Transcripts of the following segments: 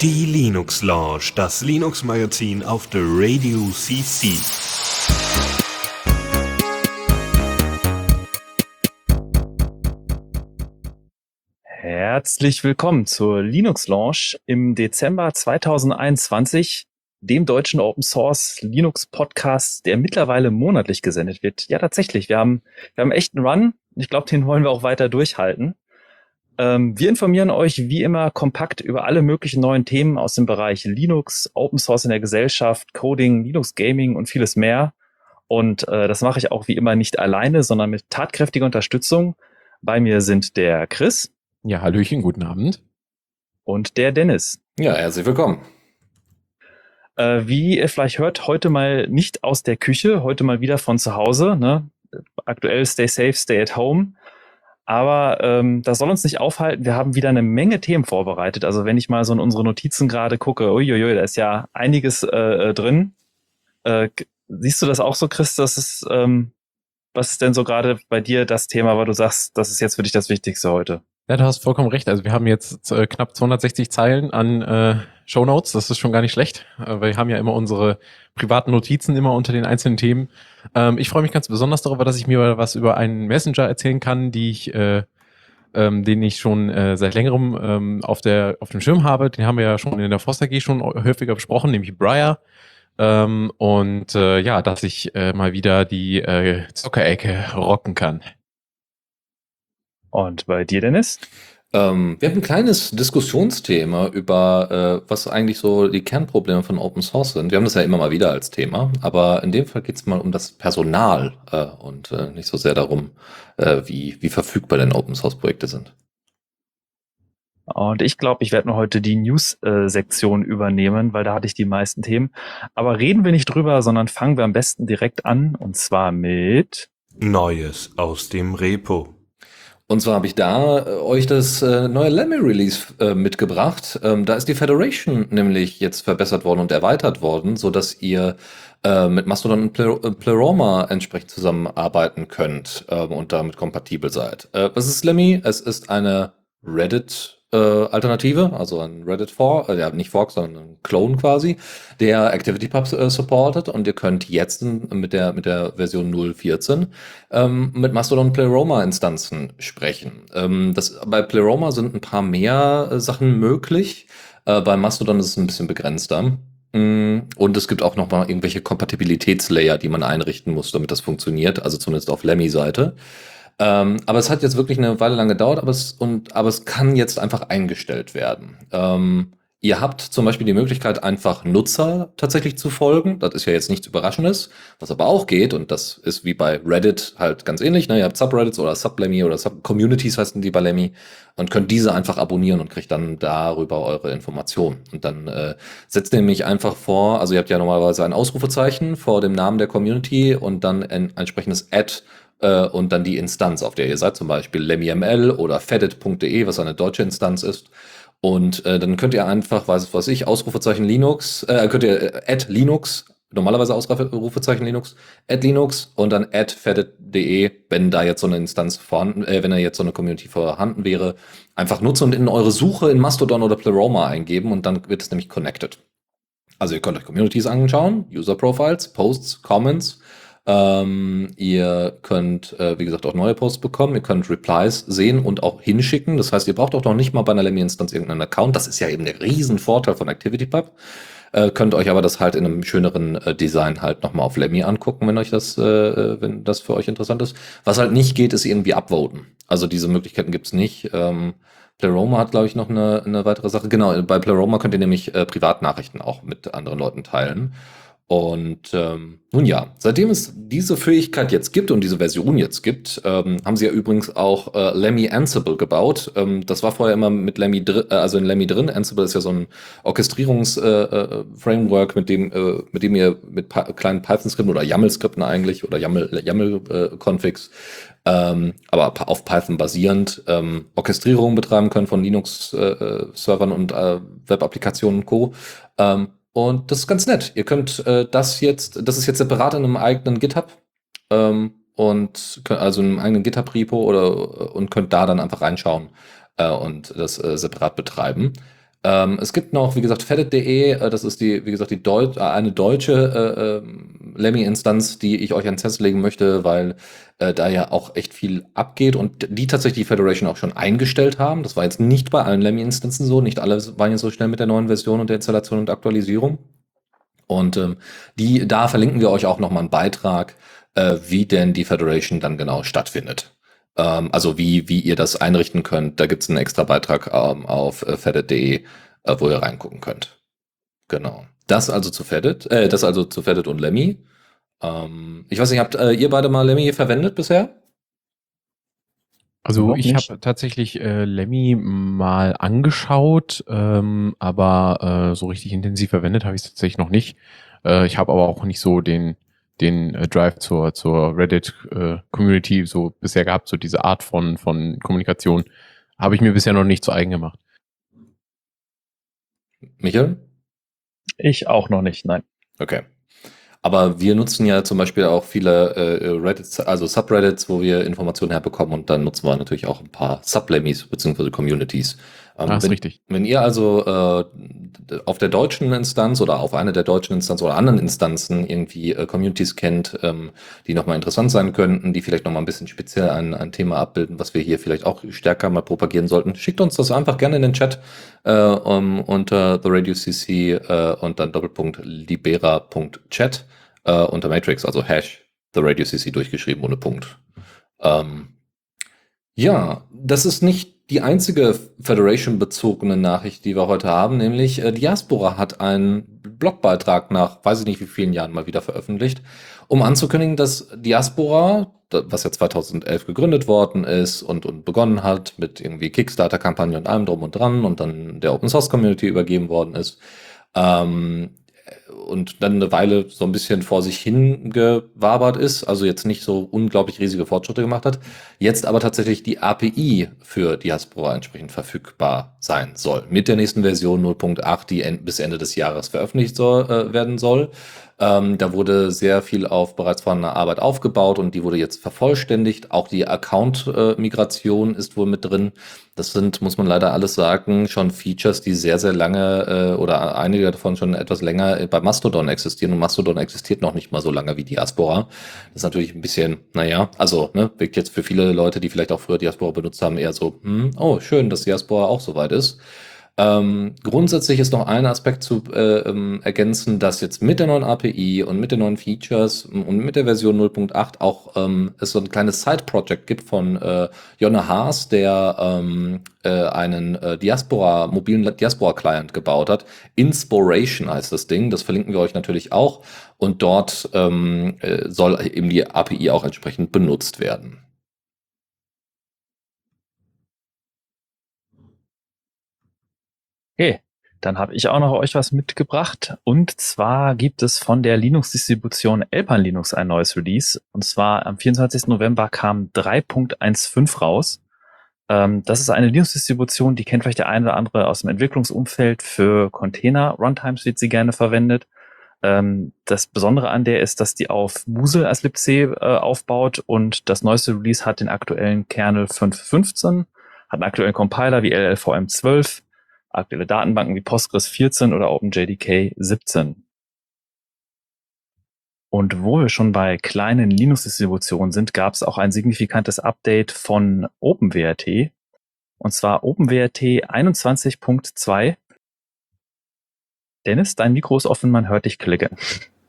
Die Linux Lounge, das Linux Magazin auf der Radio CC. Herzlich willkommen zur Linux Launch im Dezember 2021, dem deutschen Open Source Linux Podcast, der mittlerweile monatlich gesendet wird. Ja, tatsächlich. Wir haben, wir haben echt einen Run. Ich glaube, den wollen wir auch weiter durchhalten. Ähm, wir informieren euch wie immer kompakt über alle möglichen neuen Themen aus dem Bereich Linux, Open Source in der Gesellschaft, Coding, Linux Gaming und vieles mehr. Und äh, das mache ich auch wie immer nicht alleine, sondern mit tatkräftiger Unterstützung. Bei mir sind der Chris. Ja, Hallöchen, guten Abend. Und der Dennis. Ja, herzlich willkommen. Äh, wie ihr vielleicht hört, heute mal nicht aus der Küche, heute mal wieder von zu Hause. Ne? Aktuell stay safe, stay at home. Aber ähm, das soll uns nicht aufhalten. Wir haben wieder eine Menge Themen vorbereitet. Also wenn ich mal so in unsere Notizen gerade gucke, uiuiui, da ist ja einiges äh, äh drin. Äh, siehst du das auch so, Chris? Das ist, ähm, was ist denn so gerade bei dir das Thema, weil du sagst, das ist jetzt für dich das Wichtigste heute? Ja, du hast vollkommen recht. Also wir haben jetzt äh, knapp 260 Zeilen an äh, Show Notes. Das ist schon gar nicht schlecht. Äh, wir haben ja immer unsere privaten Notizen immer unter den einzelnen Themen. Ähm, ich freue mich ganz besonders darüber, dass ich mir was über einen Messenger erzählen kann, die ich, äh, ähm, den ich schon äh, seit längerem ähm, auf der auf dem Schirm habe. Den haben wir ja schon in der Foster G schon häufiger besprochen, nämlich Briar. Ähm, und äh, ja, dass ich äh, mal wieder die äh, Zockerecke rocken kann. Und bei dir, Dennis? Ähm, wir haben ein kleines Diskussionsthema über, äh, was eigentlich so die Kernprobleme von Open Source sind. Wir haben das ja immer mal wieder als Thema, aber in dem Fall geht es mal um das Personal äh, und äh, nicht so sehr darum, äh, wie, wie verfügbar denn Open Source Projekte sind. Und ich glaube, ich werde mir heute die News-Sektion übernehmen, weil da hatte ich die meisten Themen. Aber reden wir nicht drüber, sondern fangen wir am besten direkt an und zwar mit Neues aus dem Repo. Und zwar habe ich da äh, euch das äh, neue Lemmy Release äh, mitgebracht. Ähm, da ist die Federation nämlich jetzt verbessert worden und erweitert worden, so dass ihr äh, mit Mastodon und äh, Pleroma entsprechend zusammenarbeiten könnt ähm, und damit kompatibel seid. Äh, was ist Lemmy? Es ist eine Reddit äh, Alternative, also ein Reddit Fork, äh, nicht Fork, sondern ein Clone quasi, der ActivityPub äh, supportet und ihr könnt jetzt mit der mit der Version 0.14 ähm, mit Mastodon Pleroma Instanzen sprechen. Ähm, das, bei Pleroma sind ein paar mehr äh, Sachen möglich. Äh, bei Mastodon ist es ein bisschen begrenzter. Mm, und es gibt auch noch mal irgendwelche Kompatibilitätslayer, die man einrichten muss, damit das funktioniert, also zumindest auf Lemmy-Seite. Ähm, aber es hat jetzt wirklich eine Weile lang gedauert, aber es, und, aber es kann jetzt einfach eingestellt werden. Ähm, ihr habt zum Beispiel die Möglichkeit, einfach Nutzer tatsächlich zu folgen. Das ist ja jetzt nichts Überraschendes. Was aber auch geht, und das ist wie bei Reddit halt ganz ähnlich, ne? ihr habt Subreddits oder Sublemmy oder Sub-Communities heißen die bei Lemmy und könnt diese einfach abonnieren und kriegt dann darüber eure Informationen. Und dann äh, setzt ihr nämlich einfach vor, also ihr habt ja normalerweise ein Ausrufezeichen vor dem Namen der Community und dann ein entsprechendes Ad äh, und dann die Instanz, auf der ihr seid, zum Beispiel lemmyml oder fedit.de, was eine deutsche Instanz ist. Und äh, dann könnt ihr einfach, weiß was ich, Ausrufezeichen Linux, äh, könnt ihr äh, add Linux, normalerweise Ausrufezeichen Linux, add Linux und dann add fedit.de, wenn da jetzt so eine Instanz vorhanden, äh, wenn da jetzt so eine Community vorhanden wäre, einfach nutzen und in eure Suche in Mastodon oder Pleroma eingeben und dann wird es nämlich connected. Also ihr könnt euch Communities anschauen, User Profiles, Posts, Comments ähm, ihr könnt, äh, wie gesagt, auch neue Posts bekommen. Ihr könnt Replies sehen und auch hinschicken. Das heißt, ihr braucht auch noch nicht mal bei einer Lemmy-Instanz irgendeinen Account. Das ist ja eben der Riesenvorteil von ActivityPub. Äh, könnt euch aber das halt in einem schöneren äh, Design halt nochmal auf Lemmy angucken, wenn euch das, äh, wenn das für euch interessant ist. Was halt nicht geht, ist irgendwie upvoten. Also diese Möglichkeiten gibt's nicht. Ähm, Pleroma hat, glaube ich, noch eine, eine weitere Sache. Genau, bei Pleroma könnt ihr nämlich äh, Privatnachrichten auch mit anderen Leuten teilen. Und ähm, nun ja, seitdem es diese Fähigkeit jetzt gibt und diese Version jetzt gibt, ähm, haben sie ja übrigens auch äh, Lemmy Ansible gebaut. Ähm, das war vorher immer mit Lemmy drin, äh, also in Lemmy drin. Ansible ist ja so ein Orchestrierungs-Framework, äh, äh mit dem, äh, mit dem ihr mit kleinen Python-Skripten oder YAML-Skripten eigentlich oder YAML-Configs ähm, aber auf Python basierend ähm, Orchestrierungen betreiben können von Linux-Servern äh, und äh, Web-Applikationen und Co. Ähm, und das ist ganz nett. Ihr könnt äh, das jetzt, das ist jetzt separat in einem eigenen GitHub ähm, und könnt, also in einem eigenen GitHub-Repo oder und könnt da dann einfach reinschauen, äh, und das äh, separat betreiben. Ähm, es gibt noch, wie gesagt, Fedit.de, äh, das ist die, wie gesagt, die Deut äh, eine deutsche äh, äh, Lemmy-Instanz, die ich euch ans Herz legen möchte, weil äh, da ja auch echt viel abgeht und die tatsächlich die Federation auch schon eingestellt haben. Das war jetzt nicht bei allen Lemmy-Instanzen so, nicht alle waren jetzt so schnell mit der neuen Version und der Installation und Aktualisierung. Und ähm, die, da verlinken wir euch auch nochmal einen Beitrag, äh, wie denn die Federation dann genau stattfindet. Ähm, also wie, wie ihr das einrichten könnt. Da gibt's einen extra Beitrag ähm, auf äh, fedit.de, äh, wo ihr reingucken könnt. Genau. Das also zu Fedit, äh, das also zu Fedit und Lemmy. Ähm, ich weiß nicht, habt äh, ihr beide mal Lemmy verwendet bisher? Also ich habe tatsächlich äh, Lemmy mal angeschaut, ähm, aber äh, so richtig intensiv verwendet habe ich es tatsächlich noch nicht. Äh, ich habe aber auch nicht so den den äh, Drive zur zur Reddit äh, Community so bisher gehabt, so diese Art von von Kommunikation habe ich mir bisher noch nicht zu eigen gemacht. Michael? Ich auch noch nicht, nein. Okay. Aber wir nutzen ja zum Beispiel auch viele äh, Reddits, also Subreddits, wo wir Informationen herbekommen und dann nutzen wir natürlich auch ein paar Sublemmies bzw. Communities. Ähm, Ah, ist wenn, richtig. wenn ihr also äh, auf der deutschen Instanz oder auf einer der deutschen Instanz oder anderen Instanzen irgendwie äh, Communities kennt, ähm, die nochmal interessant sein könnten, die vielleicht nochmal ein bisschen speziell ein, ein Thema abbilden, was wir hier vielleicht auch stärker mal propagieren sollten, schickt uns das einfach gerne in den Chat äh, um, unter The Radio CC äh, und dann Doppelpunkt libera.chat äh, unter Matrix, also Hash The Radio CC durchgeschrieben ohne Punkt. Ähm, ja, das ist nicht die einzige Federation-bezogene Nachricht, die wir heute haben, nämlich äh, Diaspora hat einen Blogbeitrag nach, weiß ich nicht wie vielen Jahren mal wieder veröffentlicht, um anzukündigen, dass Diaspora, was ja 2011 gegründet worden ist und, und begonnen hat mit irgendwie Kickstarter-Kampagne und allem drum und dran und dann der Open-Source-Community übergeben worden ist, ähm, und dann eine Weile so ein bisschen vor sich hingewabert ist, also jetzt nicht so unglaublich riesige Fortschritte gemacht hat, jetzt aber tatsächlich die API für Diaspora entsprechend verfügbar sein soll. Mit der nächsten Version 0.8, die bis Ende des Jahres veröffentlicht soll, äh, werden soll. Ähm, da wurde sehr viel auf bereits vorhandener Arbeit aufgebaut und die wurde jetzt vervollständigt. Auch die Account-Migration ist wohl mit drin. Das sind, muss man leider alles sagen, schon Features, die sehr, sehr lange äh, oder einige davon schon etwas länger äh, bei Mastodon existieren. Und Mastodon existiert noch nicht mal so lange wie Diaspora. Das ist natürlich ein bisschen, naja, also ne, wirkt jetzt für viele Leute, die vielleicht auch früher Diaspora benutzt haben, eher so, hm, oh, schön, dass Diaspora auch soweit ist. Ähm, grundsätzlich ist noch ein Aspekt zu äh, ähm, ergänzen, dass jetzt mit der neuen API und mit den neuen Features und mit der Version 0.8 auch ähm, es so ein kleines Side-Project gibt von äh, Jonna Haas, der ähm, äh, einen äh, Diaspora, mobilen Diaspora-Client gebaut hat. Inspiration heißt das Ding, das verlinken wir euch natürlich auch. Und dort ähm, äh, soll eben die API auch entsprechend benutzt werden. Okay, dann habe ich auch noch euch was mitgebracht. Und zwar gibt es von der Linux-Distribution Alpine Linux ein neues Release. Und zwar am 24. November kam 3.15 raus. Ähm, das ist eine Linux-Distribution, die kennt vielleicht der eine oder andere aus dem Entwicklungsumfeld. Für Container-Runtimes wird sie gerne verwendet. Ähm, das Besondere an der ist, dass die auf Musel als libc äh, aufbaut und das neueste Release hat den aktuellen Kernel 5.15, hat einen aktuellen Compiler wie LLVM 12, aktuelle Datenbanken wie Postgres 14 oder OpenJDK 17. Und wo wir schon bei kleinen Linux-Distributionen sind, gab es auch ein signifikantes Update von OpenWRT. Und zwar OpenWRT 21.2. Dennis, dein Mikro ist offen, man hört dich klicken.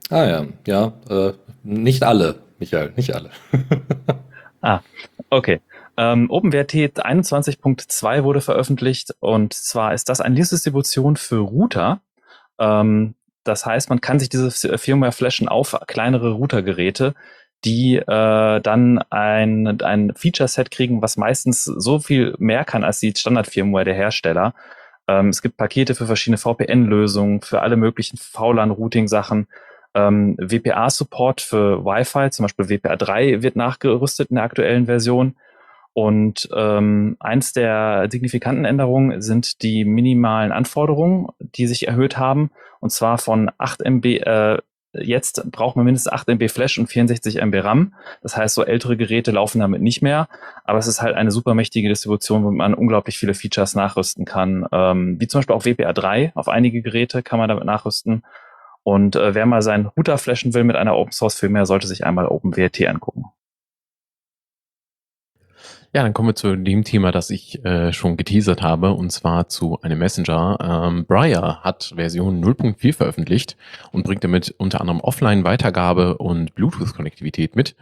Ah ja, ja, äh, nicht alle, Michael, nicht alle. Ah, okay. Ähm, OpenWrt 21.2 wurde veröffentlicht und zwar ist das eine Linux-Distribution für Router. Ähm, das heißt, man kann sich diese Firmware flashen auf kleinere Routergeräte, die äh, dann ein, ein Feature-Set kriegen, was meistens so viel mehr kann als die Standard-Firmware der Hersteller. Ähm, es gibt Pakete für verschiedene VPN-Lösungen, für alle möglichen VLAN-Routing-Sachen. Ähm, WPA-Support für Wi-Fi, zum Beispiel WPA 3 wird nachgerüstet in der aktuellen Version. Und ähm, eins der signifikanten Änderungen sind die minimalen Anforderungen, die sich erhöht haben. Und zwar von 8 MB, äh, jetzt braucht man mindestens 8 MB Flash und 64 MB RAM. Das heißt, so ältere Geräte laufen damit nicht mehr. Aber es ist halt eine super mächtige Distribution, wo man unglaublich viele Features nachrüsten kann. Ähm, wie zum Beispiel auch WPA 3. Auf einige Geräte kann man damit nachrüsten. Und äh, wer mal seinen Router flashen will mit einer Open Source Firmware, sollte sich einmal OpenWRT angucken. Ja, dann kommen wir zu dem Thema, das ich äh, schon geteasert habe, und zwar zu einem Messenger. Ähm, Briar hat Version 0.4 veröffentlicht und bringt damit unter anderem Offline-Weitergabe und Bluetooth-Konnektivität mit.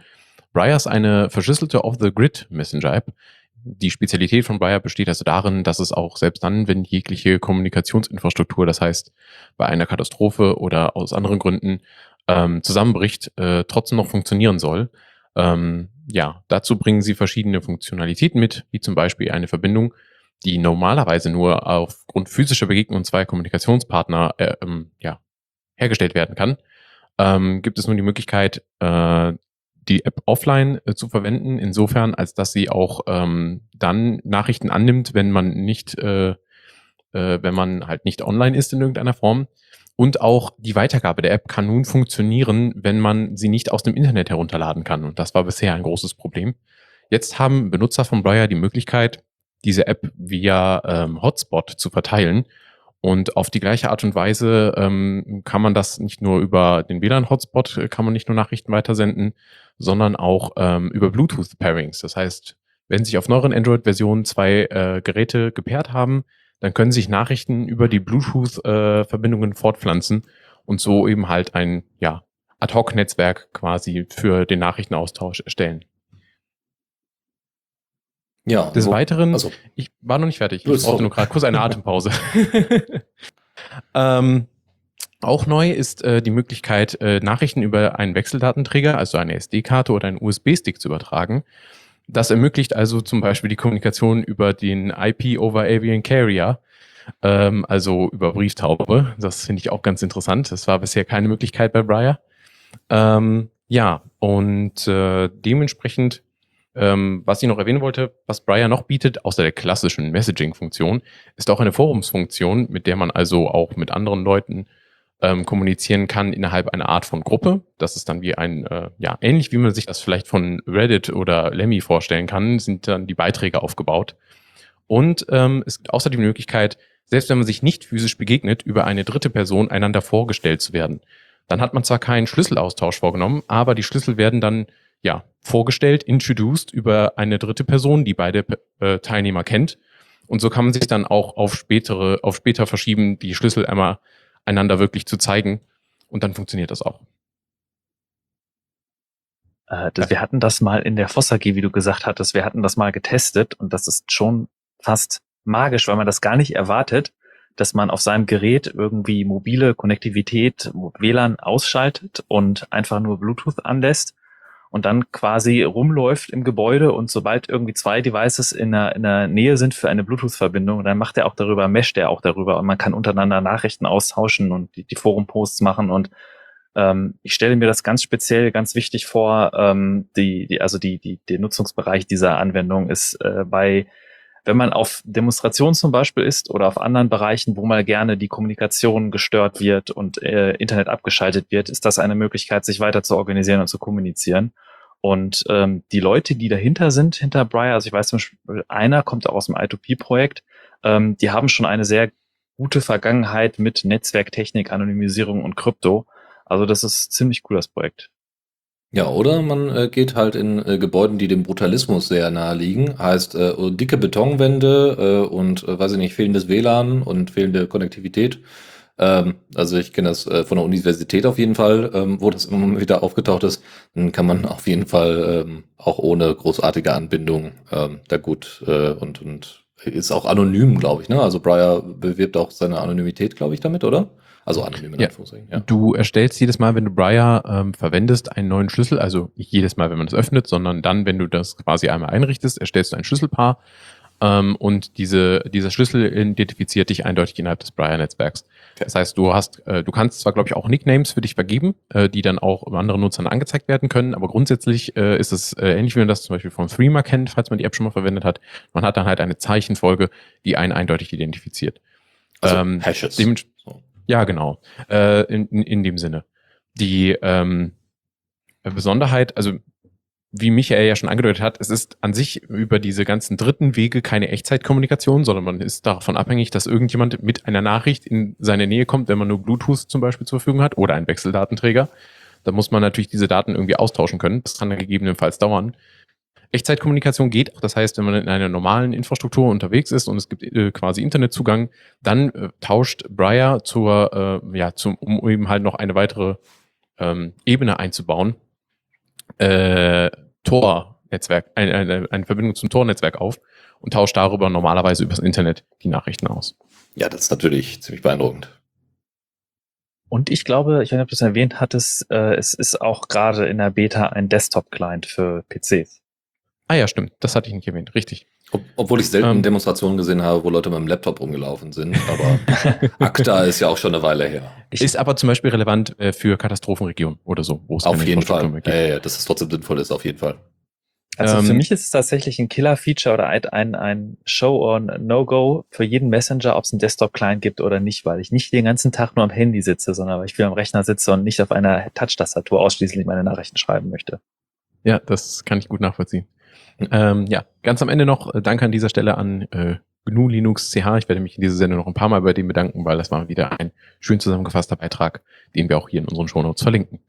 Briar ist eine verschlüsselte Off-the-Grid-Messenger-App. Die Spezialität von Briar besteht also darin, dass es auch selbst dann, wenn jegliche Kommunikationsinfrastruktur, das heißt bei einer Katastrophe oder aus anderen Gründen ähm, zusammenbricht, äh, trotzdem noch funktionieren soll. Ähm, ja, dazu bringen sie verschiedene Funktionalitäten mit, wie zum Beispiel eine Verbindung, die normalerweise nur aufgrund physischer Begegnungen zweier Kommunikationspartner äh, ähm, ja, hergestellt werden kann. Ähm, gibt es nun die Möglichkeit, äh, die App offline äh, zu verwenden, insofern, als dass sie auch ähm, dann Nachrichten annimmt, wenn man nicht, äh, äh, wenn man halt nicht online ist in irgendeiner Form. Und auch die Weitergabe der App kann nun funktionieren, wenn man sie nicht aus dem Internet herunterladen kann. Und das war bisher ein großes Problem. Jetzt haben Benutzer von Briar die Möglichkeit, diese App via ähm, Hotspot zu verteilen. Und auf die gleiche Art und Weise ähm, kann man das nicht nur über den WLAN-Hotspot, äh, kann man nicht nur Nachrichten weitersenden, sondern auch ähm, über Bluetooth-Pairings. Das heißt, wenn sich auf neueren Android-Versionen zwei äh, Geräte gepaart haben, dann können sich Nachrichten über die Bluetooth-Verbindungen äh, fortpflanzen und so eben halt ein ja, Ad-Hoc-Netzwerk quasi für den Nachrichtenaustausch erstellen. Ja. Des wo, Weiteren, also, ich war noch nicht fertig, ich brauchte nur gerade kurz eine Atempause. ähm, auch neu ist äh, die Möglichkeit, äh, Nachrichten über einen Wechseldatenträger, also eine SD-Karte oder einen USB-Stick zu übertragen. Das ermöglicht also zum Beispiel die Kommunikation über den IP over Avian Carrier, ähm, also über Brieftaube. Das finde ich auch ganz interessant. Das war bisher keine Möglichkeit bei Briar. Ähm, ja, und äh, dementsprechend, ähm, was ich noch erwähnen wollte, was Briar noch bietet, außer der klassischen Messaging-Funktion, ist auch eine Forumsfunktion, mit der man also auch mit anderen Leuten ähm, kommunizieren kann innerhalb einer Art von Gruppe. Das ist dann wie ein, äh, ja, ähnlich wie man sich das vielleicht von Reddit oder Lemmy vorstellen kann, sind dann die Beiträge aufgebaut. Und ähm, es gibt außerdem die Möglichkeit, selbst wenn man sich nicht physisch begegnet, über eine dritte Person einander vorgestellt zu werden. Dann hat man zwar keinen Schlüsselaustausch vorgenommen, aber die Schlüssel werden dann ja vorgestellt, introduced über eine dritte Person, die beide äh, Teilnehmer kennt. Und so kann man sich dann auch auf spätere, auf später verschieben, die Schlüssel einmal einander wirklich zu zeigen. Und dann funktioniert das auch. Äh, das, wir hatten das mal in der Fossa-G, wie du gesagt hattest, wir hatten das mal getestet und das ist schon fast magisch, weil man das gar nicht erwartet, dass man auf seinem Gerät irgendwie mobile Konnektivität, WLAN ausschaltet und einfach nur Bluetooth anlässt und dann quasi rumläuft im Gebäude und sobald irgendwie zwei Devices in der, in der Nähe sind für eine Bluetooth-Verbindung, dann macht er auch darüber, mesht er auch darüber und man kann untereinander Nachrichten austauschen und die, die Forum-Posts machen und ähm, ich stelle mir das ganz speziell, ganz wichtig vor, ähm, die, die, also die, die, der Nutzungsbereich dieser Anwendung ist äh, bei wenn man auf Demonstrationen zum Beispiel ist oder auf anderen Bereichen, wo mal gerne die Kommunikation gestört wird und äh, Internet abgeschaltet wird, ist das eine Möglichkeit, sich weiter zu organisieren und zu kommunizieren. Und ähm, die Leute, die dahinter sind, hinter Briar, also ich weiß zum Beispiel, einer kommt auch aus dem I2P-Projekt, ähm, die haben schon eine sehr gute Vergangenheit mit Netzwerktechnik, Anonymisierung und Krypto. Also das ist ziemlich cool, das Projekt. Ja, oder man äh, geht halt in äh, Gebäuden, die dem Brutalismus sehr nahe liegen. Heißt äh, dicke Betonwände äh, und äh, weiß ich nicht, fehlendes WLAN und fehlende Konnektivität. Ähm, also ich kenne das äh, von der Universität auf jeden Fall, ähm, wo das immer wieder aufgetaucht ist. Dann kann man auf jeden Fall ähm, auch ohne großartige Anbindung ähm, da gut äh, und, und ist auch anonym, glaube ich. Ne? Also Briar bewirbt auch seine Anonymität, glaube ich, damit, oder? Also anonym in ja. ja. Du erstellst jedes Mal, wenn du Briar ähm, verwendest, einen neuen Schlüssel. Also nicht jedes Mal, wenn man das öffnet, sondern dann, wenn du das quasi einmal einrichtest, erstellst du ein Schlüsselpaar. Ähm, und diese, dieser Schlüssel identifiziert dich eindeutig innerhalb des Briar-Netzwerks. Okay. Das heißt, du hast, äh, du kannst zwar, glaube ich, auch Nicknames für dich vergeben, äh, die dann auch anderen Nutzern angezeigt werden können, aber grundsätzlich äh, ist es äh, ähnlich, wie man das zum Beispiel vom Threema kennt, falls man die App schon mal verwendet hat. Man hat dann halt eine Zeichenfolge, die einen eindeutig identifiziert. Also ähm, Hashes. Ja, genau. Äh, in, in, in dem Sinne. die ähm, Besonderheit, also wie Michael ja schon angedeutet hat, es ist an sich über diese ganzen dritten Wege keine Echtzeitkommunikation, sondern man ist davon abhängig, dass irgendjemand mit einer Nachricht in seine Nähe kommt, wenn man nur Bluetooth zum Beispiel zur Verfügung hat oder einen Wechseldatenträger. Da muss man natürlich diese Daten irgendwie austauschen können. Das kann dann gegebenenfalls dauern. Echtzeitkommunikation geht, das heißt, wenn man in einer normalen Infrastruktur unterwegs ist und es gibt äh, quasi Internetzugang, dann äh, tauscht Briar zur, äh, ja, zum, um eben halt noch eine weitere ähm, Ebene einzubauen, äh, Tor-Netzwerk, eine, eine, eine Verbindung zum Tor-Netzwerk auf und tauscht darüber normalerweise übers Internet die Nachrichten aus. Ja, das ist natürlich ziemlich beeindruckend. Und ich glaube, ich weiß nicht, ob du es erwähnt hattest, äh, es ist auch gerade in der Beta ein Desktop-Client für PCs. Ah ja, stimmt. Das hatte ich nicht erwähnt. Richtig. Ob, obwohl ich selten Ähm. Demonstrationen gesehen habe, wo Leute mit dem Laptop rumgelaufen sind. Aber ACTA ist ja auch schon eine Weile her. Ist aber zum Beispiel relevant äh, für Katastrophenregionen oder so, wo es Auf jeden Fall. gibt. Ja, ja, dass es trotzdem sinnvoll ist, auf jeden Fall. Also Ähm, für mich ist es tatsächlich ein Killer-Feature oder ein, ein, ein Show or No-Go für jeden Messenger, ob es einen Desktop-Client gibt oder nicht, weil ich nicht den ganzen Tag nur am Handy sitze, sondern weil ich viel am Rechner sitze und nicht auf einer Touch-Tastatur ausschließlich meine Nachrichten schreiben möchte. Ja, das kann ich gut nachvollziehen. Ähm, ja, ganz am Ende noch äh, Danke an dieser Stelle an äh, GNU Linux CH. Ich werde mich in dieser Sendung noch ein paar Mal bei dem bedanken, weil das war wieder ein schön zusammengefasster Beitrag, den wir auch hier in unseren Shownotes verlinken.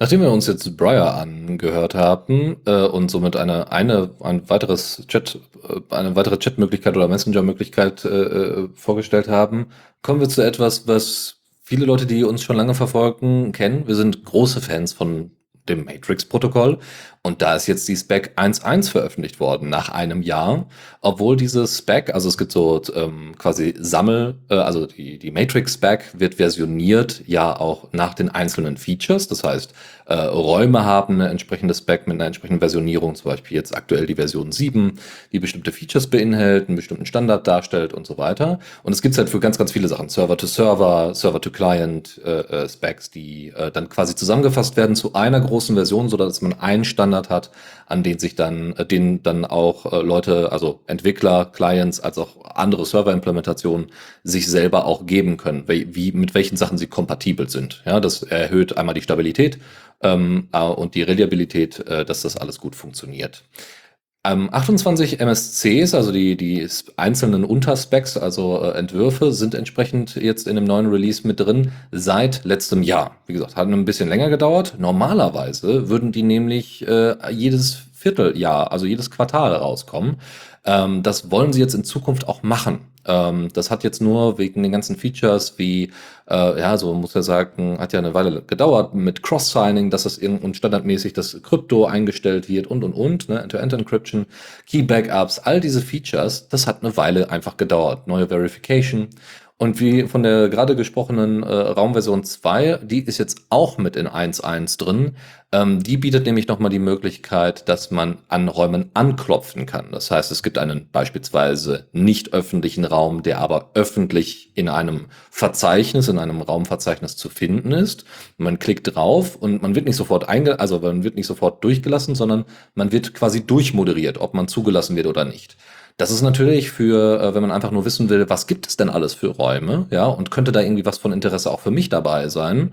Nachdem wir uns jetzt Briar angehört haben äh, und somit eine, eine ein weiteres Chat, äh, eine weitere Chatmöglichkeit oder Messenger-Möglichkeit äh, äh, vorgestellt haben, kommen wir zu etwas, was viele Leute, die uns schon lange verfolgen, kennen. Wir sind große Fans von dem Matrix-Protokoll und da ist jetzt die Spec 1.1 veröffentlicht worden nach einem Jahr, obwohl diese Spec, also es gibt so ähm, quasi Sammel, äh, also die, die Matrix-Spec wird versioniert ja auch nach den einzelnen Features, das heißt äh, Räume haben eine entsprechende Spec mit einer entsprechenden Versionierung, zum Beispiel jetzt aktuell die Version 7, die bestimmte Features beinhaltet, einen bestimmten Standard darstellt und so weiter. Und es gibt halt für ganz, ganz viele Sachen, Server-to-Server, Server-to-Client äh, äh, die äh, dann quasi zusammengefasst werden zu einer großen Version, so dass man einen Standard hat, an den sich dann, äh, den dann auch äh, Leute, also Entwickler, Clients, als auch andere Server-Implementationen sich selber auch geben können, wie, wie mit welchen Sachen sie kompatibel sind. Ja, das erhöht einmal die Stabilität ähm, äh, und die Reliabilität, äh, dass das alles gut funktioniert. Ähm, 28 MSCs, also die, die einzelnen Unterspecs, also äh, Entwürfe, sind entsprechend jetzt in dem neuen Release mit drin seit letztem Jahr. Wie gesagt, hat ein bisschen länger gedauert. Normalerweise würden die nämlich äh, jedes Vierteljahr, also jedes Quartal rauskommen. Ähm, das wollen sie jetzt in Zukunft auch machen. Ähm, das hat jetzt nur wegen den ganzen Features wie, äh, ja, so muss er sagen, hat ja eine Weile gedauert mit Cross-Signing, dass das irgend- und standardmäßig das Krypto eingestellt wird und und und, ne, End-to-End-Encryption, Key-Backups, all diese Features, das hat eine Weile einfach gedauert. Neue Verification. Und wie von der gerade gesprochenen äh, Raumversion 2, die ist jetzt auch mit in 1.1 drin. Ähm, die bietet nämlich nochmal die Möglichkeit, dass man an Räumen anklopfen kann. Das heißt, es gibt einen beispielsweise nicht öffentlichen Raum, der aber öffentlich in einem Verzeichnis, in einem Raumverzeichnis zu finden ist. Man klickt drauf und man wird nicht sofort einge also man wird nicht sofort durchgelassen, sondern man wird quasi durchmoderiert, ob man zugelassen wird oder nicht. Das ist natürlich für, äh, wenn man einfach nur wissen will, was gibt es denn alles für Räume, ja, und könnte da irgendwie was von Interesse auch für mich dabei sein,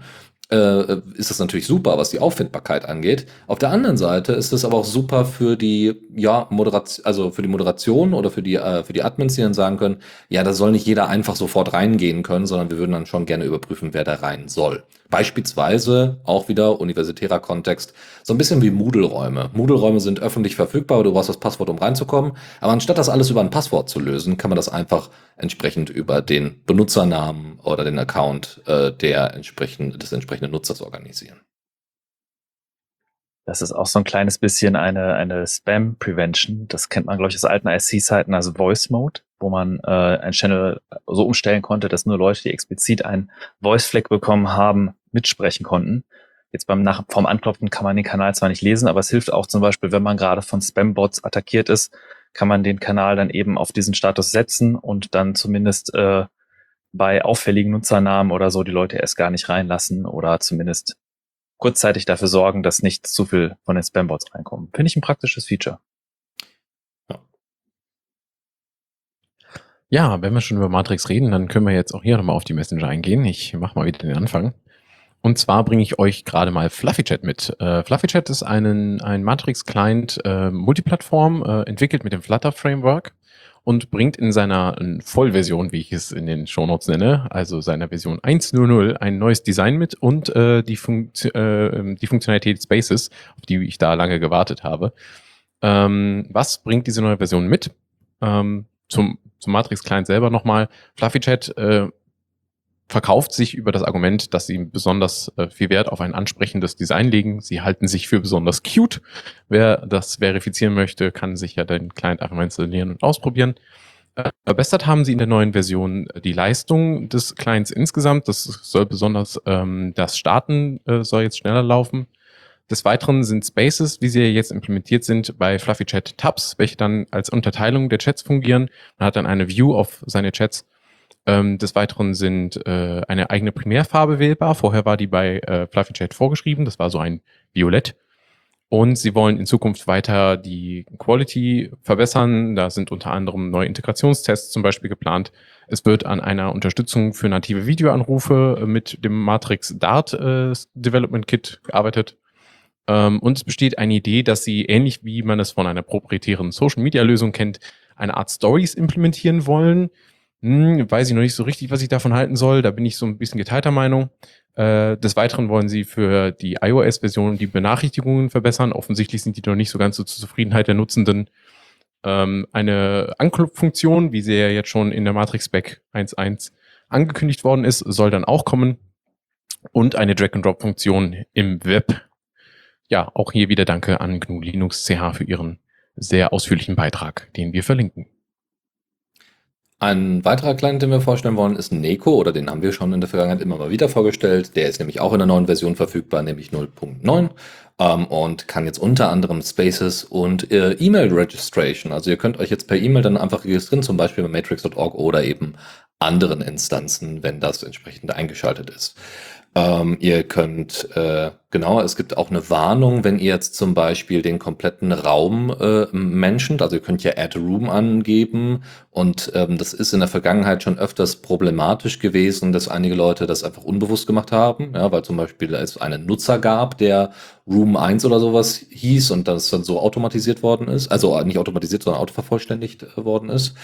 äh, ist das natürlich super, was die Auffindbarkeit angeht. Auf der anderen Seite ist es aber auch super für die, ja, Moderation, also für die Moderation oder für die, äh, für die Admins, die dann sagen können, ja, da soll nicht jeder einfach sofort reingehen können, sondern wir würden dann schon gerne überprüfen, wer da rein soll. Beispielsweise auch wieder universitärer Kontext, so ein bisschen wie Moodle-Räume. Moodle-Räume sind öffentlich verfügbar, du brauchst das Passwort, um reinzukommen. Aber anstatt das alles über ein Passwort zu lösen, kann man das einfach entsprechend über den Benutzernamen oder den Account äh, der entsprechenden, des entsprechenden Nutzers organisieren. Das ist auch so ein kleines bisschen eine, eine Spam-Prevention. Das kennt man, glaube ich, aus alten IC-Zeiten als Voice Mode, wo man äh, ein Channel so umstellen konnte, dass nur Leute, die explizit einen Voice-Flag bekommen haben, mitsprechen konnten. Jetzt beim Nach vom Anklopfen kann man den Kanal zwar nicht lesen, aber es hilft auch zum Beispiel, wenn man gerade von Spam-Bots attackiert ist, kann man den Kanal dann eben auf diesen Status setzen und dann zumindest äh, bei auffälligen Nutzernamen oder so die Leute erst gar nicht reinlassen oder zumindest kurzzeitig dafür sorgen, dass nicht zu viel von den Spambots reinkommen. Finde ich ein praktisches Feature. Ja, wenn wir schon über Matrix reden, dann können wir jetzt auch hier nochmal auf die Messenger eingehen. Ich mache mal wieder den Anfang. Und zwar bringe ich euch gerade mal FluffyChat mit. Äh, FluffyChat ist einen, ein Matrix-Client äh, Multiplattform, äh, entwickelt mit dem Flutter-Framework und bringt in seiner Vollversion, wie ich es in den Shownotes nenne, also seiner Version 1.0.0, ein neues Design mit und äh, die, Funkt äh, die Funktionalität Spaces, auf die ich da lange gewartet habe. Ähm, was bringt diese neue Version mit? Ähm, zum, zum Matrix-Client selber nochmal. FluffyChat äh, verkauft sich über das Argument, dass sie besonders äh, viel Wert auf ein ansprechendes Design legen. Sie halten sich für besonders cute. Wer das verifizieren möchte, kann sich ja den Client einfach mal installieren und ausprobieren. Äh, verbessert haben sie in der neuen Version die Leistung des Clients insgesamt. Das soll besonders ähm, das Starten äh, soll jetzt schneller laufen. Des Weiteren sind Spaces, wie sie jetzt implementiert sind, bei Fluffy Chat Tabs, welche dann als Unterteilung der Chats fungieren. Man hat dann eine View auf seine Chats ähm, des Weiteren sind äh, eine eigene Primärfarbe wählbar. Vorher war die bei äh, Fluffy Chat vorgeschrieben. Das war so ein Violett. Und sie wollen in Zukunft weiter die Quality verbessern. Da sind unter anderem neue Integrationstests zum Beispiel geplant. Es wird an einer Unterstützung für native Videoanrufe mit dem Matrix Dart äh, Development Kit gearbeitet. Ähm, und es besteht eine Idee, dass sie ähnlich wie man es von einer proprietären Social Media Lösung kennt, eine Art Stories implementieren wollen, hm, weiß ich noch nicht so richtig, was ich davon halten soll. Da bin ich so ein bisschen geteilter Meinung. Äh, des Weiteren wollen sie für die iOS-Version die Benachrichtigungen verbessern. Offensichtlich sind die noch nicht so ganz so zur Zufriedenheit der Nutzenden. Ähm, eine Anklopffunktion, wie sie ja jetzt schon in der Matrix Back 1.1 angekündigt worden ist, soll dann auch kommen. Und eine Drag-and-Drop-Funktion im Web. Ja, auch hier wieder danke an GNU Linux CH für ihren sehr ausführlichen Beitrag, den wir verlinken. Ein weiterer Client, den wir vorstellen wollen, ist Neko, oder den haben wir schon in der Vergangenheit immer mal wieder vorgestellt. Der ist nämlich auch in der neuen Version verfügbar, nämlich 0.9 ähm, und kann jetzt unter anderem Spaces und äh, E-Mail Registration. Also ihr könnt euch jetzt per E-Mail dann einfach registrieren, zum Beispiel bei matrix.org oder eben anderen Instanzen, wenn das entsprechend eingeschaltet ist. Ähm, ihr könnt, äh, genau, es gibt auch eine Warnung, wenn ihr jetzt zum Beispiel den kompletten Raum äh, menschent, also ihr könnt ja Add Room angeben und ähm, das ist in der Vergangenheit schon öfters problematisch gewesen, dass einige Leute das einfach unbewusst gemacht haben, ja, weil zum Beispiel es einen Nutzer gab, der Room 1 oder sowas hieß und das dann so automatisiert worden ist, also nicht automatisiert, sondern autovervollständigt äh, worden ist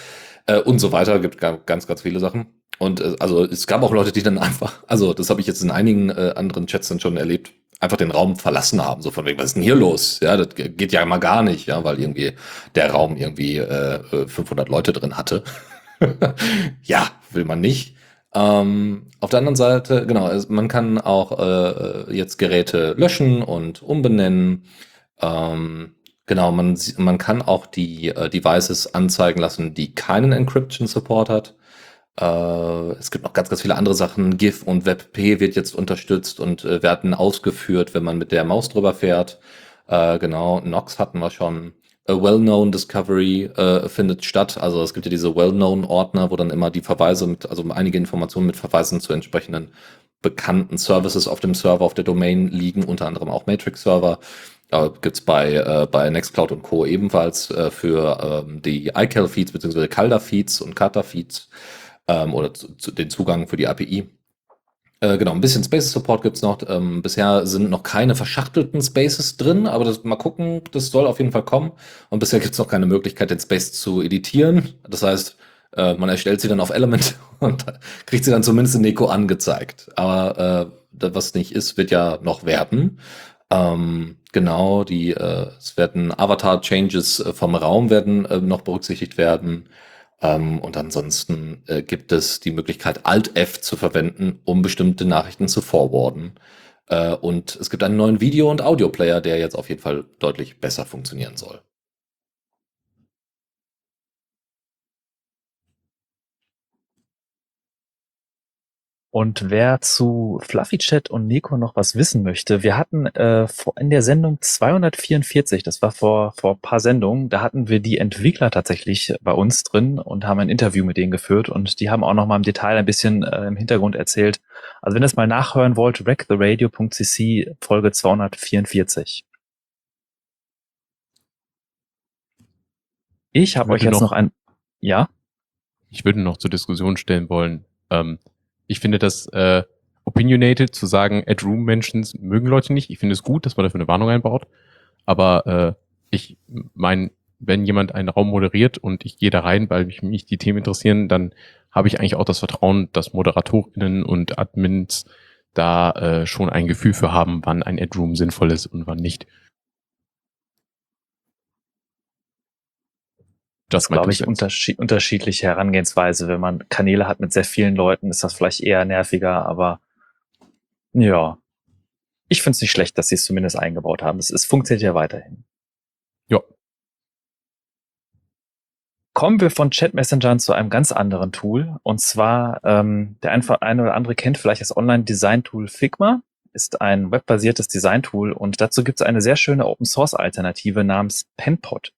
äh, und so weiter, gibt ganz, ganz viele Sachen. Und äh, also es gab auch Leute, die dann einfach, also das habe ich jetzt in einigen äh, anderen Chats dann schon erlebt, einfach den Raum verlassen haben, so von wegen, was ist denn hier los? Ja, das geht ja mal gar nicht, ja, weil irgendwie der Raum irgendwie äh, 500 äh, Leute drin hatte. ja, will man nicht. Ähm, auf der anderen Seite, genau, man kann auch äh, jetzt Geräte löschen und umbenennen. Ähm, genau, man, man kann auch die äh, Devices anzeigen lassen, die keinen Encryption Support hat. Äh, es gibt noch ganz, ganz viele andere Sachen. GIF und WebP wird jetzt unterstützt und äh, werden ausgeführt, wenn man mit der Maus drüber fährt. Äh, genau, Nox hatten wir schon. A Well-Known Discovery äh, findet statt. Also es gibt ja diese Well-Known-Ordner, wo dann immer die Verweise mit, also einige Informationen mit Verweisen zu entsprechenden bekannten Services auf dem Server, auf der Domain liegen, unter anderem auch Matrix-Server. Äh, gibt's bei, äh, bei Nextcloud und Co. ebenfalls äh, für ähm, die iCal-Feeds bzw. Calda-Feeds und Kata-Feeds ähm, oder zu, zu den Zugang für die API. Äh, genau, ein bisschen Spaces Support gibt's noch. Ähm, bisher sind noch keine verschachtelten Spaces drin, aber das, mal gucken, das soll auf jeden Fall kommen. Und bisher gibt's noch keine Möglichkeit, den Space zu editieren. Das heißt, äh, man erstellt sie dann auf Element und kriegt sie dann zumindest in Neko angezeigt. Aber äh, was nicht ist, wird ja noch werden. Ähm, genau, die äh, es werden Avatar-Changes äh, vom Raum werden äh, noch berücksichtigt werden. Ähm, und ansonsten äh, gibt es die Möglichkeit, Alt-F zu verwenden, um bestimmte Nachrichten zu forwarden. Äh, und es gibt einen neuen Video- und Audio-Player, der jetzt auf jeden Fall deutlich besser funktionieren soll. Und wer zu Fluffy Chat und Nico noch was wissen möchte, wir hatten äh, in der Sendung 244, das war vor vor paar Sendungen, da hatten wir die Entwickler tatsächlich bei uns drin und haben ein Interview mit denen geführt und die haben auch noch mal im Detail ein bisschen äh, im Hintergrund erzählt. Also wenn ihr es mal nachhören wollt, wrecktheradio.cc Folge 244. Ich habe euch jetzt noch, noch ein ja. Ich würde noch zur Diskussion stellen wollen. Ähm, ich finde das, äh, opinionated zu sagen, Add Room Mentions mögen Leute nicht. Ich finde es gut, dass man dafür eine Warnung einbaut. Aber äh, ich meine, wenn jemand einen Raum moderiert und ich gehe da rein, weil mich, mich die Themen interessieren, dann habe ich eigentlich auch das Vertrauen, dass ModeratorInnen und Admins da äh, schon ein Gefühl für haben, wann ein Ad-Room sinnvoll ist und wann nicht. Das, glaube ich, unterschied unterschiedliche Herangehensweise. Wenn man Kanäle hat mit sehr vielen Leuten, ist das vielleicht eher nerviger, aber ja. Ich finde es nicht schlecht, dass sie es zumindest eingebaut haben. Es, es funktioniert ja weiterhin. Ja. Kommen wir von Chat-Messengern zu einem ganz anderen Tool. Und zwar, ähm, der einfach eine oder andere kennt vielleicht das Online-Design-Tool Figma. Ist ein webbasiertes Design-Tool und dazu gibt es eine sehr schöne Open-Source-Alternative namens Penpot.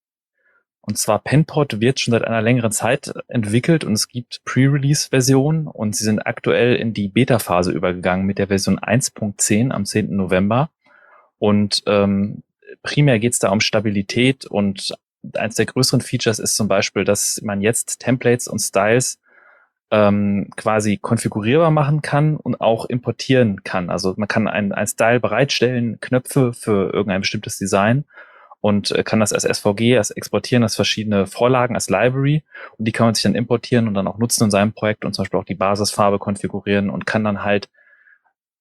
Und zwar Penpot wird schon seit einer längeren Zeit entwickelt und es gibt Pre-Release-Versionen und sie sind aktuell in die Beta-Phase übergegangen mit der Version 1.10 am 10. November. Und ähm, primär geht es da um Stabilität und eins der größeren Features ist zum Beispiel, dass man jetzt Templates und Styles ähm, quasi konfigurierbar machen kann und auch importieren kann. Also man kann ein, ein Style bereitstellen, Knöpfe für irgendein bestimmtes Design und äh, kann das als SVG, als exportieren, als verschiedene Vorlagen, als Library und die kann man sich dann importieren und dann auch nutzen in seinem Projekt und zum Beispiel auch die Basisfarbe konfigurieren und kann dann halt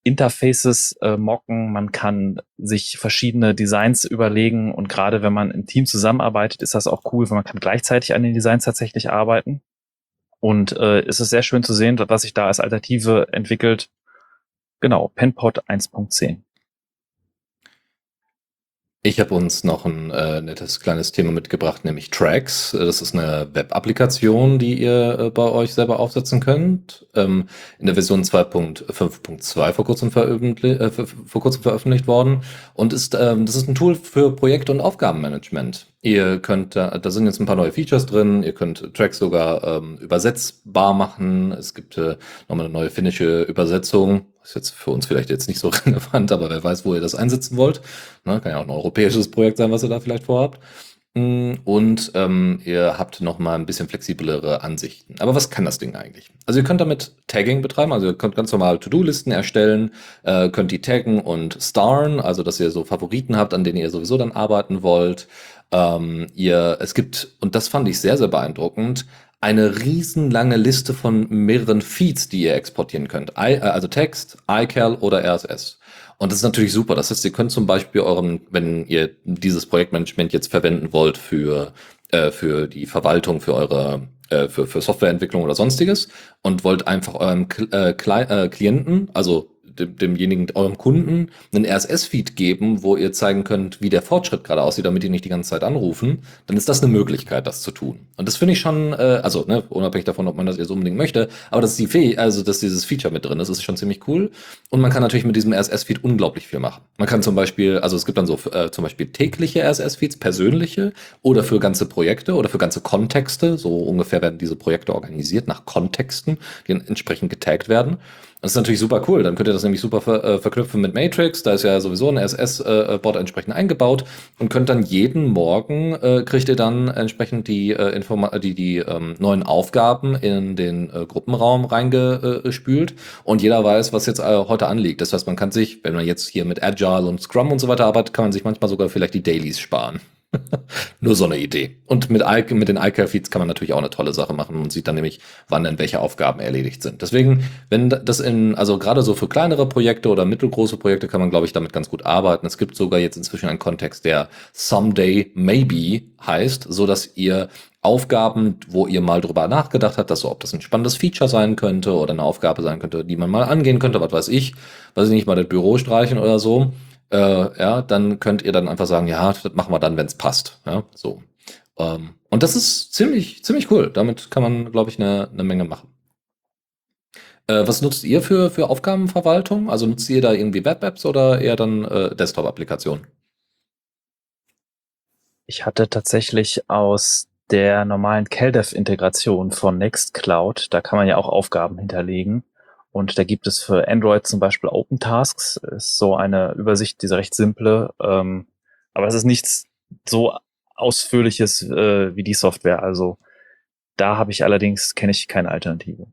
Interfaces äh, mocken, man kann sich verschiedene Designs überlegen und gerade wenn man im Team zusammenarbeitet, ist das auch cool, weil man kann gleichzeitig an den Designs tatsächlich arbeiten. Und äh, es ist sehr schön zu sehen, was sich da als Alternative entwickelt. Genau, Penpot 1.10. Ich habe uns noch ein äh, nettes kleines Thema mitgebracht, nämlich Tracks. Das ist eine Web-Applikation, die ihr äh, bei euch selber aufsetzen könnt. Ähm, in der Version 2.5.2 vor kurzem, äh, vor kurzem veröffentlicht worden und ist ähm, das ist ein Tool für Projekt- und Aufgabenmanagement. Ihr könnt, da, da sind jetzt ein paar neue Features drin. Ihr könnt Tracks sogar ähm, übersetzbar machen. Es gibt äh, nochmal eine neue finnische Übersetzung ist jetzt für uns vielleicht jetzt nicht so relevant, aber wer weiß, wo ihr das einsetzen wollt. Ne, kann ja auch ein europäisches Projekt sein, was ihr da vielleicht vorhabt. Mm, und ähm, ihr habt noch mal ein bisschen flexiblere Ansichten. Aber was kann das Ding eigentlich? Also ihr könnt damit Tagging betreiben, also ihr könnt ganz normal To-Do-Listen erstellen, äh, könnt die taggen und starren, also dass ihr so Favoriten habt, an denen ihr sowieso dann arbeiten wollt. Ähm, ihr, es gibt, und das fand ich sehr, sehr beeindruckend, eine riesenlange Liste von mehreren Feeds, die ihr exportieren könnt. I, äh, also Text, iCal oder RSS. Und das ist natürlich super. Das heißt, ihr könnt zum Beispiel euren, wenn ihr dieses Projektmanagement jetzt verwenden wollt für, äh, für die Verwaltung, für eure äh, für, für Softwareentwicklung oder sonstiges und wollt einfach eurem äh, äh, Klienten, also dem, demjenigen, eurem Kunden, einen RSS-Feed geben, wo ihr zeigen könnt, wie der Fortschritt gerade aussieht, damit die nicht die ganze Zeit anrufen, dann ist das eine Möglichkeit, das zu tun. Und das finde ich schon, äh, also ne, unabhängig davon, ob man das jetzt unbedingt möchte, aber dass die Fäh also dass dieses Feature mit drin ist, ist schon ziemlich cool. Und man kann natürlich mit diesem RSS-Feed unglaublich viel machen. Man kann zum Beispiel, also es gibt dann so äh, zum Beispiel tägliche RSS-Feeds, persönliche oder für ganze Projekte oder für ganze Kontexte. So ungefähr werden diese Projekte organisiert nach Kontexten, die entsprechend getaggt werden. Das ist natürlich super cool. Dann könnt ihr das nämlich super ver äh, verknüpfen mit Matrix. Da ist ja sowieso ein SS-Bot äh, entsprechend eingebaut und könnt dann jeden Morgen äh, kriegt ihr dann entsprechend die äh, Informa die die ähm, neuen Aufgaben in den äh, Gruppenraum reingespült und jeder weiß, was jetzt äh, heute anliegt. Das heißt, man kann sich, wenn man jetzt hier mit Agile und Scrum und so weiter arbeitet, kann man sich manchmal sogar vielleicht die Dailies sparen. Nur so eine Idee. Und mit, mit den iCal-Feeds kann man natürlich auch eine tolle Sache machen und sieht dann nämlich, wann denn welche Aufgaben erledigt sind. Deswegen, wenn das in, also gerade so für kleinere Projekte oder mittelgroße Projekte kann man, glaube ich, damit ganz gut arbeiten. Es gibt sogar jetzt inzwischen einen Kontext, der Someday Maybe heißt, so dass ihr Aufgaben, wo ihr mal drüber nachgedacht habt, dass so, ob das ein spannendes Feature sein könnte oder eine Aufgabe sein könnte, die man mal angehen könnte, was weiß ich, weiß ich nicht, mal das Büro streichen oder so äh, ja, dann könnt ihr dann einfach sagen, ja, das machen wir dann, wenn es passt. Ja, so. Ähm, und das ist ziemlich, ziemlich cool. Damit kann man, glaube ich, eine ne Menge machen. Äh, was nutzt ihr für, für Aufgabenverwaltung? Also nutzt ihr da irgendwie Web-Apps oder eher dann äh, Desktop-Applikationen? Ich hatte tatsächlich aus der normalen CalDev-Integration von Nextcloud, da kann man ja auch Aufgaben hinterlegen, und da gibt es für Android zum Beispiel Open Tasks, ist so eine Übersicht, diese recht simple, ähm, aber es ist nichts so ausführliches äh, wie die Software. Also da habe ich allerdings, kenne ich keine Alternative.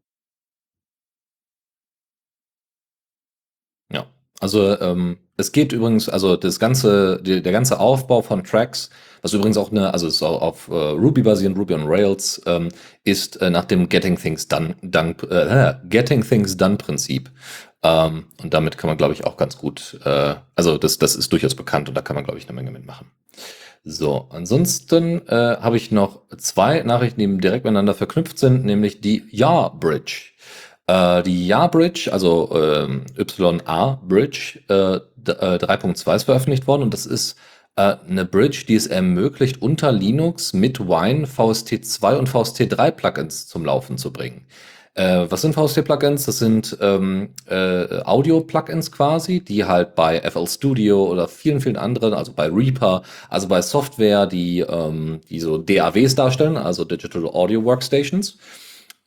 Also ähm, es geht übrigens, also das ganze, die, der ganze Aufbau von Tracks, was übrigens auch eine, also ist auch auf äh, Ruby basierend, Ruby on Rails, ähm, ist äh, nach dem Getting Things Done, done äh, Getting Things Done Prinzip. Ähm, und damit kann man, glaube ich, auch ganz gut, äh, also das, das ist durchaus bekannt und da kann man, glaube ich, eine Menge mitmachen. So, ansonsten äh, habe ich noch zwei Nachrichten, die direkt miteinander verknüpft sind, nämlich die Ja-Bridge. Äh, die Ja-Bridge, also ähm, YA-Bridge äh, 3.2 äh, ist veröffentlicht worden und das ist eine Bridge, die es ermöglicht, unter Linux mit Wine VST2 und VST3 Plugins zum Laufen zu bringen. Äh, was sind VST-Plugins? Das sind ähm, äh, Audio-Plugins quasi, die halt bei FL Studio oder vielen, vielen anderen, also bei Reaper, also bei Software, die, ähm, die so DAWs darstellen, also Digital Audio Workstations,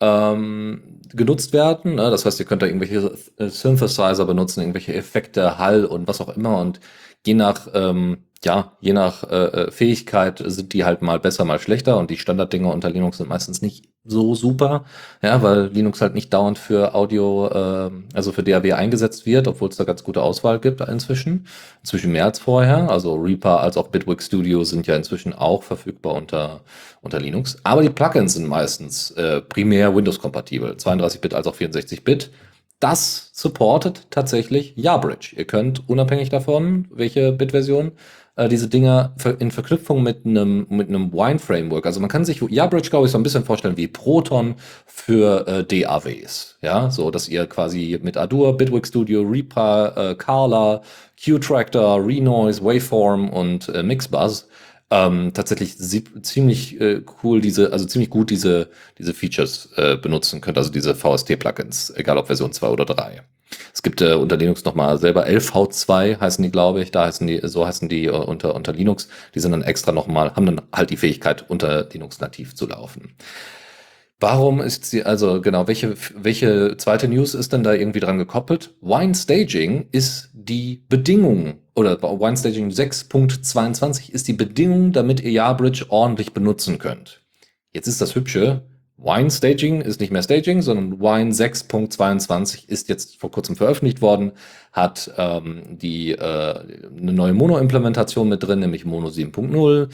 ähm, genutzt werden. Ne? Das heißt, ihr könnt da irgendwelche Synthesizer benutzen, irgendwelche Effekte, Hall und was auch immer und je nach ähm, ja, je nach äh, äh, Fähigkeit sind die halt mal besser, mal schlechter und die Standarddinger unter Linux sind meistens nicht so super, ja, weil Linux halt nicht dauernd für Audio, äh, also für DAW eingesetzt wird, obwohl es da ganz gute Auswahl gibt inzwischen, inzwischen mehr als vorher. Also Reaper als auch Bitwig Studio sind ja inzwischen auch verfügbar unter unter Linux. Aber die Plugins sind meistens äh, primär Windows-kompatibel, 32-Bit als auch 64-Bit. Das supportet tatsächlich YaBridge. Ihr könnt unabhängig davon, welche Bit-Version, äh, diese Dinger in Verknüpfung mit einem mit einem Wine Framework. Also man kann sich YaBridge glaube ich so ein bisschen vorstellen wie Proton für äh, DAWs, ja, so dass ihr quasi mit Adur, Bitwig Studio, Reaper, äh, Carla, Qtractor, Renoise, Waveform und äh, Mixbuzz ähm, tatsächlich ziemlich äh, cool diese, also ziemlich gut diese, diese Features äh, benutzen könnt, also diese VST-Plugins, egal ob Version 2 oder 3. Es gibt äh, unter Linux nochmal selber LV2 heißen die, glaube ich, da heißen die, so heißen die äh, unter, unter Linux. Die sind dann extra nochmal, haben dann halt die Fähigkeit, unter Linux nativ zu laufen. Warum ist sie, also genau, welche, welche zweite News ist denn da irgendwie dran gekoppelt? Wine Staging ist die Bedingung, oder Wine Staging 6.22 ist die Bedingung, ihr YaBridge ordentlich benutzen könnt. Jetzt ist das Hübsche, Wine Staging ist nicht mehr Staging, sondern Wine 6.22 ist jetzt vor kurzem veröffentlicht worden, hat ähm, die äh, eine neue Mono-Implementation mit drin, nämlich Mono 7.0.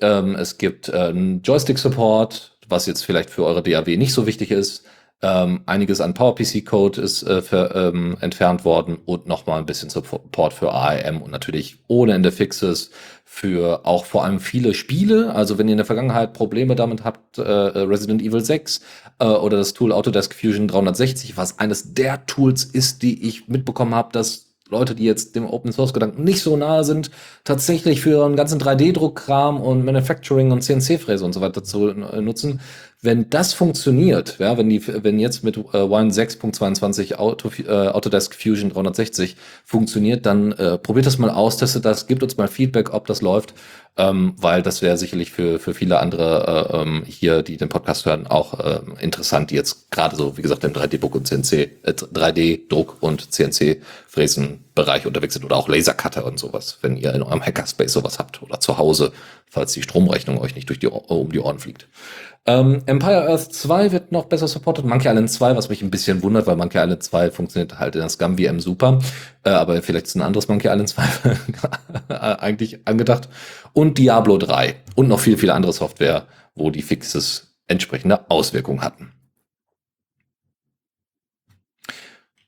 Ähm, es gibt äh, Joystick-Support, was jetzt vielleicht für eure DAW nicht so wichtig ist. Ähm, einiges an PowerPC-Code ist äh, für, ähm, entfernt worden und nochmal ein bisschen Support für ARM und natürlich ohne Ende Fixes für auch vor allem viele Spiele. Also wenn ihr in der Vergangenheit Probleme damit habt, äh, Resident Evil 6 äh, oder das Tool Autodesk Fusion 360, was eines der Tools ist, die ich mitbekommen habe, dass Leute, die jetzt dem Open Source Gedanken nicht so nahe sind, tatsächlich für einen ganzen 3D-Druckkram und Manufacturing und CNC-Fräse und so weiter zu äh, nutzen. Wenn das funktioniert, ja, wenn die, wenn jetzt mit äh, Wine 6.22 Auto, äh, Autodesk Fusion 360 funktioniert, dann äh, probiert das mal aus, testet das, gibt uns mal Feedback, ob das läuft ähm, weil das wäre sicherlich für, für viele andere äh, ähm, hier, die den Podcast hören, auch äh, interessant, die jetzt gerade so, wie gesagt, im 3D-Druck und CNC, äh, 3D-Druck und CNC-Fräsen-Bereich unterwegs sind oder auch Lasercutter und sowas, wenn ihr in eurem Hackerspace sowas habt oder zu Hause, falls die Stromrechnung euch nicht durch die, um die Ohren fliegt. Ähm, Empire Earth 2 wird noch besser supported. Monkey Island 2, was mich ein bisschen wundert, weil Monkey Island 2 funktioniert halt in der Scum VM super. Äh, aber vielleicht ist ein anderes Monkey Island 2 eigentlich angedacht. Und Diablo 3 und noch viel, viel andere Software, wo die Fixes entsprechende Auswirkungen hatten.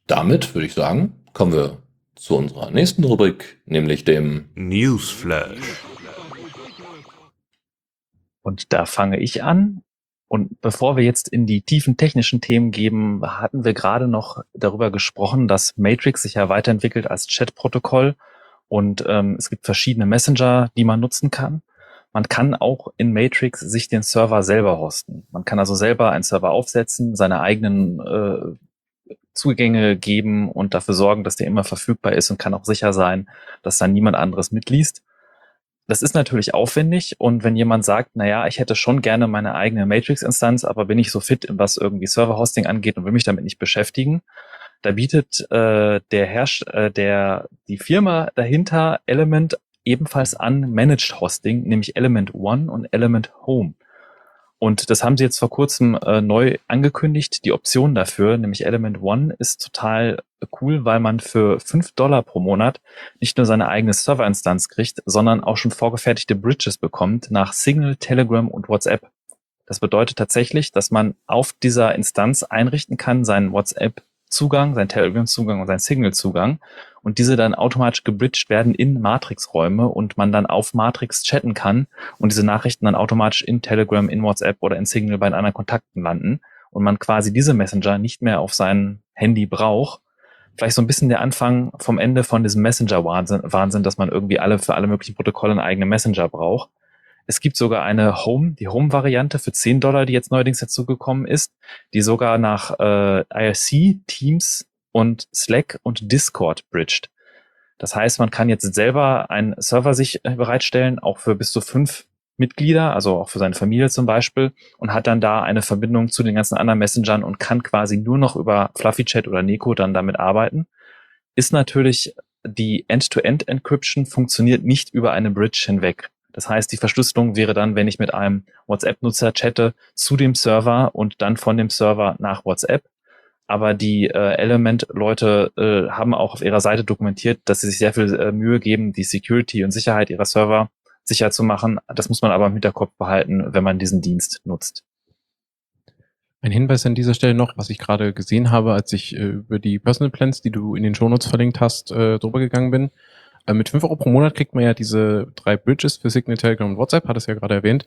Damit würde ich sagen, kommen wir zu unserer nächsten Rubrik, nämlich dem Newsflash. Und da fange ich an. Und bevor wir jetzt in die tiefen technischen Themen geben, hatten wir gerade noch darüber gesprochen, dass Matrix sich ja weiterentwickelt als Chat-Protokoll und ähm, es gibt verschiedene Messenger, die man nutzen kann. Man kann auch in Matrix sich den Server selber hosten. Man kann also selber einen Server aufsetzen, seine eigenen äh, Zugänge geben und dafür sorgen, dass der immer verfügbar ist und kann auch sicher sein, dass dann niemand anderes mitliest. Das ist natürlich aufwendig und wenn jemand sagt, na ja, ich hätte schon gerne meine eigene Matrix-Instanz, aber bin ich so fit, was irgendwie Server-Hosting angeht und will mich damit nicht beschäftigen, da bietet äh, der Herrsch, äh, der die Firma dahinter Element ebenfalls an Managed Hosting, nämlich Element One und Element Home. Und das haben sie jetzt vor kurzem äh, neu angekündigt, die Option dafür, nämlich Element One ist total cool, weil man für fünf Dollar pro Monat nicht nur seine eigene Serverinstanz kriegt, sondern auch schon vorgefertigte Bridges bekommt nach Signal, Telegram und WhatsApp. Das bedeutet tatsächlich, dass man auf dieser Instanz einrichten kann, seinen WhatsApp-Zugang, seinen Telegram-Zugang und seinen Signal-Zugang und diese dann automatisch gebridged werden in Matrix-Räume und man dann auf Matrix chatten kann und diese Nachrichten dann automatisch in Telegram, in WhatsApp oder in Signal bei anderen Kontakten landen und man quasi diese Messenger nicht mehr auf sein Handy braucht. Vielleicht so ein bisschen der Anfang vom Ende von diesem Messenger-Wahnsinn, Wahnsinn, dass man irgendwie alle für alle möglichen Protokolle einen eigenen Messenger braucht. Es gibt sogar eine Home, die Home-Variante für 10 Dollar, die jetzt neuerdings dazugekommen ist, die sogar nach äh, IRC, Teams und Slack und Discord bridged. Das heißt, man kann jetzt selber einen Server sich äh, bereitstellen, auch für bis zu fünf Mitglieder, also auch für seine Familie zum Beispiel, und hat dann da eine Verbindung zu den ganzen anderen Messengern und kann quasi nur noch über Fluffy Chat oder Neko dann damit arbeiten. Ist natürlich die End-to-End-Encryption funktioniert nicht über eine Bridge hinweg. Das heißt, die Verschlüsselung wäre dann, wenn ich mit einem WhatsApp-Nutzer chatte zu dem Server und dann von dem Server nach WhatsApp aber die äh, Element-Leute äh, haben auch auf ihrer Seite dokumentiert, dass sie sich sehr viel äh, Mühe geben, die Security und Sicherheit ihrer Server sicher zu machen. Das muss man aber im Hinterkopf behalten, wenn man diesen Dienst nutzt. Ein Hinweis an dieser Stelle noch, was ich gerade gesehen habe, als ich äh, über die Personal Plans, die du in den Shownotes verlinkt hast, äh, drüber gegangen bin. Äh, mit 5 Euro pro Monat kriegt man ja diese drei Bridges für Signal, Telegram und WhatsApp, hat es ja gerade erwähnt.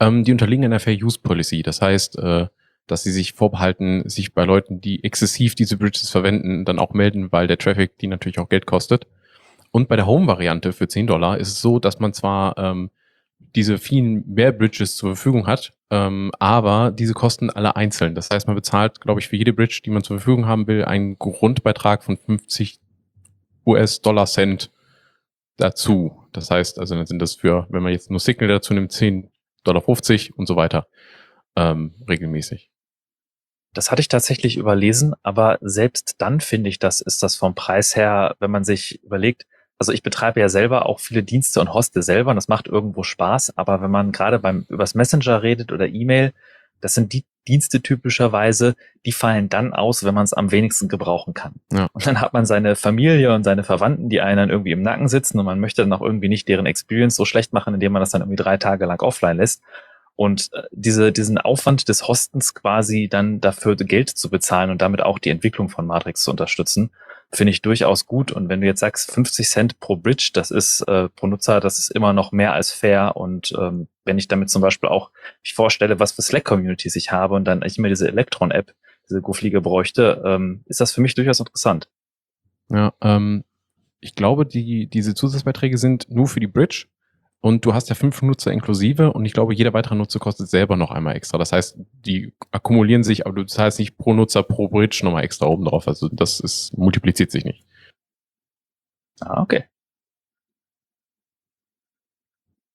Ähm, die unterliegen einer Fair Use Policy. Das heißt, äh, dass sie sich vorbehalten, sich bei Leuten, die exzessiv diese Bridges verwenden, dann auch melden, weil der Traffic die natürlich auch Geld kostet. Und bei der Home-Variante für 10 Dollar ist es so, dass man zwar ähm, diese vielen mehr Bridges zur Verfügung hat, ähm, aber diese kosten alle einzeln. Das heißt, man bezahlt, glaube ich, für jede Bridge, die man zur Verfügung haben will, einen Grundbeitrag von 50 US-Dollar-Cent dazu. Das heißt, also dann sind das für, wenn man jetzt nur Signal dazu nimmt, 10 Dollar 50 und so weiter ähm, regelmäßig. Das hatte ich tatsächlich überlesen, aber selbst dann finde ich, das ist das vom Preis her, wenn man sich überlegt, also ich betreibe ja selber auch viele Dienste und hoste selber und das macht irgendwo Spaß, aber wenn man gerade beim übers Messenger redet oder E-Mail, das sind die Dienste typischerweise, die fallen dann aus, wenn man es am wenigsten gebrauchen kann. Ja. Und dann hat man seine Familie und seine Verwandten, die einen dann irgendwie im Nacken sitzen und man möchte dann auch irgendwie nicht deren Experience so schlecht machen, indem man das dann irgendwie drei Tage lang offline lässt. Und äh, diese, diesen Aufwand des Hostens quasi dann dafür Geld zu bezahlen und damit auch die Entwicklung von Matrix zu unterstützen, finde ich durchaus gut. Und wenn du jetzt sagst, 50 Cent pro Bridge, das ist äh, pro Nutzer, das ist immer noch mehr als fair. Und ähm, wenn ich damit zum Beispiel auch mich vorstelle, was für Slack-Communities ich habe und dann ich mir diese Electron-App, diese GoFliege bräuchte, ähm, ist das für mich durchaus interessant. Ja, ähm, ich glaube, die, diese Zusatzbeiträge sind nur für die Bridge und du hast ja fünf Nutzer inklusive und ich glaube, jeder weitere Nutzer kostet selber noch einmal extra. Das heißt, die akkumulieren sich, aber du zahlst nicht pro Nutzer pro Bridge nochmal extra oben drauf. Also das ist, multipliziert sich nicht. Ah, okay.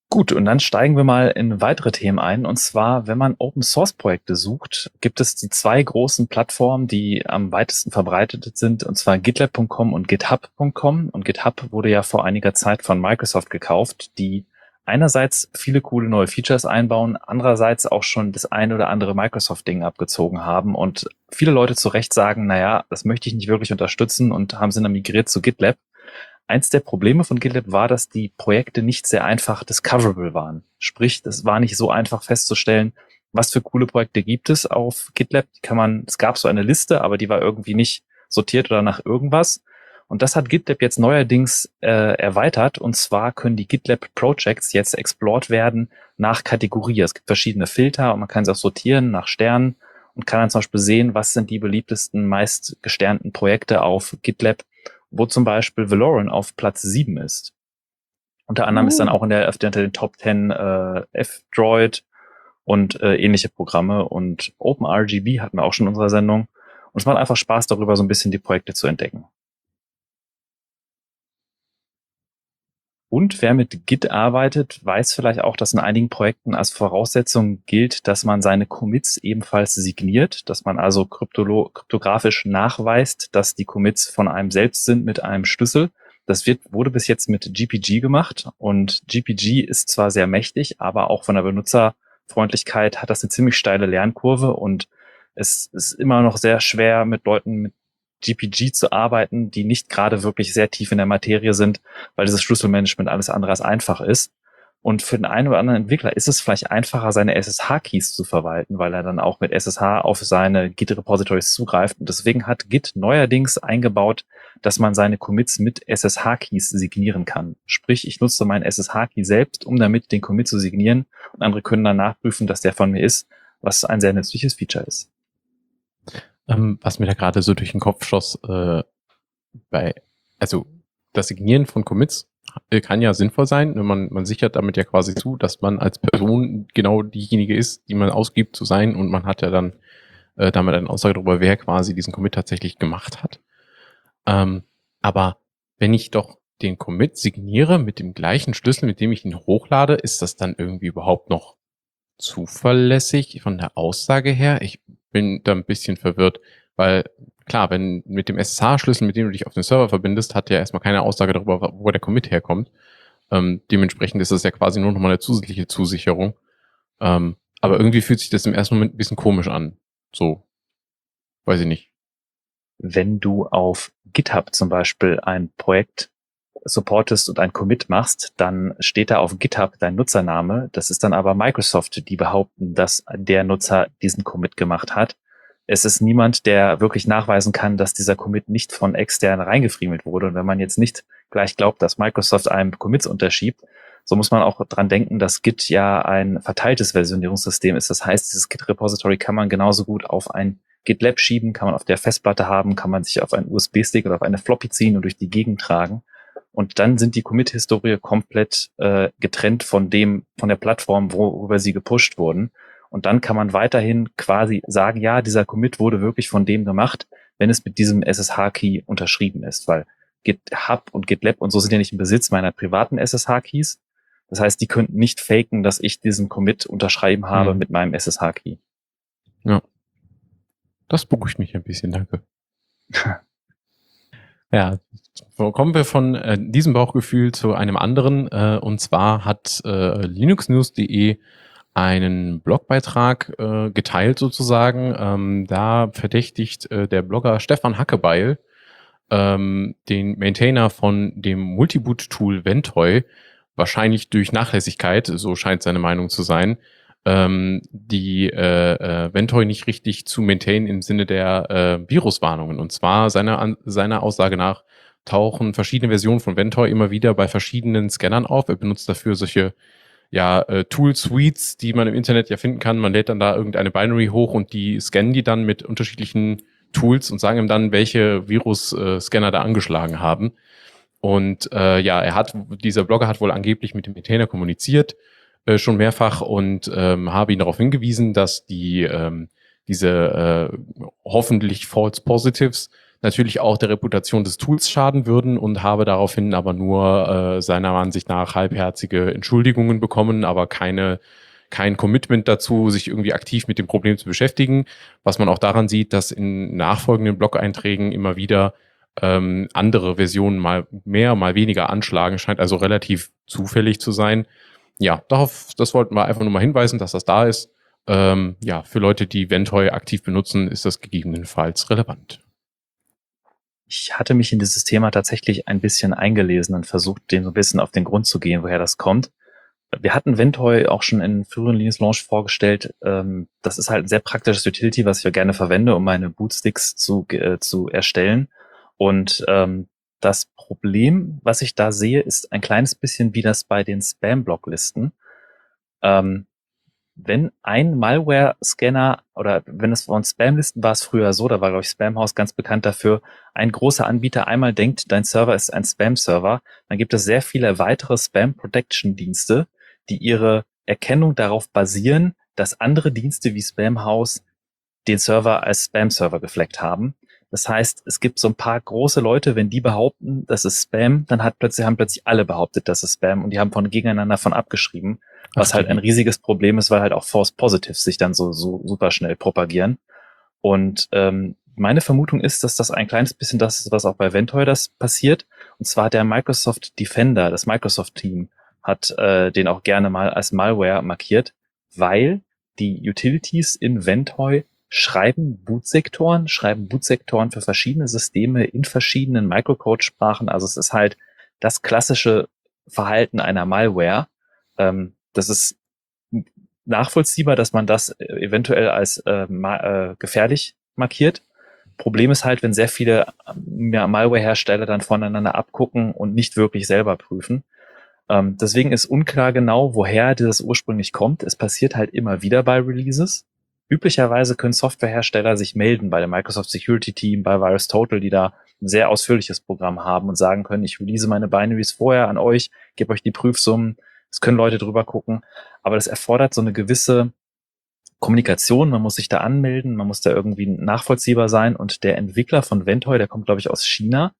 Gut, und dann steigen wir mal in weitere Themen ein. Und zwar, wenn man Open Source Projekte sucht, gibt es die zwei großen Plattformen, die am weitesten verbreitet sind, und zwar GitLab.com und GitHub.com. Und GitHub wurde ja vor einiger Zeit von Microsoft gekauft, die einerseits viele coole neue Features einbauen, andererseits auch schon das ein oder andere Microsoft-Ding abgezogen haben und viele Leute zu Recht sagen, naja, das möchte ich nicht wirklich unterstützen und haben sie dann migriert zu GitLab. Eins der Probleme von GitLab war, dass die Projekte nicht sehr einfach discoverable waren. Sprich, es war nicht so einfach festzustellen, was für coole Projekte gibt es auf GitLab. Die kann man, es gab so eine Liste, aber die war irgendwie nicht sortiert oder nach irgendwas. Und das hat GitLab jetzt neuerdings äh, erweitert. Und zwar können die GitLab Projects jetzt explored werden nach Kategorie. Es gibt verschiedene Filter und man kann sie auch sortieren nach Sternen und kann dann zum Beispiel sehen, was sind die beliebtesten, meist gesternten Projekte auf GitLab, wo zum Beispiel Valoran auf Platz 7 ist. Unter anderem uh. ist dann oh. auch in der, unter den Top 10 äh, F-Droid und äh, ähnliche Programme. Und OpenRGB hatten wir auch schon in unserer Sendung. Und es macht einfach Spaß, darüber so ein bisschen die Projekte zu entdecken. Und wer mit Git arbeitet, weiß vielleicht auch, dass in einigen Projekten als Voraussetzung gilt, dass man seine Commits ebenfalls signiert, dass man also kryptografisch nachweist, dass die Commits von einem selbst sind mit einem Schlüssel. Das wird, wurde bis jetzt mit GPG gemacht und GPG ist zwar sehr mächtig, aber auch von der Benutzer Freundlichkeit hat das eine ziemlich steile Lernkurve und es ist immer noch sehr schwer, mit Leuten mit GPG zu arbeiten, die nicht gerade wirklich sehr tief in der Materie sind, weil dieses Schlüsselmanagement alles andere als einfach ist. Und für den einen oder anderen Entwickler ist es vielleicht einfacher, seine SSH-Keys zu verwalten, weil er dann auch mit SSH auf seine Git-Repositories zugreift. Und deswegen hat Git neuerdings eingebaut, dass man seine Commits mit SSH-Keys signieren kann. Sprich, ich nutze meinen SSH-Key selbst, um damit den Commit zu signieren und andere können dann nachprüfen, dass der von mir ist, was ein sehr nützliches Feature ist. Ähm, was mir da gerade so durch den Kopf schoss, äh, bei, also das Signieren von Commits äh, kann ja sinnvoll sein. Man, man sichert damit ja quasi zu, dass man als Person genau diejenige ist, die man ausgibt zu sein und man hat ja dann äh, damit eine Aussage darüber, wer quasi diesen Commit tatsächlich gemacht hat. Ähm, aber wenn ich doch den Commit signiere mit dem gleichen Schlüssel, mit dem ich ihn hochlade, ist das dann irgendwie überhaupt noch zuverlässig von der Aussage her? Ich bin da ein bisschen verwirrt, weil klar, wenn mit dem SSH-Schlüssel, mit dem du dich auf den Server verbindest, hat ja erstmal keine Aussage darüber, wo der Commit herkommt. Ähm, dementsprechend ist das ja quasi nur nochmal eine zusätzliche Zusicherung. Ähm, aber irgendwie fühlt sich das im ersten Moment ein bisschen komisch an. So. Weiß ich nicht. Wenn du auf GitHub zum Beispiel ein Projekt supportest und ein Commit machst, dann steht da auf GitHub dein Nutzername. Das ist dann aber Microsoft, die behaupten, dass der Nutzer diesen Commit gemacht hat. Es ist niemand, der wirklich nachweisen kann, dass dieser Commit nicht von extern reingefriemelt wurde. Und wenn man jetzt nicht gleich glaubt, dass Microsoft einem Commits unterschiebt, so muss man auch dran denken, dass Git ja ein verteiltes Versionierungssystem ist. Das heißt, dieses Git-Repository kann man genauso gut auf ein GitLab schieben, kann man auf der Festplatte haben, kann man sich auf einen USB-Stick oder auf eine Floppy ziehen und durch die Gegend tragen. Und dann sind die Commit-Historie komplett äh, getrennt von dem, von der Plattform, worüber sie gepusht wurden. Und dann kann man weiterhin quasi sagen, ja, dieser Commit wurde wirklich von dem gemacht, wenn es mit diesem SSH-Key unterschrieben ist, weil GitHub und GitLab und so sind ja nicht im Besitz meiner privaten SSH-Keys. Das heißt, die könnten nicht faken, dass ich diesen Commit unterschreiben habe hm. mit meinem SSH-Key. Ja. Das beruhigt mich ein bisschen, danke. Ja, kommen wir von äh, diesem Bauchgefühl zu einem anderen. Äh, und zwar hat äh, linuxnews.de einen Blogbeitrag äh, geteilt sozusagen. Ähm, da verdächtigt äh, der Blogger Stefan Hackebeil ähm, den Maintainer von dem Multiboot-Tool Ventoy, wahrscheinlich durch Nachlässigkeit, so scheint seine Meinung zu sein, ähm, die äh, äh, Ventoy nicht richtig zu maintainen im Sinne der äh, Viruswarnungen. Und zwar seiner, seiner Aussage nach tauchen verschiedene Versionen von Ventoy immer wieder bei verschiedenen Scannern auf. Er benutzt dafür solche ja, äh, Tool-Suites, die man im Internet ja finden kann. Man lädt dann da irgendeine Binary hoch und die scannen die dann mit unterschiedlichen Tools und sagen ihm dann, welche Virus-Scanner da angeschlagen haben. Und äh, ja, er hat, dieser Blogger hat wohl angeblich mit dem Maintainer kommuniziert äh, schon mehrfach und ähm, habe ihn darauf hingewiesen, dass die ähm, diese äh, hoffentlich False Positives natürlich auch der Reputation des Tools schaden würden und habe daraufhin aber nur äh, seiner Ansicht nach halbherzige Entschuldigungen bekommen, aber keine kein Commitment dazu, sich irgendwie aktiv mit dem Problem zu beschäftigen, was man auch daran sieht, dass in nachfolgenden Blog-Einträgen immer wieder ähm, andere Versionen mal mehr, mal weniger anschlagen, scheint also relativ zufällig zu sein ja, darauf, das wollten wir einfach nur mal hinweisen, dass das da ist. Ähm, ja, für Leute, die Ventoy aktiv benutzen, ist das gegebenenfalls relevant. Ich hatte mich in dieses Thema tatsächlich ein bisschen eingelesen und versucht, dem so ein bisschen auf den Grund zu gehen, woher das kommt. Wir hatten Ventoy auch schon in früheren Linux Launch vorgestellt. Ähm, das ist halt ein sehr praktisches Utility, was ich gerne verwende, um meine Bootsticks zu, äh, zu erstellen. Und ähm, das Problem, was ich da sehe, ist ein kleines bisschen wie das bei den Spam-Blocklisten. Ähm, wenn ein Malware-Scanner oder wenn es von Spam-Listen war es früher so, da war, glaube ich, Spamhaus ganz bekannt dafür, ein großer Anbieter einmal denkt, dein Server ist ein Spam-Server, dann gibt es sehr viele weitere Spam-Protection-Dienste, die ihre Erkennung darauf basieren, dass andere Dienste wie Spamhaus den Server als Spam-Server gefleckt haben. Das heißt, es gibt so ein paar große Leute, wenn die behaupten, das ist Spam, dann hat plötzlich, haben plötzlich alle behauptet, das ist Spam und die haben von gegeneinander von abgeschrieben, was Ach, halt ein riesiges Problem ist, weil halt auch False Positives sich dann so, so super schnell propagieren. Und ähm, meine Vermutung ist, dass das ein kleines bisschen das ist, was auch bei Ventoy das passiert. Und zwar der Microsoft Defender, das Microsoft-Team, hat äh, den auch gerne mal als Malware markiert. weil die Utilities in Ventoy schreiben Bootsektoren, schreiben Bootsektoren für verschiedene Systeme in verschiedenen Microcode-Sprachen. Also es ist halt das klassische Verhalten einer Malware. Ähm, das ist nachvollziehbar, dass man das eventuell als äh, äh, gefährlich markiert. Problem ist halt, wenn sehr viele ja, Malware-Hersteller dann voneinander abgucken und nicht wirklich selber prüfen. Ähm, deswegen ist unklar genau, woher dieses ursprünglich kommt. Es passiert halt immer wieder bei Releases. Üblicherweise können Softwarehersteller sich melden bei dem Microsoft Security Team, bei VirusTotal, die da ein sehr ausführliches Programm haben und sagen können, ich release meine Binaries vorher an euch, gebe euch die Prüfsummen, es können Leute drüber gucken, aber das erfordert so eine gewisse Kommunikation, man muss sich da anmelden, man muss da irgendwie nachvollziehbar sein. Und der Entwickler von Ventoy, der kommt glaube ich aus China,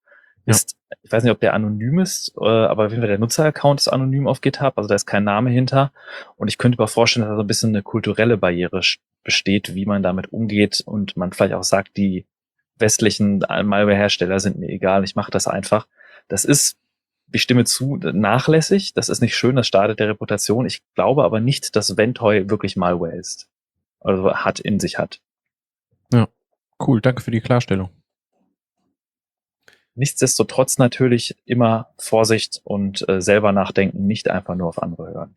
ist, ich weiß nicht, ob der anonym ist, äh, aber auf jeden Fall der Nutzeraccount ist anonym auf GitHub, also da ist kein Name hinter. Und ich könnte mir vorstellen, dass da so ein bisschen eine kulturelle Barriere besteht, wie man damit umgeht und man vielleicht auch sagt, die westlichen Malware-Hersteller sind mir egal, ich mache das einfach. Das ist, ich stimme zu, nachlässig, das ist nicht schön, das startet der Reputation. Ich glaube aber nicht, dass Ventoy wirklich Malware ist. Also hat in sich hat. Ja, cool, danke für die Klarstellung. Nichtsdestotrotz natürlich immer Vorsicht und äh, selber nachdenken, nicht einfach nur auf andere hören.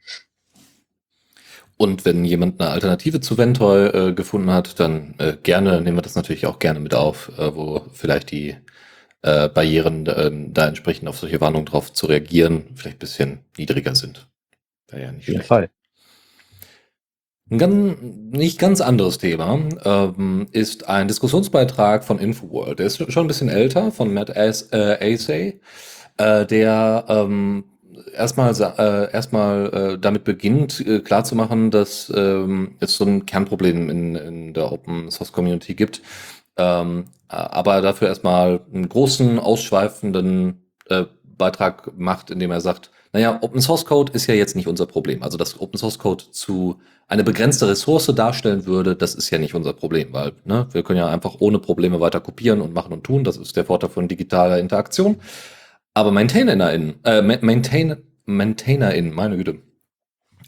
Und wenn jemand eine Alternative zu Ventoy äh, gefunden hat, dann äh, gerne nehmen wir das natürlich auch gerne mit auf, äh, wo vielleicht die äh, Barrieren äh, da entsprechend auf solche Warnungen drauf zu reagieren, vielleicht ein bisschen niedriger sind. Wäre ja nicht Auf jeden schlecht. Fall. Ein ganz, nicht ganz anderes Thema ähm, ist ein Diskussionsbeitrag von Infoworld. Der ist schon ein bisschen älter, von Matt As äh, Asay, äh, der ähm, erstmal äh, erstmal äh, damit beginnt, äh, klarzumachen, dass ähm, es so ein Kernproblem in, in der Open Source Community gibt. Ähm, aber dafür erstmal einen großen, ausschweifenden äh, Beitrag macht, indem er sagt, naja, Open Source Code ist ja jetzt nicht unser Problem. Also, dass Open Source Code zu eine begrenzte Ressource darstellen würde, das ist ja nicht unser Problem, weil ne, wir können ja einfach ohne Probleme weiter kopieren und machen und tun. Das ist der Vorteil von digitaler Interaktion. Aber MaintainerInnen, äh, Maintain, MaintainerInnen, meine Güte,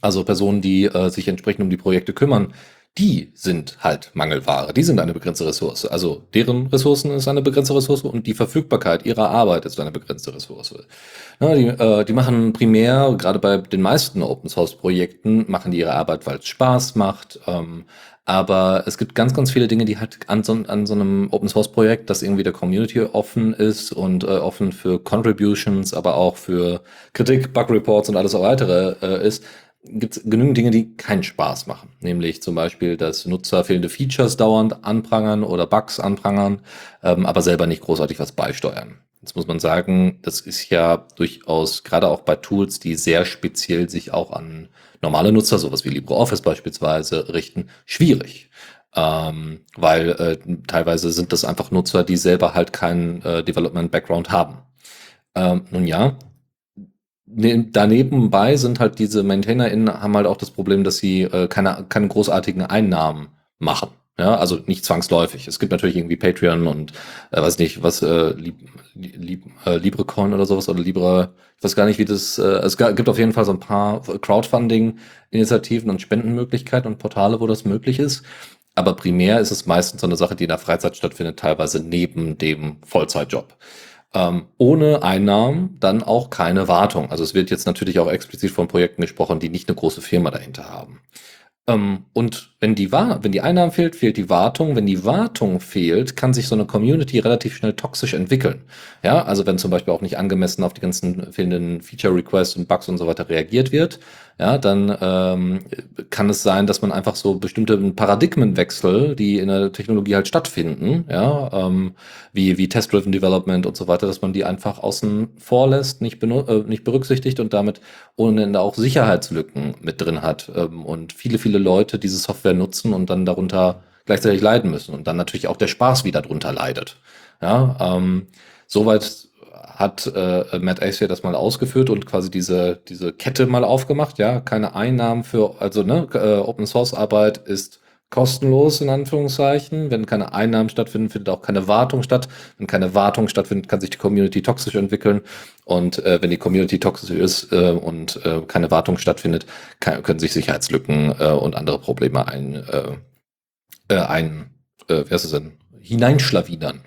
also Personen, die äh, sich entsprechend um die Projekte kümmern, die sind halt Mangelware. Die sind eine begrenzte Ressource. Also deren Ressourcen ist eine begrenzte Ressource und die Verfügbarkeit ihrer Arbeit ist eine begrenzte Ressource. Na, die, äh, die machen primär, gerade bei den meisten Open Source Projekten, machen die ihre Arbeit, weil es Spaß macht. Ähm, aber es gibt ganz, ganz viele Dinge, die halt an so, an so einem Open Source Projekt, das irgendwie der Community offen ist und äh, offen für Contributions, aber auch für Kritik, Bug Reports und alles weitere äh, ist, gibt es genügend Dinge, die keinen Spaß machen. Nämlich zum Beispiel, dass Nutzer fehlende Features dauernd anprangern oder Bugs anprangern, ähm, aber selber nicht großartig was beisteuern. Jetzt muss man sagen, das ist ja durchaus, gerade auch bei Tools, die sehr speziell sich auch an normale Nutzer, sowas wie LibreOffice beispielsweise, richten, schwierig. Ähm, weil äh, teilweise sind das einfach Nutzer, die selber halt keinen äh, Development-Background haben. Ähm, nun ja, ne, daneben bei sind halt diese MaintainerInnen haben halt auch das Problem, dass sie äh, keine, keine großartigen Einnahmen machen. Ja, also nicht zwangsläufig. Es gibt natürlich irgendwie Patreon und äh, weiß nicht, was äh, Lib, Lib, äh, LibreCoin oder sowas oder Libre, ich weiß gar nicht, wie das. Äh, es gibt auf jeden Fall so ein paar Crowdfunding-Initiativen und Spendenmöglichkeiten und Portale, wo das möglich ist. Aber primär ist es meistens so eine Sache, die in der Freizeit stattfindet, teilweise neben dem Vollzeitjob. Ähm, ohne Einnahmen dann auch keine Wartung. Also es wird jetzt natürlich auch explizit von Projekten gesprochen, die nicht eine große Firma dahinter haben. Ähm, und wenn die, wenn die Einnahmen fehlt, fehlt die Wartung. Wenn die Wartung fehlt, kann sich so eine Community relativ schnell toxisch entwickeln. Ja, also wenn zum Beispiel auch nicht angemessen auf die ganzen fehlenden Feature Requests und Bugs und so weiter reagiert wird, ja, dann ähm, kann es sein, dass man einfach so bestimmte Paradigmenwechsel, die in der Technologie halt stattfinden, ja, ähm, wie, wie Test-Driven Development und so weiter, dass man die einfach außen vor lässt, nicht, äh, nicht berücksichtigt und damit ohne Ende auch Sicherheitslücken mit drin hat ähm, und viele, viele Leute diese Software nutzen und dann darunter gleichzeitig leiden müssen und dann natürlich auch der Spaß wieder drunter leidet. Ja, ähm, soweit hat äh, Matt Acer das mal ausgeführt und quasi diese, diese Kette mal aufgemacht. Ja, keine Einnahmen für, also ne, äh, Open Source Arbeit ist kostenlos in Anführungszeichen. Wenn keine Einnahmen stattfinden, findet auch keine Wartung statt. Wenn keine Wartung stattfindet, kann sich die Community toxisch entwickeln. Und äh, wenn die Community toxisch ist äh, und äh, keine Wartung stattfindet, kann, können sich Sicherheitslücken äh, und andere Probleme ein, äh, äh, ein äh, wer ist es denn, hineinschlawinern.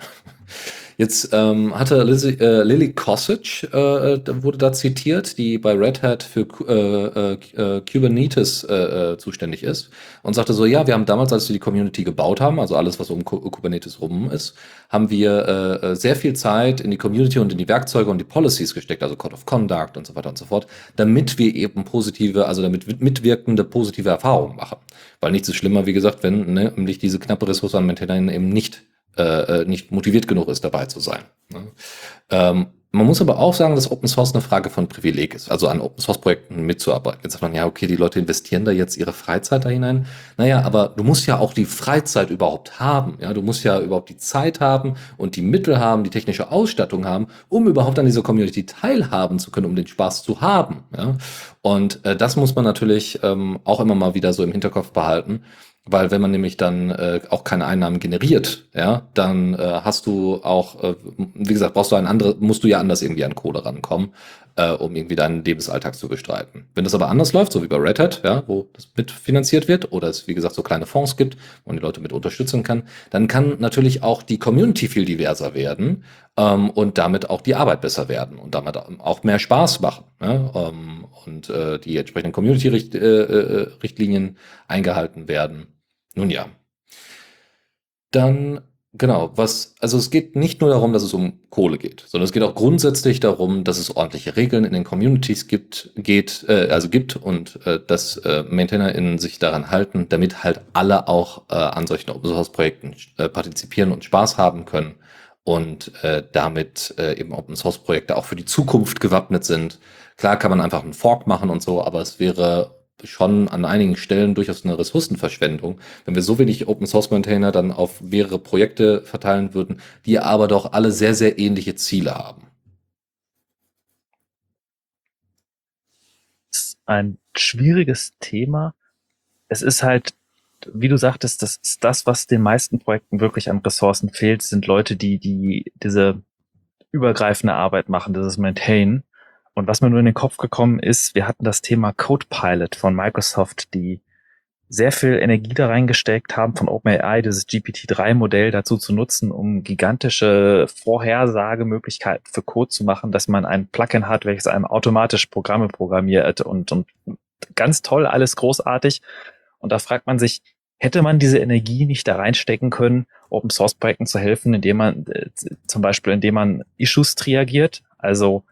Jetzt ähm, hatte Lizzie, äh, Lily Kosich, äh, äh wurde da zitiert, die bei Red Hat für äh, äh, Kubernetes äh, äh, zuständig ist und sagte so, ja, wir haben damals, als wir die Community gebaut haben, also alles, was um Kubernetes rum ist, haben wir äh, sehr viel Zeit in die Community und in die Werkzeuge und die Policies gesteckt, also Code of Conduct und so weiter und so fort, damit wir eben positive, also damit mitwirkende positive Erfahrungen machen. Weil nichts ist schlimmer, wie gesagt, wenn ne, nämlich diese knappe Ressource an Maintainern eben nicht äh, äh, nicht motiviert genug ist, dabei zu sein. Ne? Ähm, man muss aber auch sagen, dass Open Source eine Frage von Privileg ist, also an Open Source Projekten mitzuarbeiten. Jetzt sagt man, ja, okay, die Leute investieren da jetzt ihre Freizeit da hinein. Naja, aber du musst ja auch die Freizeit überhaupt haben. Ja, du musst ja überhaupt die Zeit haben und die Mittel haben, die technische Ausstattung haben, um überhaupt an dieser Community teilhaben zu können, um den Spaß zu haben. Ja, und äh, das muss man natürlich ähm, auch immer mal wieder so im Hinterkopf behalten. Weil wenn man nämlich dann äh, auch keine Einnahmen generiert, ja, dann äh, hast du auch, äh, wie gesagt, brauchst du ein anderes, musst du ja anders irgendwie an Kohle rankommen, äh, um irgendwie deinen Lebensalltag zu bestreiten. Wenn das aber anders läuft, so wie bei Red Hat, ja, wo das mitfinanziert wird, oder es, wie gesagt, so kleine Fonds gibt, wo man die Leute mit unterstützen kann, dann kann natürlich auch die Community viel diverser werden ähm, und damit auch die Arbeit besser werden und damit auch mehr Spaß machen. Ja, ähm, und äh, die entsprechenden Community-Richtlinien äh, äh, eingehalten werden. Nun ja. Dann, genau, was, also es geht nicht nur darum, dass es um Kohle geht, sondern es geht auch grundsätzlich darum, dass es ordentliche Regeln in den Communities gibt, geht, äh, also gibt und äh, dass äh, MaintainerInnen sich daran halten, damit halt alle auch äh, an solchen Open Source Projekten äh, partizipieren und Spaß haben können und äh, damit äh, eben Open Source Projekte auch für die Zukunft gewappnet sind. Klar kann man einfach einen Fork machen und so, aber es wäre schon an einigen Stellen durchaus eine Ressourcenverschwendung, wenn wir so wenig Open Source Maintainer dann auf mehrere Projekte verteilen würden, die aber doch alle sehr, sehr ähnliche Ziele haben. Ein schwieriges Thema. Es ist halt, wie du sagtest, das ist das, was den meisten Projekten wirklich an Ressourcen fehlt, sind Leute, die, die diese übergreifende Arbeit machen, dieses Maintain. Und was mir nur in den Kopf gekommen ist, wir hatten das Thema Copilot von Microsoft, die sehr viel Energie da reingesteckt haben, von OpenAI dieses GPT-3-Modell dazu zu nutzen, um gigantische Vorhersagemöglichkeiten für Code zu machen, dass man ein Plugin hat, welches einem automatisch Programme programmiert und, und ganz toll, alles großartig. Und da fragt man sich, hätte man diese Energie nicht da reinstecken können, Open Source Projekten zu helfen, indem man äh, zum Beispiel, indem man Issues triagiert, also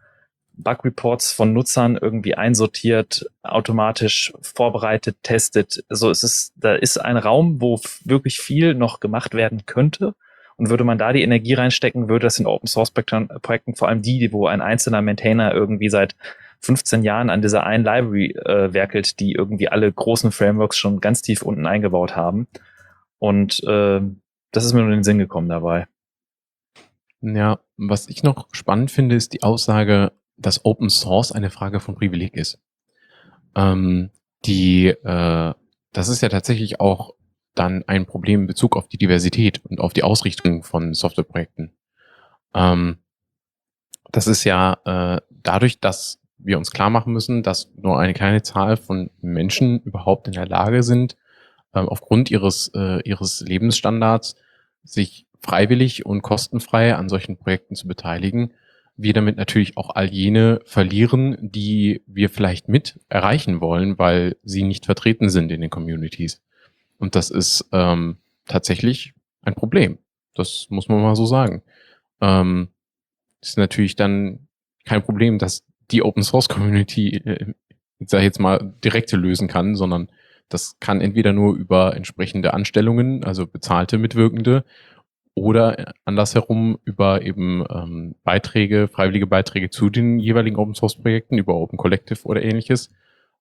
Bug-Reports von Nutzern irgendwie einsortiert, automatisch vorbereitet, testet. So es ist da ist ein Raum, wo wirklich viel noch gemacht werden könnte. Und würde man da die Energie reinstecken, würde das in Open Source Projekten, vor allem die, wo ein einzelner Maintainer irgendwie seit 15 Jahren an dieser einen Library äh, werkelt, die irgendwie alle großen Frameworks schon ganz tief unten eingebaut haben. Und äh, das ist mir nur in den Sinn gekommen dabei. Ja, was ich noch spannend finde, ist die Aussage, dass Open Source eine Frage von Privileg ist. Ähm, die, äh, das ist ja tatsächlich auch dann ein Problem in Bezug auf die Diversität und auf die Ausrichtung von Softwareprojekten. Ähm, das ist ja äh, dadurch, dass wir uns klar machen müssen, dass nur eine kleine Zahl von Menschen überhaupt in der Lage sind, äh, aufgrund ihres, äh, ihres Lebensstandards sich freiwillig und kostenfrei an solchen Projekten zu beteiligen, wir damit natürlich auch all jene verlieren, die wir vielleicht mit erreichen wollen, weil sie nicht vertreten sind in den Communities. Und das ist ähm, tatsächlich ein Problem. Das muss man mal so sagen. Ähm, ist natürlich dann kein Problem, dass die Open Source Community, äh, ich jetzt mal, direkte lösen kann, sondern das kann entweder nur über entsprechende Anstellungen, also bezahlte Mitwirkende, oder andersherum über eben ähm, Beiträge, freiwillige Beiträge zu den jeweiligen Open Source Projekten, über Open Collective oder ähnliches,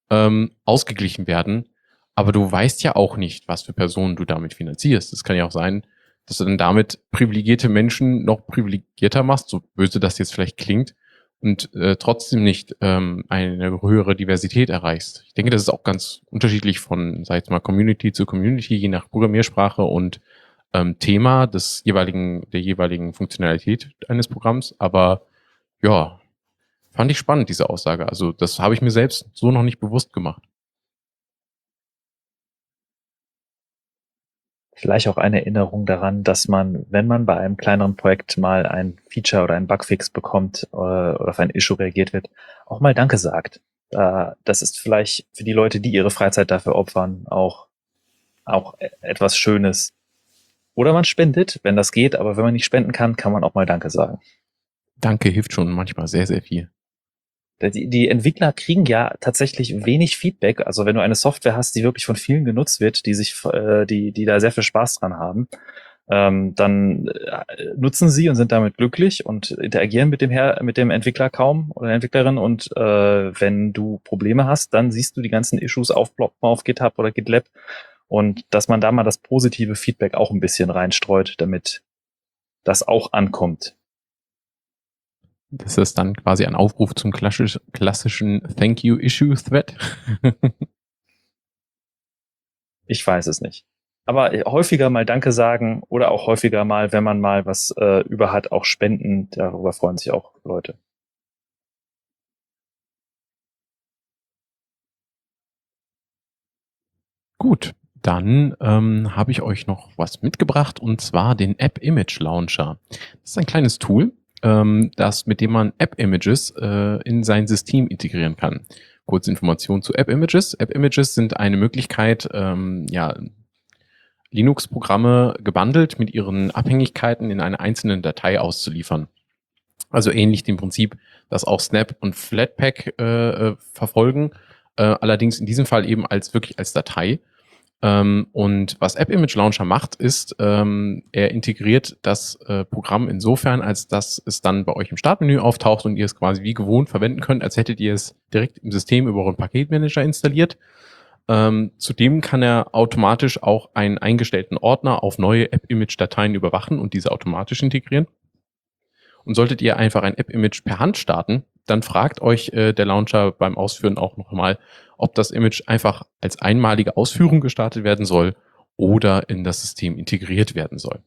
ähm, ausgeglichen werden. Aber du weißt ja auch nicht, was für Personen du damit finanzierst. Es kann ja auch sein, dass du dann damit privilegierte Menschen noch privilegierter machst, so böse das jetzt vielleicht klingt, und äh, trotzdem nicht ähm, eine höhere Diversität erreichst. Ich denke, das ist auch ganz unterschiedlich von, sag ich mal, Community zu Community, je nach Programmiersprache und ähm, Thema des jeweiligen, der jeweiligen Funktionalität eines Programms. Aber ja, fand ich spannend, diese Aussage. Also das habe ich mir selbst so noch nicht bewusst gemacht. Vielleicht auch eine Erinnerung daran, dass man, wenn man bei einem kleineren Projekt mal ein Feature oder ein Bugfix bekommt äh, oder auf ein Issue reagiert wird, auch mal Danke sagt. Äh, das ist vielleicht für die Leute, die ihre Freizeit dafür opfern, auch, auch e-, etwas Schönes. Oder man spendet, wenn das geht, aber wenn man nicht spenden kann, kann man auch mal Danke sagen. Danke hilft schon manchmal sehr, sehr viel. Die, die Entwickler kriegen ja tatsächlich wenig Feedback. Also wenn du eine Software hast, die wirklich von vielen genutzt wird, die sich, äh, die, die da sehr viel Spaß dran haben, ähm, dann äh, nutzen sie und sind damit glücklich und interagieren mit dem Her mit dem Entwickler kaum oder der Entwicklerin. Und äh, wenn du Probleme hast, dann siehst du die ganzen Issues aufploppen auf GitHub oder GitLab und dass man da mal das positive Feedback auch ein bisschen reinstreut, damit das auch ankommt. Das ist dann quasi ein Aufruf zum klassisch, klassischen Thank You Issue Thread. ich weiß es nicht. Aber häufiger mal Danke sagen oder auch häufiger mal, wenn man mal was äh, über hat, auch spenden. Darüber freuen sich auch Leute. Gut, dann ähm, habe ich euch noch was mitgebracht und zwar den App Image Launcher. Das ist ein kleines Tool, ähm, das, mit dem man App-Images äh, in sein System integrieren kann. Kurze Information zu App-Images. App-Images sind eine Möglichkeit, ähm, ja, Linux-Programme gebundelt mit ihren Abhängigkeiten in einer einzelnen Datei auszuliefern. Also ähnlich dem Prinzip, das auch Snap und Flatpak äh, äh verfolgen, äh, allerdings in diesem Fall eben als wirklich als Datei. Ähm, und was App Image Launcher macht, ist, ähm, er integriert das äh, Programm insofern, als dass es dann bei euch im Startmenü auftaucht und ihr es quasi wie gewohnt verwenden könnt, als hättet ihr es direkt im System über euren Paketmanager installiert. Ähm, zudem kann er automatisch auch einen eingestellten Ordner auf neue App-Image-Dateien überwachen und diese automatisch integrieren. Und solltet ihr einfach ein App-Image per Hand starten, dann fragt euch äh, der Launcher beim Ausführen auch nochmal, ob das Image einfach als einmalige Ausführung gestartet werden soll oder in das System integriert werden soll.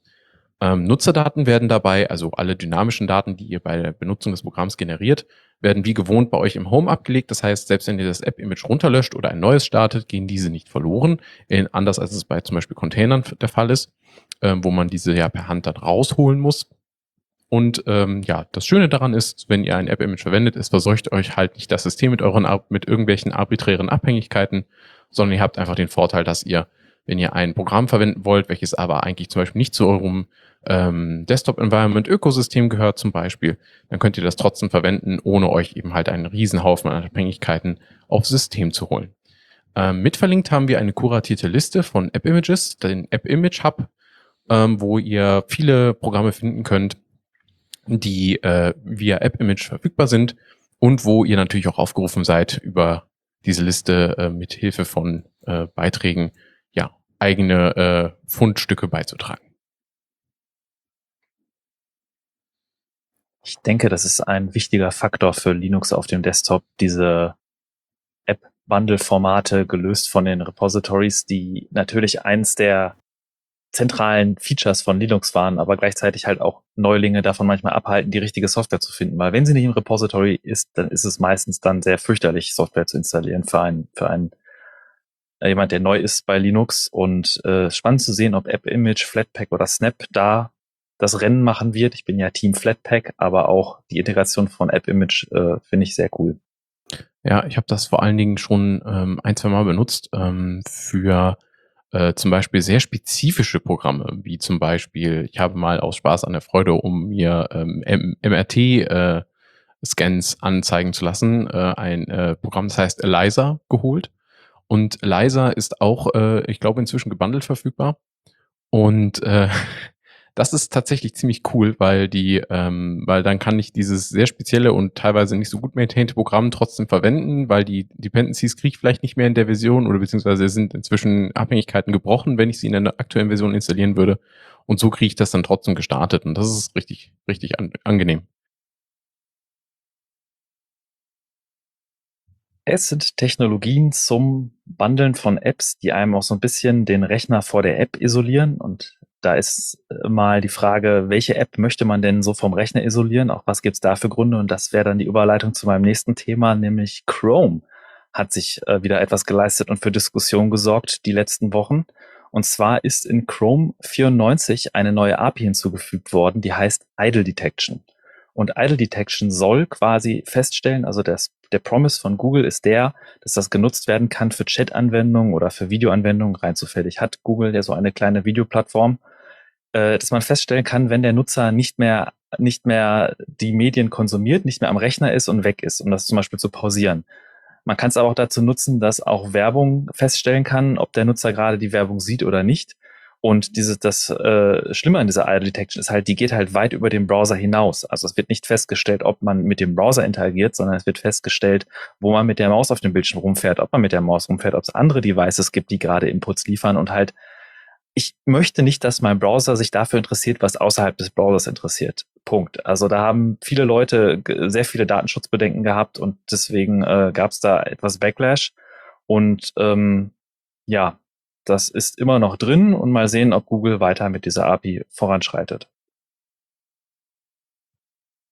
Ähm, Nutzerdaten werden dabei, also alle dynamischen Daten, die ihr bei der Benutzung des Programms generiert, werden wie gewohnt bei euch im Home abgelegt. Das heißt, selbst wenn ihr das App-Image runterlöscht oder ein neues startet, gehen diese nicht verloren. In, anders als es bei zum Beispiel Containern der Fall ist, ähm, wo man diese ja per Hand dann rausholen muss. Und ähm, ja, das Schöne daran ist, wenn ihr ein App-Image verwendet, es verseucht euch halt nicht das System mit euren mit irgendwelchen arbiträren Abhängigkeiten, sondern ihr habt einfach den Vorteil, dass ihr, wenn ihr ein Programm verwenden wollt, welches aber eigentlich zum Beispiel nicht zu eurem ähm, Desktop-Environment-Ökosystem gehört zum Beispiel, dann könnt ihr das trotzdem verwenden, ohne euch eben halt einen Riesenhaufen an Abhängigkeiten aufs System zu holen. Ähm, mitverlinkt haben wir eine kuratierte Liste von App-Images, den App-Image-Hub, ähm, wo ihr viele Programme finden könnt, die äh, via App-Image verfügbar sind und wo ihr natürlich auch aufgerufen seid, über diese Liste äh, mit Hilfe von äh, Beiträgen ja eigene äh, Fundstücke beizutragen. Ich denke, das ist ein wichtiger Faktor für Linux auf dem Desktop, diese App-Bundle-Formate gelöst von den Repositories, die natürlich eins der zentralen Features von Linux waren, aber gleichzeitig halt auch Neulinge davon manchmal abhalten, die richtige Software zu finden. Weil wenn sie nicht im Repository ist, dann ist es meistens dann sehr fürchterlich, Software zu installieren für einen, für einen äh, jemand, der neu ist bei Linux. Und äh, spannend zu sehen, ob App-Image, Flatpak oder Snap da das Rennen machen wird. Ich bin ja Team Flatpak, aber auch die Integration von App-Image äh, finde ich sehr cool. Ja, ich habe das vor allen Dingen schon ähm, ein, zwei Mal benutzt ähm, für äh, zum Beispiel sehr spezifische Programme, wie zum Beispiel, ich habe mal aus Spaß an der Freude, um mir ähm, MRT-Scans äh, anzeigen zu lassen, äh, ein äh, Programm, das heißt Eliza, geholt. Und Eliza ist auch, äh, ich glaube, inzwischen gebundelt verfügbar. Und äh, das ist tatsächlich ziemlich cool, weil die, ähm, weil dann kann ich dieses sehr spezielle und teilweise nicht so gut maintained Programm trotzdem verwenden, weil die Dependencies kriege ich vielleicht nicht mehr in der Version oder beziehungsweise sind inzwischen Abhängigkeiten gebrochen, wenn ich sie in der aktuellen Version installieren würde. Und so kriege ich das dann trotzdem gestartet und das ist richtig, richtig an, angenehm. Es sind Technologien zum Bundeln von Apps, die einem auch so ein bisschen den Rechner vor der App isolieren. Und da ist äh, mal die Frage, welche App möchte man denn so vom Rechner isolieren? Auch was gibt's da für Gründe? Und das wäre dann die Überleitung zu meinem nächsten Thema, nämlich Chrome hat sich äh, wieder etwas geleistet und für Diskussion gesorgt die letzten Wochen. Und zwar ist in Chrome 94 eine neue API hinzugefügt worden, die heißt Idle Detection. Und Idle Detection soll quasi feststellen, also das, der Promise von Google ist der, dass das genutzt werden kann für Chat-Anwendungen oder für Videoanwendungen. Rein zufällig hat Google ja so eine kleine Videoplattform, äh, dass man feststellen kann, wenn der Nutzer nicht mehr, nicht mehr die Medien konsumiert, nicht mehr am Rechner ist und weg ist, um das zum Beispiel zu pausieren. Man kann es aber auch dazu nutzen, dass auch Werbung feststellen kann, ob der Nutzer gerade die Werbung sieht oder nicht. Und diese, das äh, Schlimme an dieser Idle Detection ist halt, die geht halt weit über den Browser hinaus. Also es wird nicht festgestellt, ob man mit dem Browser interagiert, sondern es wird festgestellt, wo man mit der Maus auf dem Bildschirm rumfährt, ob man mit der Maus rumfährt, ob es andere Devices gibt, die gerade Inputs liefern und halt ich möchte nicht, dass mein Browser sich dafür interessiert, was außerhalb des Browsers interessiert. Punkt. Also da haben viele Leute sehr viele Datenschutzbedenken gehabt und deswegen äh, gab es da etwas Backlash. Und ähm, ja, das ist immer noch drin und mal sehen, ob Google weiter mit dieser API voranschreitet.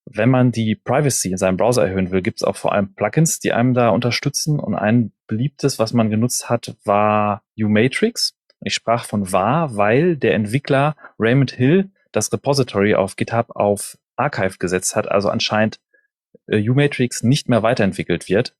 Wenn man die Privacy in seinem Browser erhöhen will, gibt es auch vor allem Plugins, die einem da unterstützen. Und ein beliebtes, was man genutzt hat, war U-Matrix. Ich sprach von war, weil der Entwickler Raymond Hill das Repository auf GitHub auf Archive gesetzt hat, also anscheinend äh, U-Matrix nicht mehr weiterentwickelt wird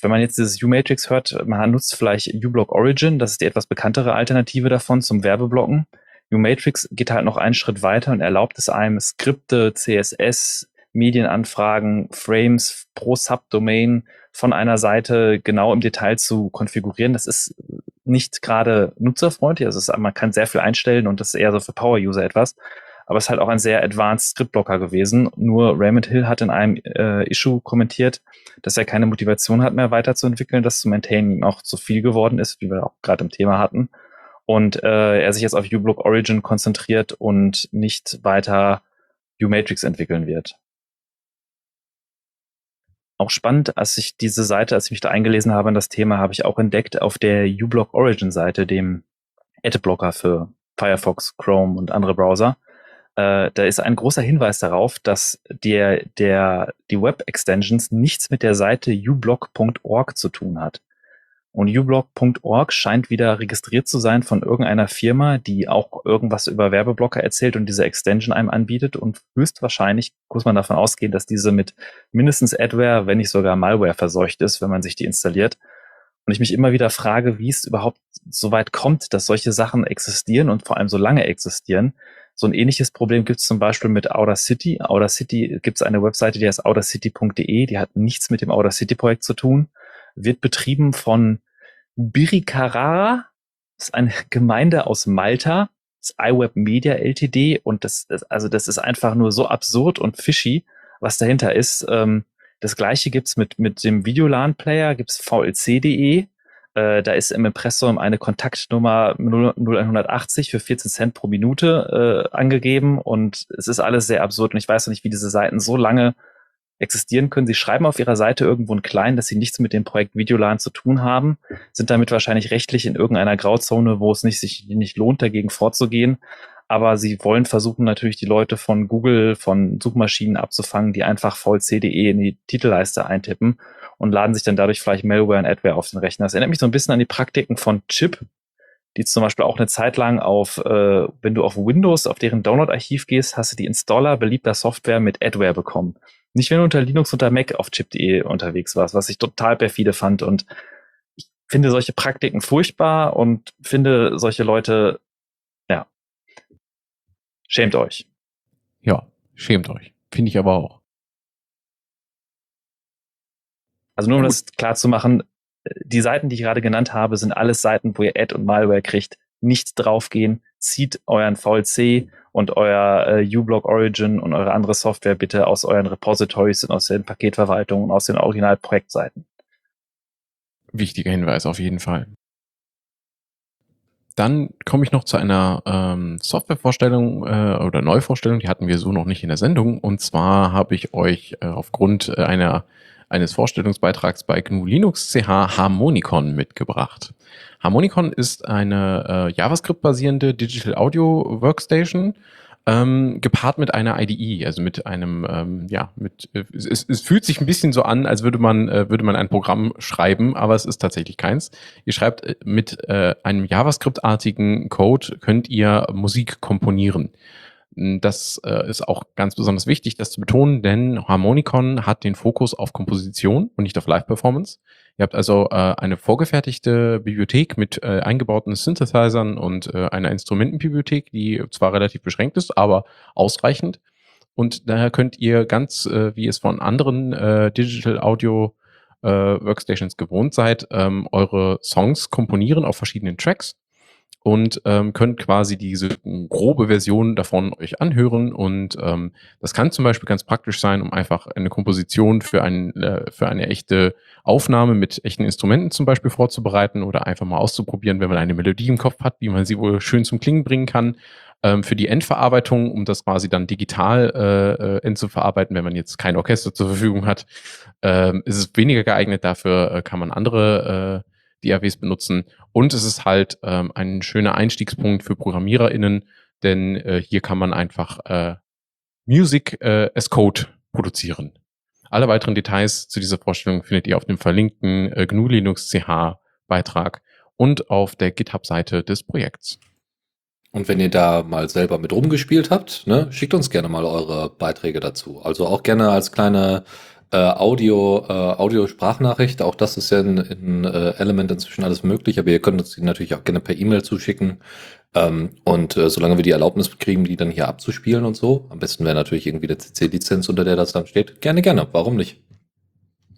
wenn man jetzt dieses U-Matrix hört, man nutzt vielleicht uBlock Origin, das ist die etwas bekanntere Alternative davon zum Werbeblocken. U-Matrix geht halt noch einen Schritt weiter und erlaubt es einem, Skripte, CSS, Medienanfragen, Frames pro Subdomain von einer Seite genau im Detail zu konfigurieren. Das ist nicht gerade nutzerfreundlich. Also ist, man kann sehr viel einstellen und das ist eher so für Power-User etwas aber es ist halt auch ein sehr advanced Scriptblocker gewesen. Nur Raymond Hill hat in einem äh, Issue kommentiert, dass er keine Motivation hat mehr weiterzuentwickeln, dass zu maintainen ihm auch zu viel geworden ist, wie wir auch gerade im Thema hatten. Und äh, er sich jetzt auf uBlock Origin konzentriert und nicht weiter U-Matrix entwickeln wird. Auch spannend, als ich diese Seite, als ich mich da eingelesen habe in das Thema, habe ich auch entdeckt auf der uBlock Origin Seite, dem Adblocker für Firefox, Chrome und andere Browser, äh, da ist ein großer Hinweis darauf, dass der, der, die Web-Extensions nichts mit der Seite ublog.org zu tun hat. Und ublog.org scheint wieder registriert zu sein von irgendeiner Firma, die auch irgendwas über Werbeblocker erzählt und diese Extension einem anbietet. Und höchstwahrscheinlich muss man davon ausgehen, dass diese mit mindestens Adware, wenn nicht sogar Malware verseucht ist, wenn man sich die installiert. Und ich mich immer wieder frage, wie es überhaupt so weit kommt, dass solche Sachen existieren und vor allem so lange existieren. So ein ähnliches Problem gibt es zum Beispiel mit Outer City. Outer City gibt es eine Webseite, die heißt outercity.de, die hat nichts mit dem Outer City Projekt zu tun, wird betrieben von Birikara, das ist eine Gemeinde aus Malta, das iWeb Media Ltd. Und das, das, also das ist einfach nur so absurd und fishy, was dahinter ist. Ähm, das gleiche gibt's mit, mit dem Videolan-Player, gibt's vlc.de. Äh, da ist im Impressum eine Kontaktnummer 0180 für 14 Cent pro Minute äh, angegeben und es ist alles sehr absurd und ich weiß noch nicht, wie diese Seiten so lange existieren können. Sie schreiben auf ihrer Seite irgendwo ein klein, dass sie nichts mit dem Projekt Videolan zu tun haben, sind damit wahrscheinlich rechtlich in irgendeiner Grauzone, wo es nicht, sich nicht lohnt, dagegen vorzugehen. Aber sie wollen versuchen natürlich die Leute von Google, von Suchmaschinen abzufangen, die einfach vlc.de in die Titelleiste eintippen und laden sich dann dadurch vielleicht Malware und Adware auf den Rechner. Das erinnert mich so ein bisschen an die Praktiken von Chip, die zum Beispiel auch eine Zeit lang auf, äh, wenn du auf Windows, auf deren Download-Archiv gehst, hast du die Installer beliebter Software mit Adware bekommen. Nicht, wenn du unter Linux unter Mac auf chip.de unterwegs warst, was ich total perfide fand. Und ich finde solche Praktiken furchtbar und finde solche Leute, ja, schämt euch. Ja, schämt euch. Finde ich aber auch. Also nur um das klar zu machen, die Seiten, die ich gerade genannt habe, sind alles Seiten, wo ihr Ad und Malware kriegt. Nicht draufgehen, zieht euren VLC und euer äh, uBlock Origin und eure andere Software bitte aus euren Repositories und aus den Paketverwaltungen und aus den Originalprojektseiten. Wichtiger Hinweis auf jeden Fall. Dann komme ich noch zu einer ähm, Softwarevorstellung äh, oder Neuvorstellung, die hatten wir so noch nicht in der Sendung. Und zwar habe ich euch äh, aufgrund äh, einer eines Vorstellungsbeitrags bei GNU Linux CH Harmonicon mitgebracht. Harmonicon ist eine äh, JavaScript-basierende Digital Audio Workstation, ähm, gepaart mit einer IDE, also mit einem, ähm, ja, mit, äh, es, es fühlt sich ein bisschen so an, als würde man, äh, würde man ein Programm schreiben, aber es ist tatsächlich keins. Ihr schreibt äh, mit äh, einem JavaScript-artigen Code, könnt ihr Musik komponieren. Das äh, ist auch ganz besonders wichtig, das zu betonen, denn Harmonicon hat den Fokus auf Komposition und nicht auf Live-Performance. Ihr habt also äh, eine vorgefertigte Bibliothek mit äh, eingebauten Synthesizern und äh, einer Instrumentenbibliothek, die zwar relativ beschränkt ist, aber ausreichend. Und daher könnt ihr ganz, äh, wie es von anderen äh, Digital Audio Workstations gewohnt seid, ähm, eure Songs komponieren auf verschiedenen Tracks und ähm, könnt quasi diese grobe Version davon euch anhören. Und ähm, das kann zum Beispiel ganz praktisch sein, um einfach eine Komposition für, ein, äh, für eine echte Aufnahme mit echten Instrumenten zum Beispiel vorzubereiten oder einfach mal auszuprobieren, wenn man eine Melodie im Kopf hat, wie man sie wohl schön zum Klingen bringen kann. Ähm, für die Endverarbeitung, um das quasi dann digital äh, äh, endzuverarbeiten, wenn man jetzt kein Orchester zur Verfügung hat, ähm, ist es weniger geeignet. Dafür äh, kann man andere äh, DAWs benutzen. Und es ist halt ähm, ein schöner Einstiegspunkt für ProgrammiererInnen, denn äh, hier kann man einfach äh, Music äh, as Code produzieren. Alle weiteren Details zu dieser Vorstellung findet ihr auf dem verlinkten äh, GNU Linux CH Beitrag und auf der GitHub-Seite des Projekts. Und wenn ihr da mal selber mit rumgespielt habt, ne, schickt uns gerne mal eure Beiträge dazu. Also auch gerne als kleine äh, Audio, äh, Audio-Sprachnachricht, auch das ist ja in, in äh, Element inzwischen alles möglich, aber ihr könnt uns die natürlich auch gerne per E-Mail zuschicken. Ähm, und äh, solange wir die Erlaubnis kriegen, die dann hier abzuspielen und so, am besten wäre natürlich irgendwie der CC-Lizenz, unter der das dann steht. Gerne, gerne, warum nicht?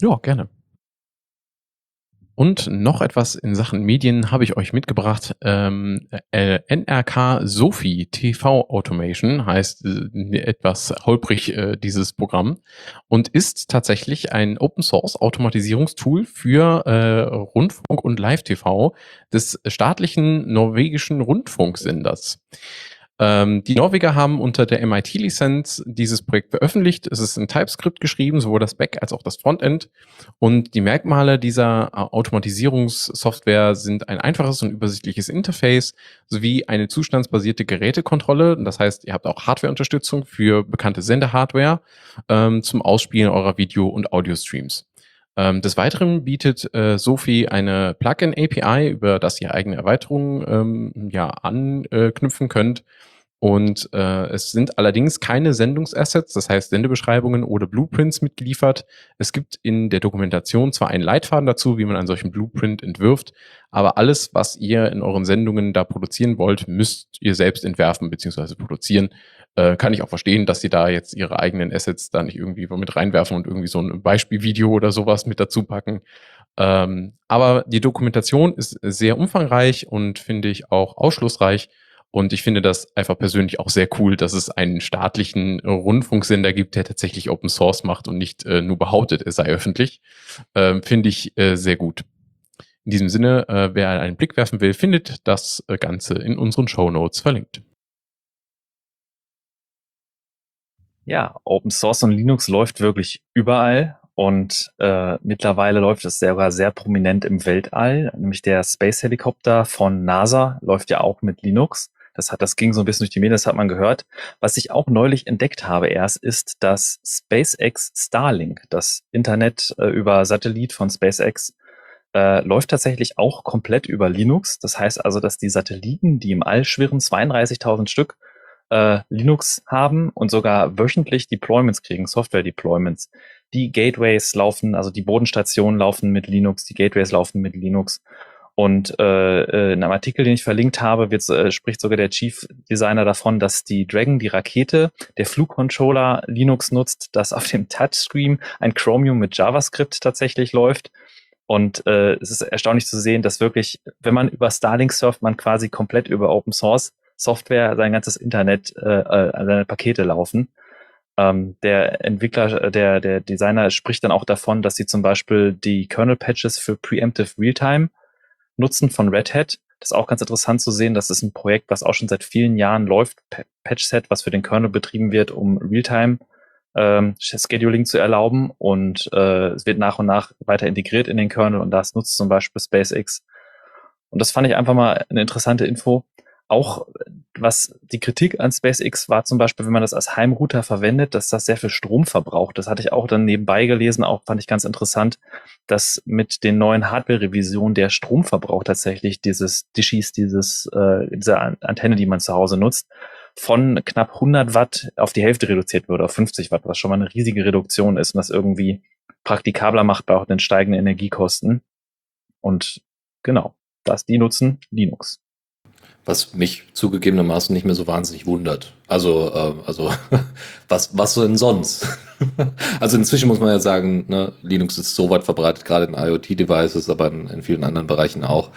Ja, gerne. Und noch etwas in Sachen Medien habe ich euch mitgebracht. Ähm, äh, NRK Sophie TV Automation heißt äh, etwas holprig äh, dieses Programm und ist tatsächlich ein Open Source Automatisierungstool für äh, Rundfunk und Live-TV des staatlichen norwegischen Rundfunksenders. Ähm, die Norweger haben unter der MIT-Lizenz dieses Projekt veröffentlicht. Es ist in TypeScript geschrieben, sowohl das Back- als auch das Frontend. Und die Merkmale dieser äh, Automatisierungssoftware sind ein einfaches und übersichtliches Interface sowie eine zustandsbasierte Gerätekontrolle. Das heißt, ihr habt auch Hardware-Unterstützung für bekannte Sendehardware ähm, zum Ausspielen eurer Video- und Audio-Streams. Ähm, des Weiteren bietet äh, Sophie eine Plugin-API, über das ihr eigene Erweiterungen ähm, ja, anknüpfen könnt. Und äh, es sind allerdings keine Sendungsassets, das heißt Sendebeschreibungen oder Blueprints mitgeliefert. Es gibt in der Dokumentation zwar einen Leitfaden dazu, wie man einen solchen Blueprint entwirft, aber alles, was ihr in euren Sendungen da produzieren wollt, müsst ihr selbst entwerfen bzw. produzieren. Äh, kann ich auch verstehen, dass sie da jetzt ihre eigenen Assets da nicht irgendwie mit reinwerfen und irgendwie so ein Beispielvideo oder sowas mit dazu packen. Ähm, aber die Dokumentation ist sehr umfangreich und finde ich auch ausschlussreich und ich finde das einfach persönlich auch sehr cool, dass es einen staatlichen Rundfunksender gibt, der tatsächlich Open Source macht und nicht äh, nur behauptet, er sei öffentlich. Ähm, finde ich äh, sehr gut. In diesem Sinne, äh, wer einen Blick werfen will, findet das äh, Ganze in unseren Show Notes verlinkt. Ja, Open Source und Linux läuft wirklich überall und äh, mittlerweile läuft es sogar sehr prominent im Weltall, nämlich der Space Helikopter von NASA läuft ja auch mit Linux. Das hat, das ging so ein bisschen durch die Medien, das hat man gehört. Was ich auch neulich entdeckt habe erst, ist, dass SpaceX Starlink, das Internet äh, über Satellit von SpaceX, äh, läuft tatsächlich auch komplett über Linux. Das heißt also, dass die Satelliten, die im All schwirren, 32.000 Stück, äh, Linux haben und sogar wöchentlich Deployments kriegen, Software-Deployments. Die Gateways laufen, also die Bodenstationen laufen mit Linux, die Gateways laufen mit Linux. Und äh, äh, in einem Artikel, den ich verlinkt habe, wird, äh, spricht sogar der Chief Designer davon, dass die Dragon, die Rakete, der Flugcontroller Linux nutzt, dass auf dem Touchscreen ein Chromium mit JavaScript tatsächlich läuft. Und äh, es ist erstaunlich zu sehen, dass wirklich, wenn man über Starlink surft, man quasi komplett über Open Source Software sein ganzes Internet, äh, äh, seine Pakete laufen. Ähm, der Entwickler, der, der Designer spricht dann auch davon, dass sie zum Beispiel die Kernel-Patches für Preemptive Realtime Nutzen von Red Hat. Das ist auch ganz interessant zu sehen. Das ist ein Projekt, was auch schon seit vielen Jahren läuft. Patch-Set, was für den Kernel betrieben wird, um Realtime ähm, Scheduling zu erlauben und äh, es wird nach und nach weiter integriert in den Kernel und das nutzt zum Beispiel SpaceX. Und das fand ich einfach mal eine interessante Info. Auch was die Kritik an SpaceX war zum Beispiel, wenn man das als Heimrouter verwendet, dass das sehr viel Strom verbraucht. Das hatte ich auch dann nebenbei gelesen, auch fand ich ganz interessant, dass mit den neuen Hardware-Revisionen der Stromverbrauch tatsächlich dieses Dishes, dieses, äh, diese Antenne, die man zu Hause nutzt, von knapp 100 Watt auf die Hälfte reduziert würde, auf 50 Watt, was schon mal eine riesige Reduktion ist und das irgendwie praktikabler macht bei auch den steigenden Energiekosten. Und genau, das die nutzen Linux was mich zugegebenermaßen nicht mehr so wahnsinnig wundert. Also, äh, also was, was denn sonst? also inzwischen muss man ja sagen, ne, Linux ist so weit verbreitet, gerade in IoT-Devices, aber in, in, vielen anderen Bereichen auch,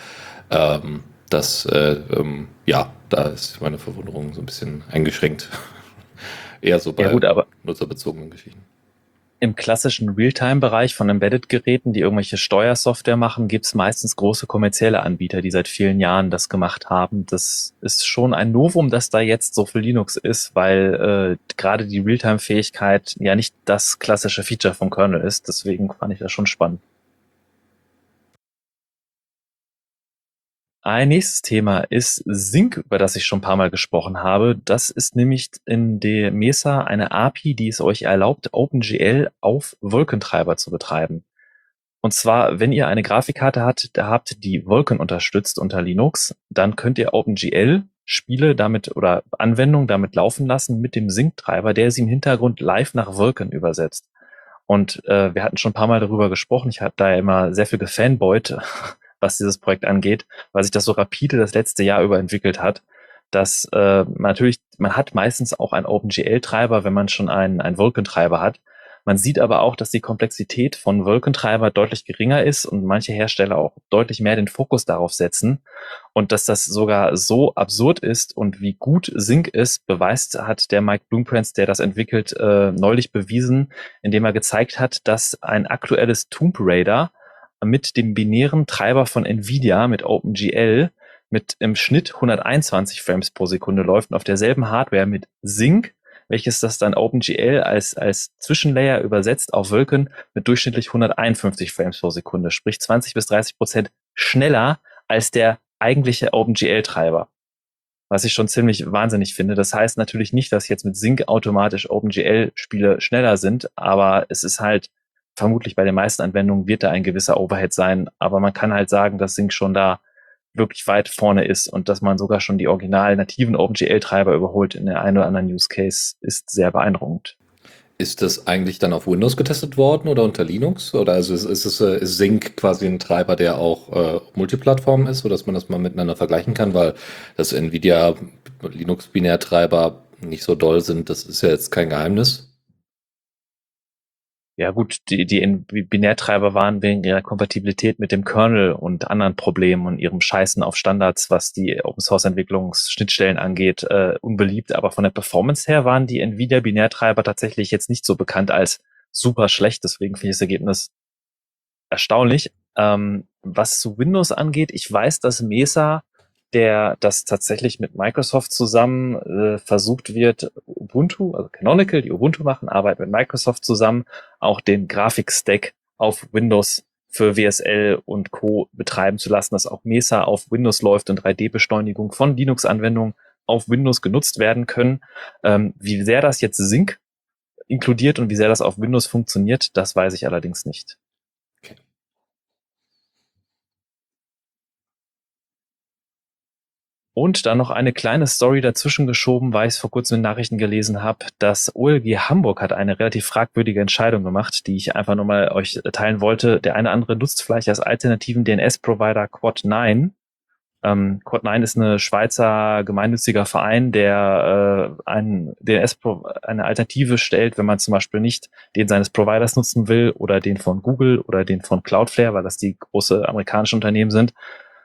ähm, dass, äh, ähm, ja, da ist meine Verwunderung so ein bisschen eingeschränkt. Eher so bei ja, gut, aber nutzerbezogenen Geschichten im klassischen Realtime-Bereich von Embedded-Geräten, die irgendwelche Steuersoftware machen, gibt es meistens große kommerzielle Anbieter, die seit vielen Jahren das gemacht haben. Das ist schon ein Novum, dass da jetzt so viel Linux ist, weil äh, gerade die Realtime-Fähigkeit ja nicht das klassische Feature vom Kernel ist. Deswegen fand ich das schon spannend. Ein nächstes Thema ist Sync, über das ich schon ein paar Mal gesprochen habe. Das ist nämlich in der Mesa eine API, die es euch erlaubt, OpenGL auf Wolkentreiber zu betreiben. Und zwar, wenn ihr eine Grafikkarte habt, habt, die Wolken unterstützt unter Linux, dann könnt ihr OpenGL Spiele damit oder Anwendungen damit laufen lassen mit dem Sync-Treiber, der sie im Hintergrund live nach Wolken übersetzt. Und äh, wir hatten schon ein paar Mal darüber gesprochen. Ich habe da immer sehr viel gefanboyt, was dieses Projekt angeht, weil sich das so rapide das letzte Jahr über entwickelt hat, dass äh, natürlich, man hat meistens auch einen OpenGL-Treiber, wenn man schon einen, einen Vulkan-Treiber hat. Man sieht aber auch, dass die Komplexität von Vulkan-Treiber deutlich geringer ist und manche Hersteller auch deutlich mehr den Fokus darauf setzen. Und dass das sogar so absurd ist und wie gut Sync ist, beweist hat der Mike Blueprints, der das entwickelt, äh, neulich bewiesen, indem er gezeigt hat, dass ein aktuelles Tomb Raider mit dem binären Treiber von Nvidia mit OpenGL mit im Schnitt 121 Frames pro Sekunde läuft und auf derselben Hardware mit Sync, welches das dann OpenGL als, als Zwischenlayer übersetzt auf Wolken mit durchschnittlich 151 Frames pro Sekunde, sprich 20 bis 30 Prozent schneller als der eigentliche OpenGL-Treiber. Was ich schon ziemlich wahnsinnig finde. Das heißt natürlich nicht, dass jetzt mit Sync automatisch OpenGL-Spiele schneller sind, aber es ist halt vermutlich bei den meisten Anwendungen wird da ein gewisser Overhead sein, aber man kann halt sagen, dass Sync schon da wirklich weit vorne ist und dass man sogar schon die original nativen OpenGL-Treiber überholt in der einen oder anderen Use Case ist sehr beeindruckend. Ist das eigentlich dann auf Windows getestet worden oder unter Linux? Oder also ist, ist, es, äh, ist Sync quasi ein Treiber, der auch äh, Multiplattform ist, sodass man das mal miteinander vergleichen kann, weil das Nvidia Linux-Binärtreiber nicht so doll sind, das ist ja jetzt kein Geheimnis ja gut, die, die Binärtreiber waren wegen ihrer Kompatibilität mit dem Kernel und anderen Problemen und ihrem Scheißen auf Standards, was die Open Source Entwicklungsschnittstellen angeht, äh, unbeliebt. Aber von der Performance her waren die Nvidia Binärtreiber tatsächlich jetzt nicht so bekannt als super schlecht. Deswegen finde ich das Ergebnis erstaunlich. Ähm, was zu Windows angeht, ich weiß, dass Mesa der das tatsächlich mit Microsoft zusammen äh, versucht wird, Ubuntu, also Canonical, die Ubuntu machen, arbeiten mit Microsoft zusammen, auch den Grafikstack auf Windows für WSL und Co. betreiben zu lassen, dass auch Mesa auf Windows läuft und 3D-Beschleunigung von Linux-Anwendungen auf Windows genutzt werden können. Ähm, wie sehr das jetzt Sync inkludiert und wie sehr das auf Windows funktioniert, das weiß ich allerdings nicht. Und dann noch eine kleine Story dazwischen geschoben, weil ich es vor kurzem in Nachrichten gelesen habe. Das OLG Hamburg hat eine relativ fragwürdige Entscheidung gemacht, die ich einfach nur mal euch teilen wollte. Der eine andere nutzt vielleicht als alternativen DNS-Provider Quad9. Ähm, Quad9 ist eine Schweizer gemeinnütziger Verein, der äh, ein DNS eine Alternative stellt, wenn man zum Beispiel nicht den seines Providers nutzen will oder den von Google oder den von Cloudflare, weil das die große amerikanische Unternehmen sind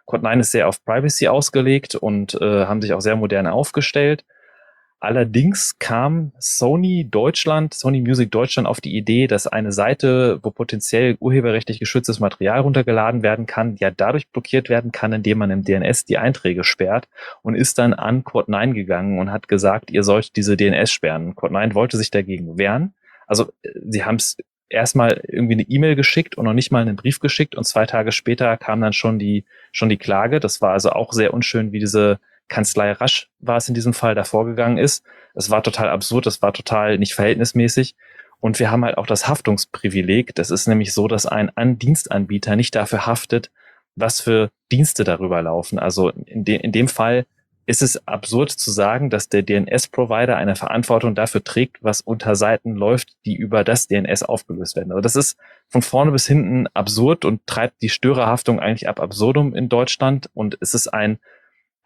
Code9 ist sehr auf Privacy ausgelegt und äh, haben sich auch sehr modern aufgestellt. Allerdings kam Sony Deutschland, Sony Music Deutschland auf die Idee, dass eine Seite, wo potenziell urheberrechtlich geschütztes Material runtergeladen werden kann, ja dadurch blockiert werden kann, indem man im DNS die Einträge sperrt und ist dann an Quad9 gegangen und hat gesagt, ihr sollt diese DNS sperren. Quad9 wollte sich dagegen wehren, Also äh, sie haben es erstmal irgendwie eine E-Mail geschickt und noch nicht mal einen Brief geschickt und zwei Tage später kam dann schon die, schon die Klage. Das war also auch sehr unschön, wie diese Kanzlei Rasch war es in diesem Fall davor gegangen ist. Es war total absurd, es war total nicht verhältnismäßig. Und wir haben halt auch das Haftungsprivileg. Das ist nämlich so, dass ein Dienstanbieter nicht dafür haftet, was für Dienste darüber laufen. Also in, de in dem Fall ist es absurd zu sagen, dass der DNS-Provider eine Verantwortung dafür trägt, was unter Seiten läuft, die über das DNS aufgelöst werden. Also das ist von vorne bis hinten absurd und treibt die Störerhaftung eigentlich ab absurdum in Deutschland. Und es ist ein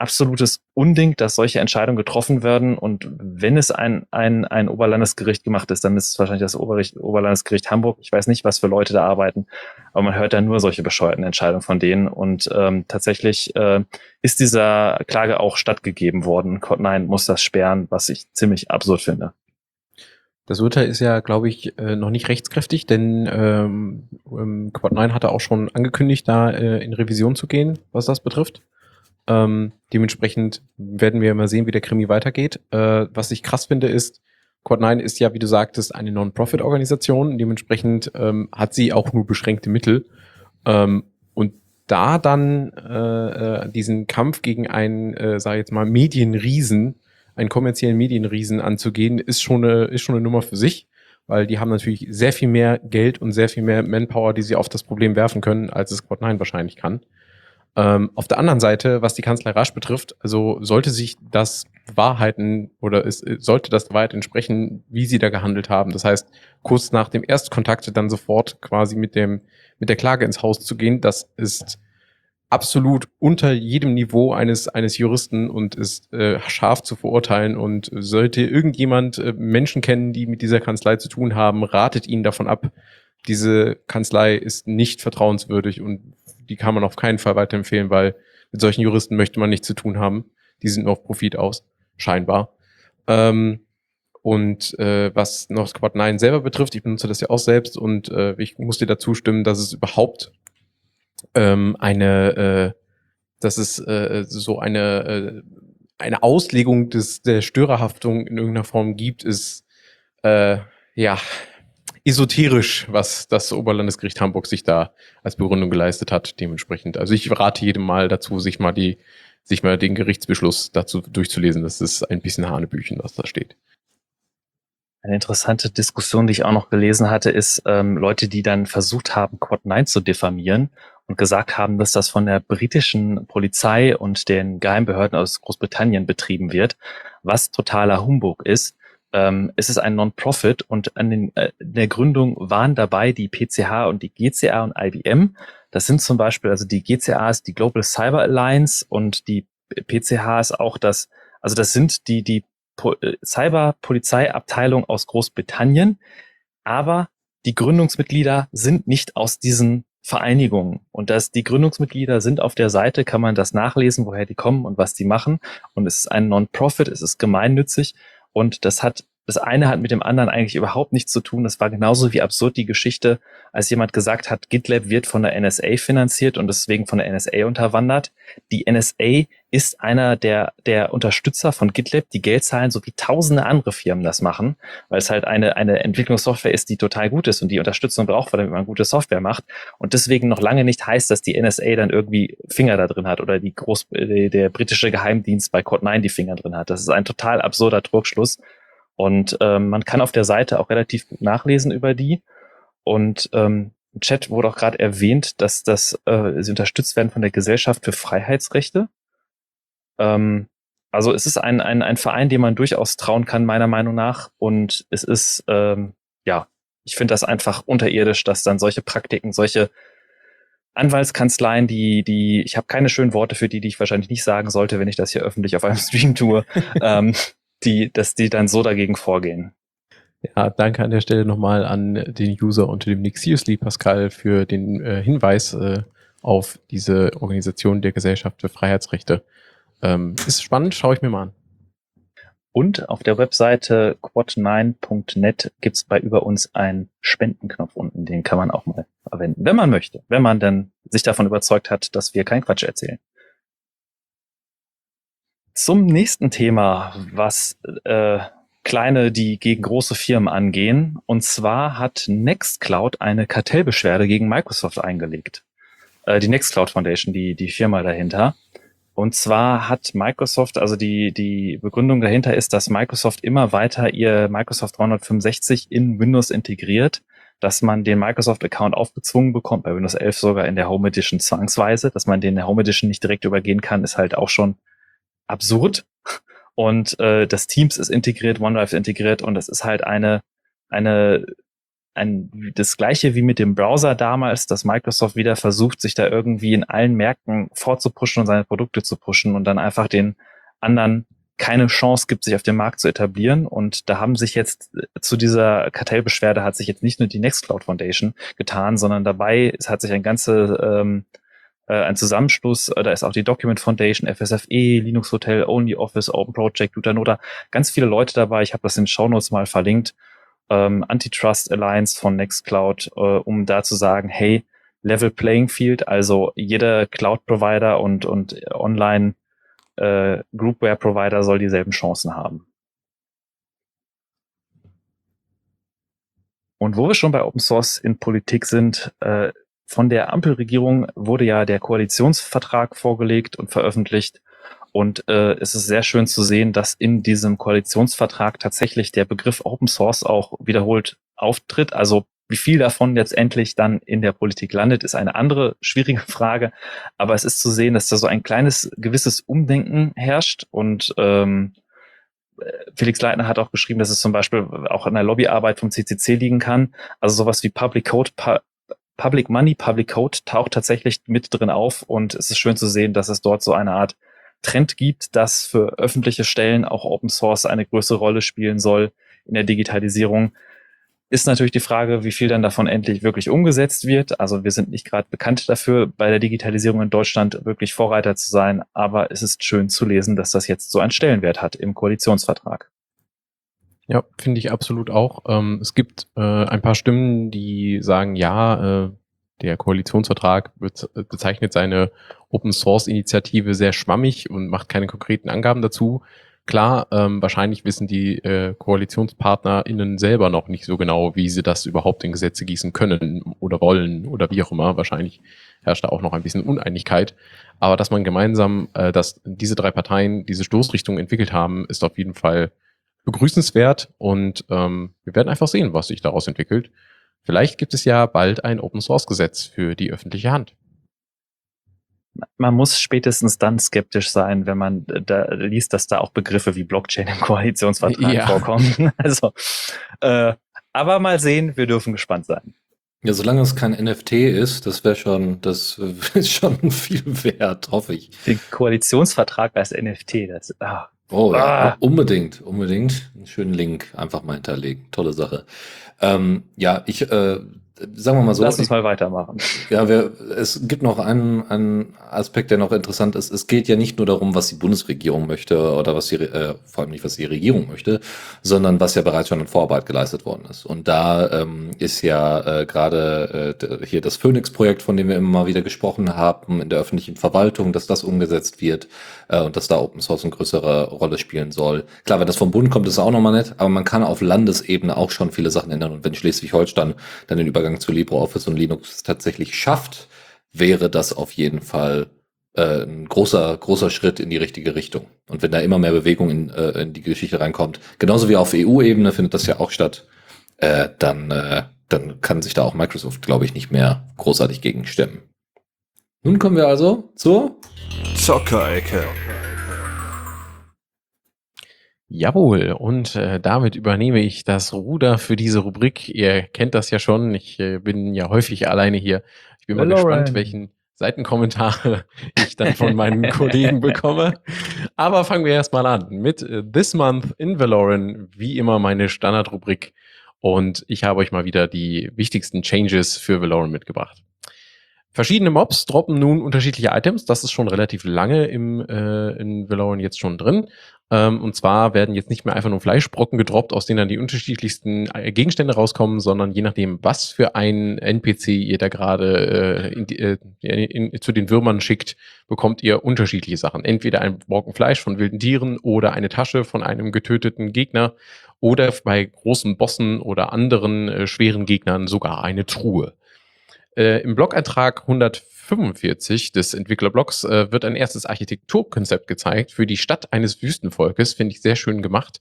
absolutes Unding, dass solche Entscheidungen getroffen werden. Und wenn es ein, ein, ein Oberlandesgericht gemacht ist, dann ist es wahrscheinlich das Oberricht, Oberlandesgericht Hamburg. Ich weiß nicht, was für Leute da arbeiten, aber man hört da nur solche bescheuerten Entscheidungen von denen. Und ähm, tatsächlich äh, ist dieser Klage auch stattgegeben worden. Code9 muss das sperren, was ich ziemlich absurd finde. Das Urteil ist ja, glaube ich, äh, noch nicht rechtskräftig, denn ähm, ähm Quad 9 hatte auch schon angekündigt, da äh, in Revision zu gehen, was das betrifft. Ähm, dementsprechend werden wir mal sehen, wie der Krimi weitergeht. Äh, was ich krass finde, ist, Quad9 ist ja, wie du sagtest, eine Non-Profit-Organisation. Dementsprechend ähm, hat sie auch nur beschränkte Mittel. Ähm, und da dann äh, äh, diesen Kampf gegen einen, äh, sag ich jetzt mal, Medienriesen, einen kommerziellen Medienriesen anzugehen, ist schon eine, ist schon eine Nummer für sich, weil die haben natürlich sehr viel mehr Geld und sehr viel mehr Manpower, die sie auf das Problem werfen können, als es Quad9 wahrscheinlich kann. Ähm, auf der anderen Seite, was die Kanzlei Rasch betrifft, also sollte sich das Wahrheiten oder es, sollte das der Wahrheit entsprechen, wie sie da gehandelt haben. Das heißt, kurz nach dem Erstkontakt dann sofort quasi mit dem, mit der Klage ins Haus zu gehen, das ist absolut unter jedem Niveau eines, eines Juristen und ist äh, scharf zu verurteilen. Und sollte irgendjemand äh, Menschen kennen, die mit dieser Kanzlei zu tun haben, ratet ihnen davon ab. Diese Kanzlei ist nicht vertrauenswürdig und die kann man auf keinen Fall weiterempfehlen, weil mit solchen Juristen möchte man nichts zu tun haben. Die sind nur auf Profit aus, scheinbar. Ähm, und äh, was noch Squad 9 selber betrifft, ich benutze das ja auch selbst und äh, ich muss dir dazu stimmen, dass es überhaupt ähm, eine, äh, dass es äh, so eine, äh, eine Auslegung des, der Störerhaftung in irgendeiner Form gibt, ist äh, ja esoterisch, was das Oberlandesgericht Hamburg sich da als Begründung geleistet hat, dementsprechend. Also ich rate jedem mal dazu, sich mal die, sich mal den Gerichtsbeschluss dazu durchzulesen. Das ist ein bisschen Hanebüchen, was da steht. Eine interessante Diskussion, die ich auch noch gelesen hatte, ist ähm, Leute, die dann versucht haben, Quad 9 zu diffamieren und gesagt haben, dass das von der britischen Polizei und den Geheimbehörden aus Großbritannien betrieben wird, was totaler Humbug ist ähm, es ist ein Non-Profit und an den, äh, der Gründung waren dabei die PCH und die GCA und IBM. Das sind zum Beispiel, also die GCA ist die Global Cyber Alliance und die PCH ist auch das, also das sind die, die po äh, Cyber-Polizeiabteilung aus Großbritannien, aber die Gründungsmitglieder sind nicht aus diesen Vereinigungen. Und dass die Gründungsmitglieder sind auf der Seite, kann man das nachlesen, woher die kommen und was die machen. Und es ist ein Non-Profit, es ist gemeinnützig und das hat, das eine hat mit dem anderen eigentlich überhaupt nichts zu tun. Das war genauso wie absurd die Geschichte, als jemand gesagt hat, GitLab wird von der NSA finanziert und deswegen von der NSA unterwandert. Die NSA ist einer der, der Unterstützer von GitLab, die Geld zahlen, so wie tausende andere Firmen das machen, weil es halt eine, eine Entwicklungssoftware ist, die total gut ist und die Unterstützung braucht, damit man gute Software macht. Und deswegen noch lange nicht heißt, dass die NSA dann irgendwie Finger da drin hat oder die Groß, der britische Geheimdienst bei Code 9 die Finger drin hat. Das ist ein total absurder Trugschluss. Und ähm, man kann auf der Seite auch relativ gut nachlesen über die. Und ähm, im Chat wurde auch gerade erwähnt, dass das äh, sie unterstützt werden von der Gesellschaft für Freiheitsrechte. Ähm, also es ist ein, ein, ein Verein, dem man durchaus trauen kann, meiner Meinung nach. Und es ist, ähm, ja, ich finde das einfach unterirdisch, dass dann solche Praktiken, solche Anwaltskanzleien, die, die, ich habe keine schönen Worte für die, die ich wahrscheinlich nicht sagen sollte, wenn ich das hier öffentlich auf einem Stream tue, ähm, die, dass die dann so dagegen vorgehen. Ja, danke an der Stelle nochmal an den User unter dem Nick Seriously, Pascal, für den äh, Hinweis äh, auf diese Organisation der Gesellschaft für Freiheitsrechte. Ähm, ist spannend, schaue ich mir mal an. Und auf der Webseite quad9.net gibt's bei über uns einen Spendenknopf unten, den kann man auch mal verwenden, wenn man möchte, wenn man dann sich davon überzeugt hat, dass wir kein Quatsch erzählen. Zum nächsten Thema, was äh, kleine, die gegen große Firmen angehen. Und zwar hat Nextcloud eine Kartellbeschwerde gegen Microsoft eingelegt. Äh, die Nextcloud Foundation, die, die Firma dahinter. Und zwar hat Microsoft, also die, die Begründung dahinter ist, dass Microsoft immer weiter ihr Microsoft 365 in Windows integriert, dass man den Microsoft-Account aufgezwungen bekommt, bei Windows 11 sogar in der Home Edition zwangsweise, dass man den in der Home Edition nicht direkt übergehen kann, ist halt auch schon absurd. Und äh, das Teams ist integriert, OneDrive ist integriert und es ist halt eine, eine ein, das gleiche wie mit dem Browser damals, dass Microsoft wieder versucht, sich da irgendwie in allen Märkten vorzupushen und seine Produkte zu pushen und dann einfach den anderen keine Chance gibt, sich auf dem Markt zu etablieren. Und da haben sich jetzt äh, zu dieser Kartellbeschwerde hat sich jetzt nicht nur die Nextcloud Foundation getan, sondern dabei es hat sich ein ganze ähm, äh, ein Zusammenschluss, äh, da ist auch die Document Foundation, FSFE, Linux Hotel, Only Office, Open Project, Utanota, ganz viele Leute dabei. Ich habe das in den Shownotes mal verlinkt ähm, Antitrust Alliance von Nextcloud, äh, um da zu sagen, hey, Level Playing Field, also jeder Cloud-Provider und, und Online äh, Groupware-Provider soll dieselben Chancen haben. Und wo wir schon bei Open Source in Politik sind, äh, von der Ampelregierung wurde ja der Koalitionsvertrag vorgelegt und veröffentlicht. Und äh, es ist sehr schön zu sehen, dass in diesem Koalitionsvertrag tatsächlich der Begriff Open Source auch wiederholt auftritt. Also wie viel davon letztendlich dann in der Politik landet, ist eine andere schwierige Frage. Aber es ist zu sehen, dass da so ein kleines gewisses Umdenken herrscht. Und ähm, Felix Leitner hat auch geschrieben, dass es zum Beispiel auch an der Lobbyarbeit vom CCC liegen kann. Also sowas wie Public Code, Public Money, Public Code taucht tatsächlich mit drin auf. Und es ist schön zu sehen, dass es dort so eine Art Trend gibt, dass für öffentliche Stellen auch Open Source eine größere Rolle spielen soll in der Digitalisierung. Ist natürlich die Frage, wie viel dann davon endlich wirklich umgesetzt wird. Also wir sind nicht gerade bekannt dafür, bei der Digitalisierung in Deutschland wirklich Vorreiter zu sein, aber es ist schön zu lesen, dass das jetzt so einen Stellenwert hat im Koalitionsvertrag. Ja, finde ich absolut auch. Ähm, es gibt äh, ein paar Stimmen, die sagen, ja, äh, der Koalitionsvertrag bezeichnet seine Open Source Initiative sehr schwammig und macht keine konkreten Angaben dazu. Klar, ähm, wahrscheinlich wissen die äh, KoalitionspartnerInnen selber noch nicht so genau, wie sie das überhaupt in Gesetze gießen können oder wollen oder wie auch immer. Wahrscheinlich herrscht da auch noch ein bisschen Uneinigkeit. Aber dass man gemeinsam, äh, dass diese drei Parteien diese Stoßrichtung entwickelt haben, ist auf jeden Fall begrüßenswert und ähm, wir werden einfach sehen, was sich daraus entwickelt. Vielleicht gibt es ja bald ein Open Source Gesetz für die öffentliche Hand. Man muss spätestens dann skeptisch sein, wenn man da liest, dass da auch Begriffe wie Blockchain im Koalitionsvertrag ja. vorkommen. Also, äh, aber mal sehen, wir dürfen gespannt sein. Ja, solange es kein NFT ist, das wäre schon, das ist schon viel wert, hoffe ich. Den Koalitionsvertrag als NFT, das, ah. Oh ja, ah. unbedingt, unbedingt. Einen schönen Link einfach mal hinterlegen. Tolle Sache. Ähm, ja, ich äh, sagen wir mal so. Lass uns mal weitermachen. Ja, wir, es gibt noch einen, einen Aspekt, der noch interessant ist. Es geht ja nicht nur darum, was die Bundesregierung möchte oder was die, äh, vor allem nicht, was die Regierung möchte, sondern was ja bereits schon in Vorarbeit geleistet worden ist. Und da ähm, ist ja äh, gerade äh, hier das Phoenix-Projekt, von dem wir immer mal wieder gesprochen haben, in der öffentlichen Verwaltung, dass das umgesetzt wird äh, und dass da Open Source eine größere Rolle spielen soll. Klar, wenn das vom Bund kommt, ist auch nochmal nett, aber man kann auf Landesebene auch schon viele Sachen ändern. Und wenn Schleswig-Holstein dann den Übergang Übergang zu LibreOffice und Linux tatsächlich schafft, wäre das auf jeden Fall äh, ein großer, großer Schritt in die richtige Richtung. Und wenn da immer mehr Bewegung in, äh, in die Geschichte reinkommt, genauso wie auf EU-Ebene findet das ja auch statt, äh, dann, äh, dann kann sich da auch Microsoft, glaube ich, nicht mehr großartig gegenstemmen. Nun kommen wir also zur Zockerecke. Jawohl, und äh, damit übernehme ich das Ruder für diese Rubrik. Ihr kennt das ja schon, ich äh, bin ja häufig alleine hier. Ich bin Hello, mal gespannt, Ryan. welchen Seitenkommentare ich dann von meinen Kollegen bekomme. Aber fangen wir erstmal an mit äh, This Month in Valoran, wie immer meine Standardrubrik. Und ich habe euch mal wieder die wichtigsten Changes für Valoran mitgebracht. Verschiedene Mobs droppen nun unterschiedliche Items. Das ist schon relativ lange im, äh, in Valoran jetzt schon drin. Ähm, und zwar werden jetzt nicht mehr einfach nur Fleischbrocken gedroppt, aus denen dann die unterschiedlichsten äh, Gegenstände rauskommen, sondern je nachdem, was für ein NPC ihr da gerade äh, äh zu den Würmern schickt, bekommt ihr unterschiedliche Sachen. Entweder ein Brocken Fleisch von wilden Tieren oder eine Tasche von einem getöteten Gegner oder bei großen Bossen oder anderen äh, schweren Gegnern sogar eine Truhe. Äh, Im Blogantrag 100 45 des Entwicklerblogs äh, wird ein erstes Architekturkonzept gezeigt für die Stadt eines Wüstenvolkes. Finde ich sehr schön gemacht.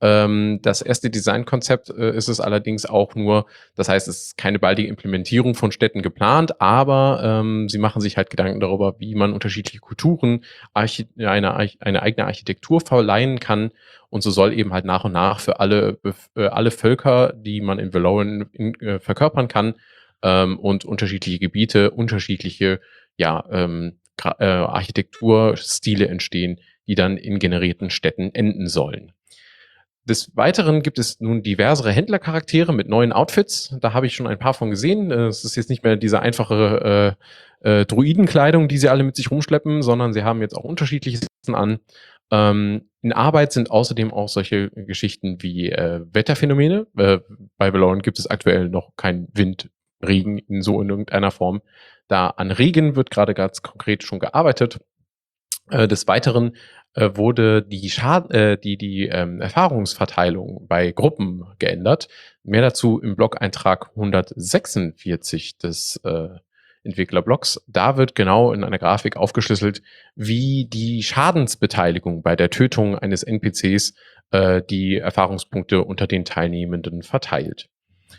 Ähm, das erste Designkonzept äh, ist es allerdings auch nur, das heißt, es ist keine baldige Implementierung von Städten geplant, aber ähm, sie machen sich halt Gedanken darüber, wie man unterschiedliche Kulturen Archi eine, eine, eigene Architektur verleihen kann. Und so soll eben halt nach und nach für alle, äh, alle Völker, die man in Valoran äh, verkörpern kann, ähm, und unterschiedliche Gebiete, unterschiedliche ja, ähm, äh, Architekturstile entstehen, die dann in generierten Städten enden sollen. Des Weiteren gibt es nun diversere Händlercharaktere mit neuen Outfits. Da habe ich schon ein paar von gesehen. Es ist jetzt nicht mehr diese einfache äh, äh, Druidenkleidung, die sie alle mit sich rumschleppen, sondern sie haben jetzt auch unterschiedliche Sachen an. Ähm, in Arbeit sind außerdem auch solche Geschichten wie äh, Wetterphänomene. Äh, bei Valorant gibt es aktuell noch kein Wind, Regen in so in irgendeiner Form. Da an Regen wird gerade ganz konkret schon gearbeitet. Äh, des Weiteren äh, wurde die, Schad äh, die, die ähm, Erfahrungsverteilung bei Gruppen geändert. Mehr dazu im Blog-Eintrag 146 des äh, Entwicklerblocks. Da wird genau in einer Grafik aufgeschlüsselt, wie die Schadensbeteiligung bei der Tötung eines NPCs äh, die Erfahrungspunkte unter den Teilnehmenden verteilt.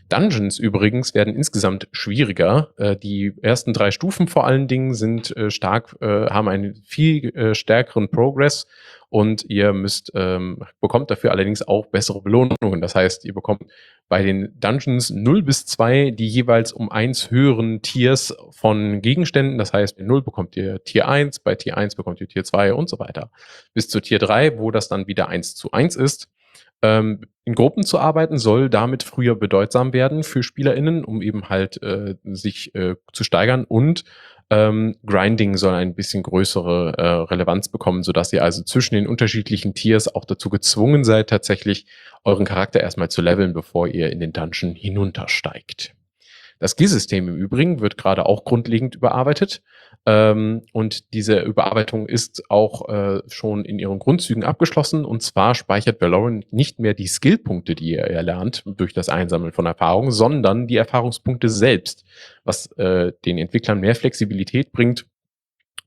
Dungeons übrigens werden insgesamt schwieriger. Äh, die ersten drei Stufen vor allen Dingen sind äh, stark, äh, haben einen viel äh, stärkeren Progress und ihr müsst ähm, bekommt dafür allerdings auch bessere Belohnungen. Das heißt, ihr bekommt bei den Dungeons 0 bis 2 die jeweils um 1 höheren Tiers von Gegenständen. Das heißt, in 0 bekommt ihr Tier 1, bei Tier 1 bekommt ihr Tier 2 und so weiter. Bis zu Tier 3, wo das dann wieder 1 zu 1 ist. Ähm, in Gruppen zu arbeiten soll damit früher bedeutsam werden für SpielerInnen, um eben halt äh, sich äh, zu steigern und ähm, Grinding soll ein bisschen größere äh, Relevanz bekommen, sodass ihr also zwischen den unterschiedlichen Tiers auch dazu gezwungen seid, tatsächlich euren Charakter erstmal zu leveln, bevor ihr in den Dungeon hinuntersteigt. Das Skill-System im Übrigen wird gerade auch grundlegend überarbeitet. Ähm, und diese Überarbeitung ist auch äh, schon in ihren Grundzügen abgeschlossen. Und zwar speichert Valorant nicht mehr die Skillpunkte, die ihr erlernt durch das Einsammeln von Erfahrungen, sondern die Erfahrungspunkte selbst, was äh, den Entwicklern mehr Flexibilität bringt.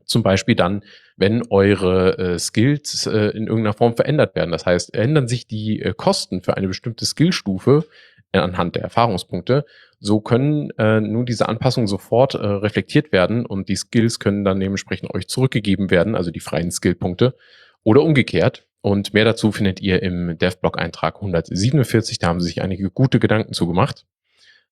Zum Beispiel dann, wenn eure äh, Skills äh, in irgendeiner Form verändert werden. Das heißt, ändern sich die äh, Kosten für eine bestimmte Skillstufe anhand der Erfahrungspunkte. So können äh, nun diese Anpassungen sofort äh, reflektiert werden und die Skills können dann dementsprechend euch zurückgegeben werden, also die freien Skillpunkte oder umgekehrt. Und mehr dazu findet ihr im DevBlog-Eintrag 147. Da haben sich einige gute Gedanken zugemacht.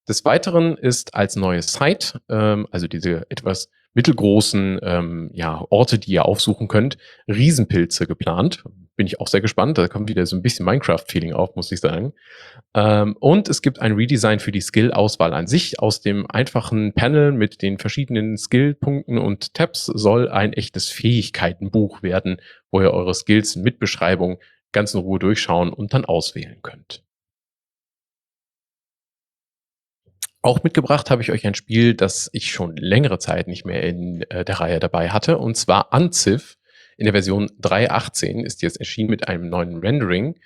Des Weiteren ist als neue Site, ähm, also diese etwas mittelgroßen ähm, ja, Orte, die ihr aufsuchen könnt, Riesenpilze geplant. Bin ich auch sehr gespannt. Da kommt wieder so ein bisschen Minecraft-Feeling auf, muss ich sagen. Ähm, und es gibt ein Redesign für die Skill-Auswahl an sich. Aus dem einfachen Panel mit den verschiedenen Skill-Punkten und Tabs soll ein echtes Fähigkeitenbuch werden, wo ihr eure Skills mit Beschreibung ganz in Ruhe durchschauen und dann auswählen könnt. Auch mitgebracht habe ich euch ein Spiel, das ich schon längere Zeit nicht mehr in äh, der Reihe dabei hatte, und zwar Anziv. In der Version 3.18 ist jetzt erschienen mit einem neuen Rendering.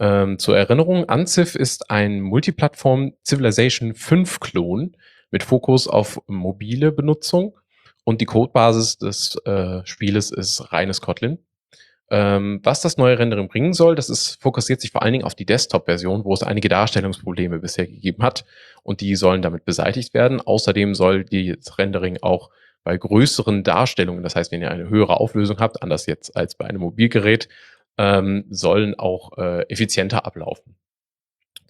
Ähm, zur Erinnerung, Anziv ist ein Multiplattform Civilization 5 Klon mit Fokus auf mobile Benutzung und die Codebasis des äh, Spieles ist reines Kotlin. Ähm, was das neue Rendering bringen soll, das ist, fokussiert sich vor allen Dingen auf die Desktop-Version, wo es einige Darstellungsprobleme bisher gegeben hat und die sollen damit beseitigt werden. Außerdem soll das Rendering auch bei größeren Darstellungen, das heißt, wenn ihr eine höhere Auflösung habt, anders jetzt als bei einem Mobilgerät, ähm, sollen auch äh, effizienter ablaufen.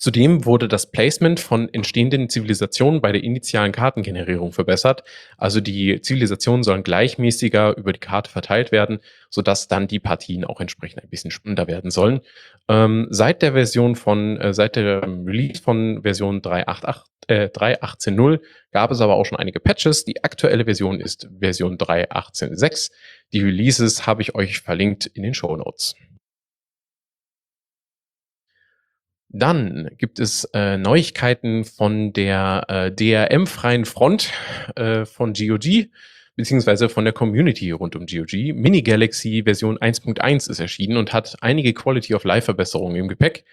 Zudem wurde das Placement von entstehenden Zivilisationen bei der initialen Kartengenerierung verbessert. Also die Zivilisationen sollen gleichmäßiger über die Karte verteilt werden, sodass dann die Partien auch entsprechend ein bisschen spannender werden sollen. Ähm, seit der Version von, äh, seit der Release von Version 3.8.8 äh, 3.18.0 gab es aber auch schon einige Patches. Die aktuelle Version ist Version 3.18.6. Die Releases habe ich euch verlinkt in den Show Notes. Dann gibt es äh, Neuigkeiten von der äh, DRM-freien Front äh, von GOG, beziehungsweise von der Community rund um GOG. Mini Galaxy Version 1.1 ist erschienen und hat einige Quality of Life Verbesserungen im Gepäck.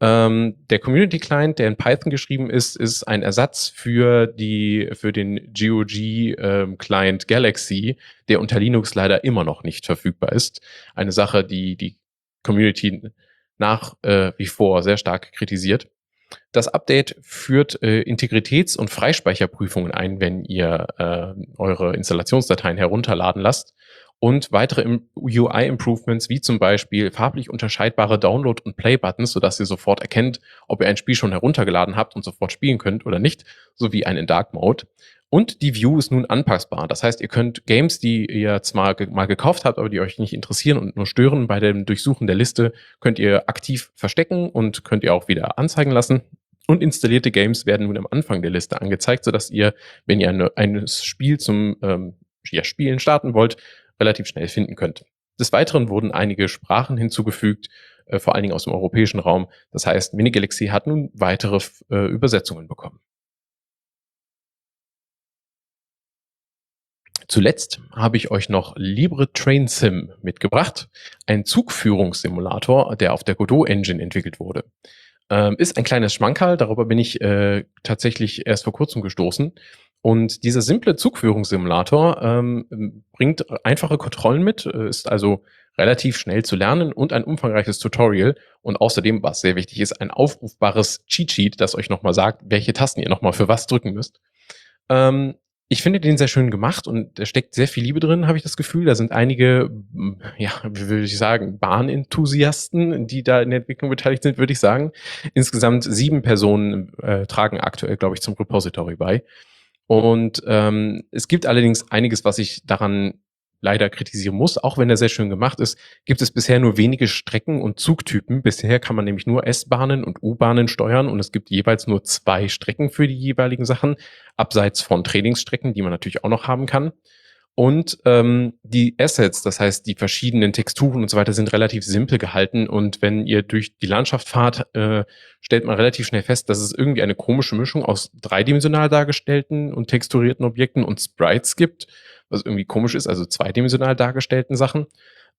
Ähm, der Community Client, der in Python geschrieben ist, ist ein Ersatz für die für den GOG ähm, Client Galaxy, der unter Linux leider immer noch nicht verfügbar ist. Eine Sache, die die Community nach äh, wie vor sehr stark kritisiert. Das Update führt äh, Integritäts- und Freispeicherprüfungen ein, wenn ihr äh, eure Installationsdateien herunterladen lasst und weitere UI-Improvements wie zum Beispiel farblich unterscheidbare Download- und Play-Buttons, sodass ihr sofort erkennt, ob ihr ein Spiel schon heruntergeladen habt und sofort spielen könnt oder nicht, sowie ein in Dark Mode. Und die View ist nun anpassbar. Das heißt, ihr könnt Games, die ihr zwar ge mal gekauft habt, aber die euch nicht interessieren und nur stören, bei dem Durchsuchen der Liste könnt ihr aktiv verstecken und könnt ihr auch wieder anzeigen lassen. Und installierte Games werden nun am Anfang der Liste angezeigt, sodass ihr, wenn ihr eine, ein Spiel zum ähm, ja, Spielen starten wollt, relativ schnell finden könnt. Des Weiteren wurden einige Sprachen hinzugefügt, äh, vor allen Dingen aus dem europäischen Raum. Das heißt, Minigalaxy hat nun weitere äh, Übersetzungen bekommen. Zuletzt habe ich euch noch Libre Train Sim mitgebracht, ein Zugführungssimulator, der auf der Godot Engine entwickelt wurde. Ähm, ist ein kleines Schmankerl, darüber bin ich äh, tatsächlich erst vor kurzem gestoßen. Und dieser simple Zugführungssimulator ähm, bringt einfache Kontrollen mit, äh, ist also relativ schnell zu lernen und ein umfangreiches Tutorial und außerdem, was sehr wichtig ist, ein aufrufbares Cheat Sheet, das euch nochmal sagt, welche Tasten ihr nochmal für was drücken müsst. Ähm, ich finde den sehr schön gemacht und da steckt sehr viel Liebe drin, habe ich das Gefühl. Da sind einige, ja, wie würde ich sagen, Bahnenthusiasten, die da in der Entwicklung beteiligt sind, würde ich sagen. Insgesamt sieben Personen äh, tragen aktuell, glaube ich, zum Repository bei. Und ähm, es gibt allerdings einiges, was ich daran leider kritisieren muss. Auch wenn er sehr schön gemacht ist, gibt es bisher nur wenige Strecken und Zugtypen. Bisher kann man nämlich nur S-Bahnen und U-Bahnen steuern und es gibt jeweils nur zwei Strecken für die jeweiligen Sachen, abseits von Trainingsstrecken, die man natürlich auch noch haben kann. Und ähm, die Assets, das heißt die verschiedenen Texturen und so weiter, sind relativ simpel gehalten. Und wenn ihr durch die Landschaft fahrt, äh, stellt man relativ schnell fest, dass es irgendwie eine komische Mischung aus dreidimensional dargestellten und texturierten Objekten und Sprites gibt was irgendwie komisch ist, also zweidimensional dargestellten Sachen.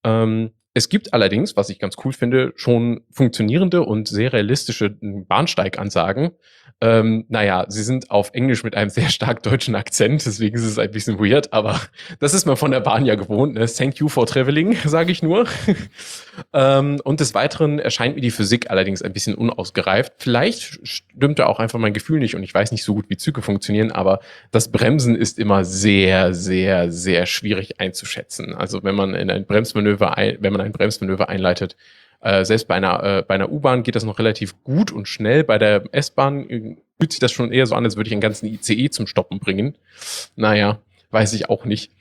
Ähm, es gibt allerdings, was ich ganz cool finde, schon funktionierende und sehr realistische Bahnsteigansagen. Ähm, naja, sie sind auf Englisch mit einem sehr stark deutschen Akzent, deswegen ist es ein bisschen weird, aber das ist man von der Bahn ja gewohnt. Ne? Thank you for traveling, sage ich nur. ähm, und des Weiteren erscheint mir die Physik allerdings ein bisschen unausgereift. Vielleicht stimmte auch einfach mein Gefühl nicht und ich weiß nicht so gut, wie Züge funktionieren, aber das Bremsen ist immer sehr, sehr, sehr schwierig einzuschätzen. Also wenn man in ein Bremsmanöver, ein, wenn man ein Bremsmanöver einleitet, äh, selbst bei einer, äh, bei einer U-Bahn geht das noch relativ gut und schnell. Bei der S-Bahn äh, fühlt sich das schon eher so an, als würde ich einen ganzen ICE zum Stoppen bringen. Naja, weiß ich auch nicht.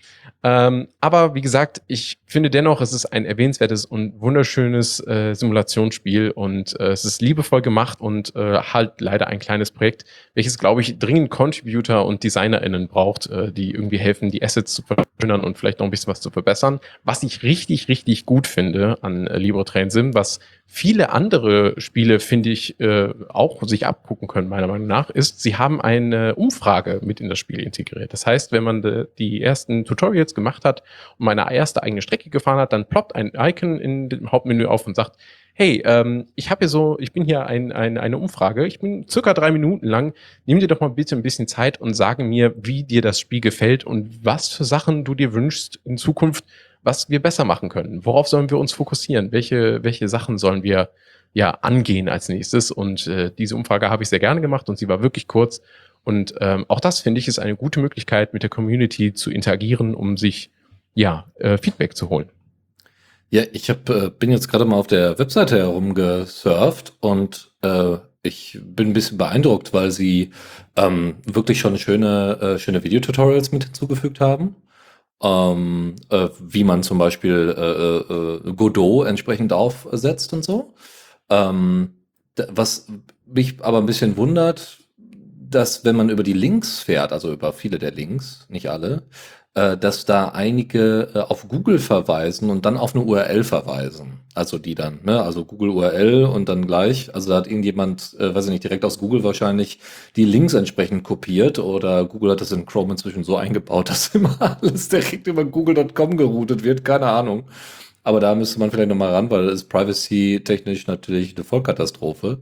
Ähm, aber wie gesagt, ich finde dennoch, es ist ein erwähnenswertes und wunderschönes äh, Simulationsspiel und äh, es ist liebevoll gemacht und äh, halt leider ein kleines Projekt, welches, glaube ich, dringend Contributor und DesignerInnen braucht, äh, die irgendwie helfen, die Assets zu verschönern und vielleicht noch ein bisschen was zu verbessern. Was ich richtig, richtig gut finde an äh, LibreTrain Sim, was viele andere Spiele, finde ich, äh, auch sich abgucken können, meiner Meinung nach, ist, sie haben eine Umfrage mit in das Spiel integriert. Das heißt, wenn man de, die ersten Tutorials gemacht hat und meine erste eigene Strecke gefahren hat, dann ploppt ein Icon in dem Hauptmenü auf und sagt, hey, ähm, ich habe hier so, ich bin hier ein, ein, eine Umfrage, ich bin circa drei Minuten lang, nimm dir doch mal bitte ein bisschen Zeit und sage mir, wie dir das Spiel gefällt und was für Sachen du dir wünschst in Zukunft, was wir besser machen können. Worauf sollen wir uns fokussieren? Welche, welche Sachen sollen wir ja angehen als nächstes? Und äh, diese Umfrage habe ich sehr gerne gemacht und sie war wirklich kurz. Und ähm, auch das finde ich ist eine gute Möglichkeit, mit der Community zu interagieren, um sich ja äh, Feedback zu holen. Ja, ich hab, äh, bin jetzt gerade mal auf der Webseite herumgesurft und äh, ich bin ein bisschen beeindruckt, weil sie ähm, wirklich schon schöne, äh, schöne Videotutorials mit hinzugefügt haben ähm, äh, wie man zum Beispiel äh, äh, Godot entsprechend aufsetzt und so. Ähm, was mich aber ein bisschen wundert, dass wenn man über die Links fährt, also über viele der Links, nicht alle, dass da einige äh, auf Google verweisen und dann auf eine URL verweisen. Also die dann, ne? Also Google URL und dann gleich, also da hat irgendjemand, äh, weiß ich nicht, direkt aus Google wahrscheinlich die Links entsprechend kopiert oder Google hat das in Chrome inzwischen so eingebaut, dass immer alles direkt über google.com geroutet wird, keine Ahnung. aber da müsste man vielleicht nochmal ran, weil ist privacy-technisch natürlich eine Vollkatastrophe.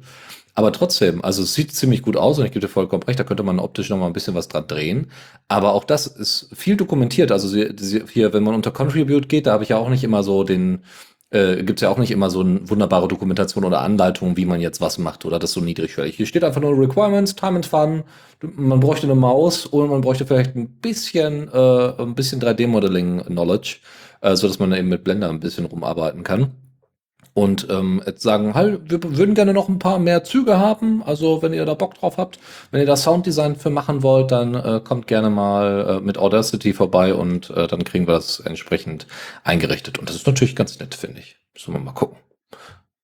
Aber trotzdem, also es sieht ziemlich gut aus und ich gebe dir vollkommen recht, da könnte man optisch noch mal ein bisschen was dran drehen. Aber auch das ist viel dokumentiert. Also hier, wenn man unter Contribute geht, da habe ich ja auch nicht immer so den, äh, gibt es ja auch nicht immer so eine wunderbare Dokumentation oder Anleitung, wie man jetzt was macht oder das so niedrigschwellig. Hier steht einfach nur Requirements, Time and Fun. Man bräuchte eine Maus und man bräuchte vielleicht ein bisschen, äh, ein bisschen 3D-Modeling-Knowledge, äh, so dass man eben mit Blender ein bisschen rumarbeiten kann und ähm, jetzt sagen, halt, wir würden gerne noch ein paar mehr Züge haben. Also wenn ihr da Bock drauf habt, wenn ihr da Sounddesign für machen wollt, dann äh, kommt gerne mal äh, mit Audacity vorbei und äh, dann kriegen wir das entsprechend eingerichtet. Und das ist natürlich ganz nett, finde ich. Müssen wir mal gucken.